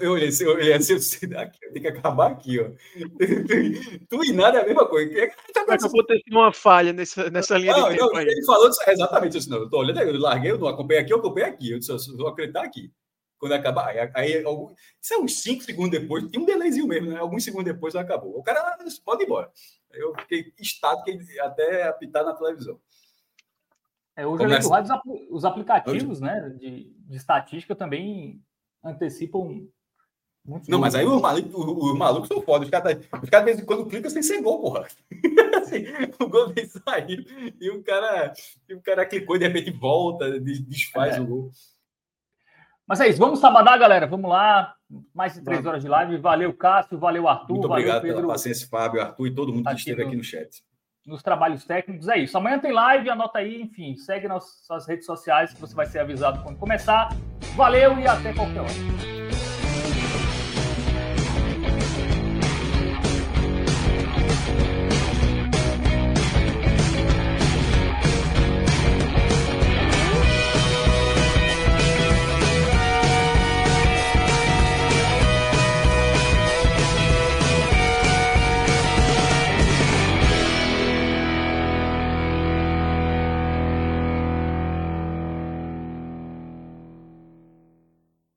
eu olhei assim, eu olhei assim, eu disse, tem que acabar aqui, ó. Tu e nada é a mesma coisa. Mas aconteceu uma falha nessa, nessa linha não, de tempo não, aí. Ele falou exatamente isso, não. Eu tô olhando, eu larguei, eu não acompanhei aqui, eu acompanhei aqui. Eu disse, eu vou acreditar aqui. Quando acabar, aí, aí algum, isso é uns 5 segundos depois, tem um delayzinho mesmo, né? Alguns segundos depois acabou. O cara pode ir embora. Eu fiquei estático até apitar na televisão. É, hoje, Começa... os aplicativos né, de, de estatística também antecipam muito. Não, mas aí os malucos, os malucos são foda. Os caras, os caras, de vez em quando, clicam sem ser gol, porra. assim, o gol nem saiu e o cara, e o cara clicou e de repente volta, desfaz é. o gol. Mas é isso, vamos sabadar, galera. Vamos lá. Mais de três horas de live. Valeu, Cássio. Valeu, Arthur. Muito valeu, obrigado Pedro. pela paciência, Fábio, Arthur e todo mundo que esteve no, aqui no chat. Nos trabalhos técnicos. É isso. Amanhã tem live, anota aí. Enfim, segue nas suas redes sociais que você vai ser avisado quando começar. Valeu e até qualquer hora.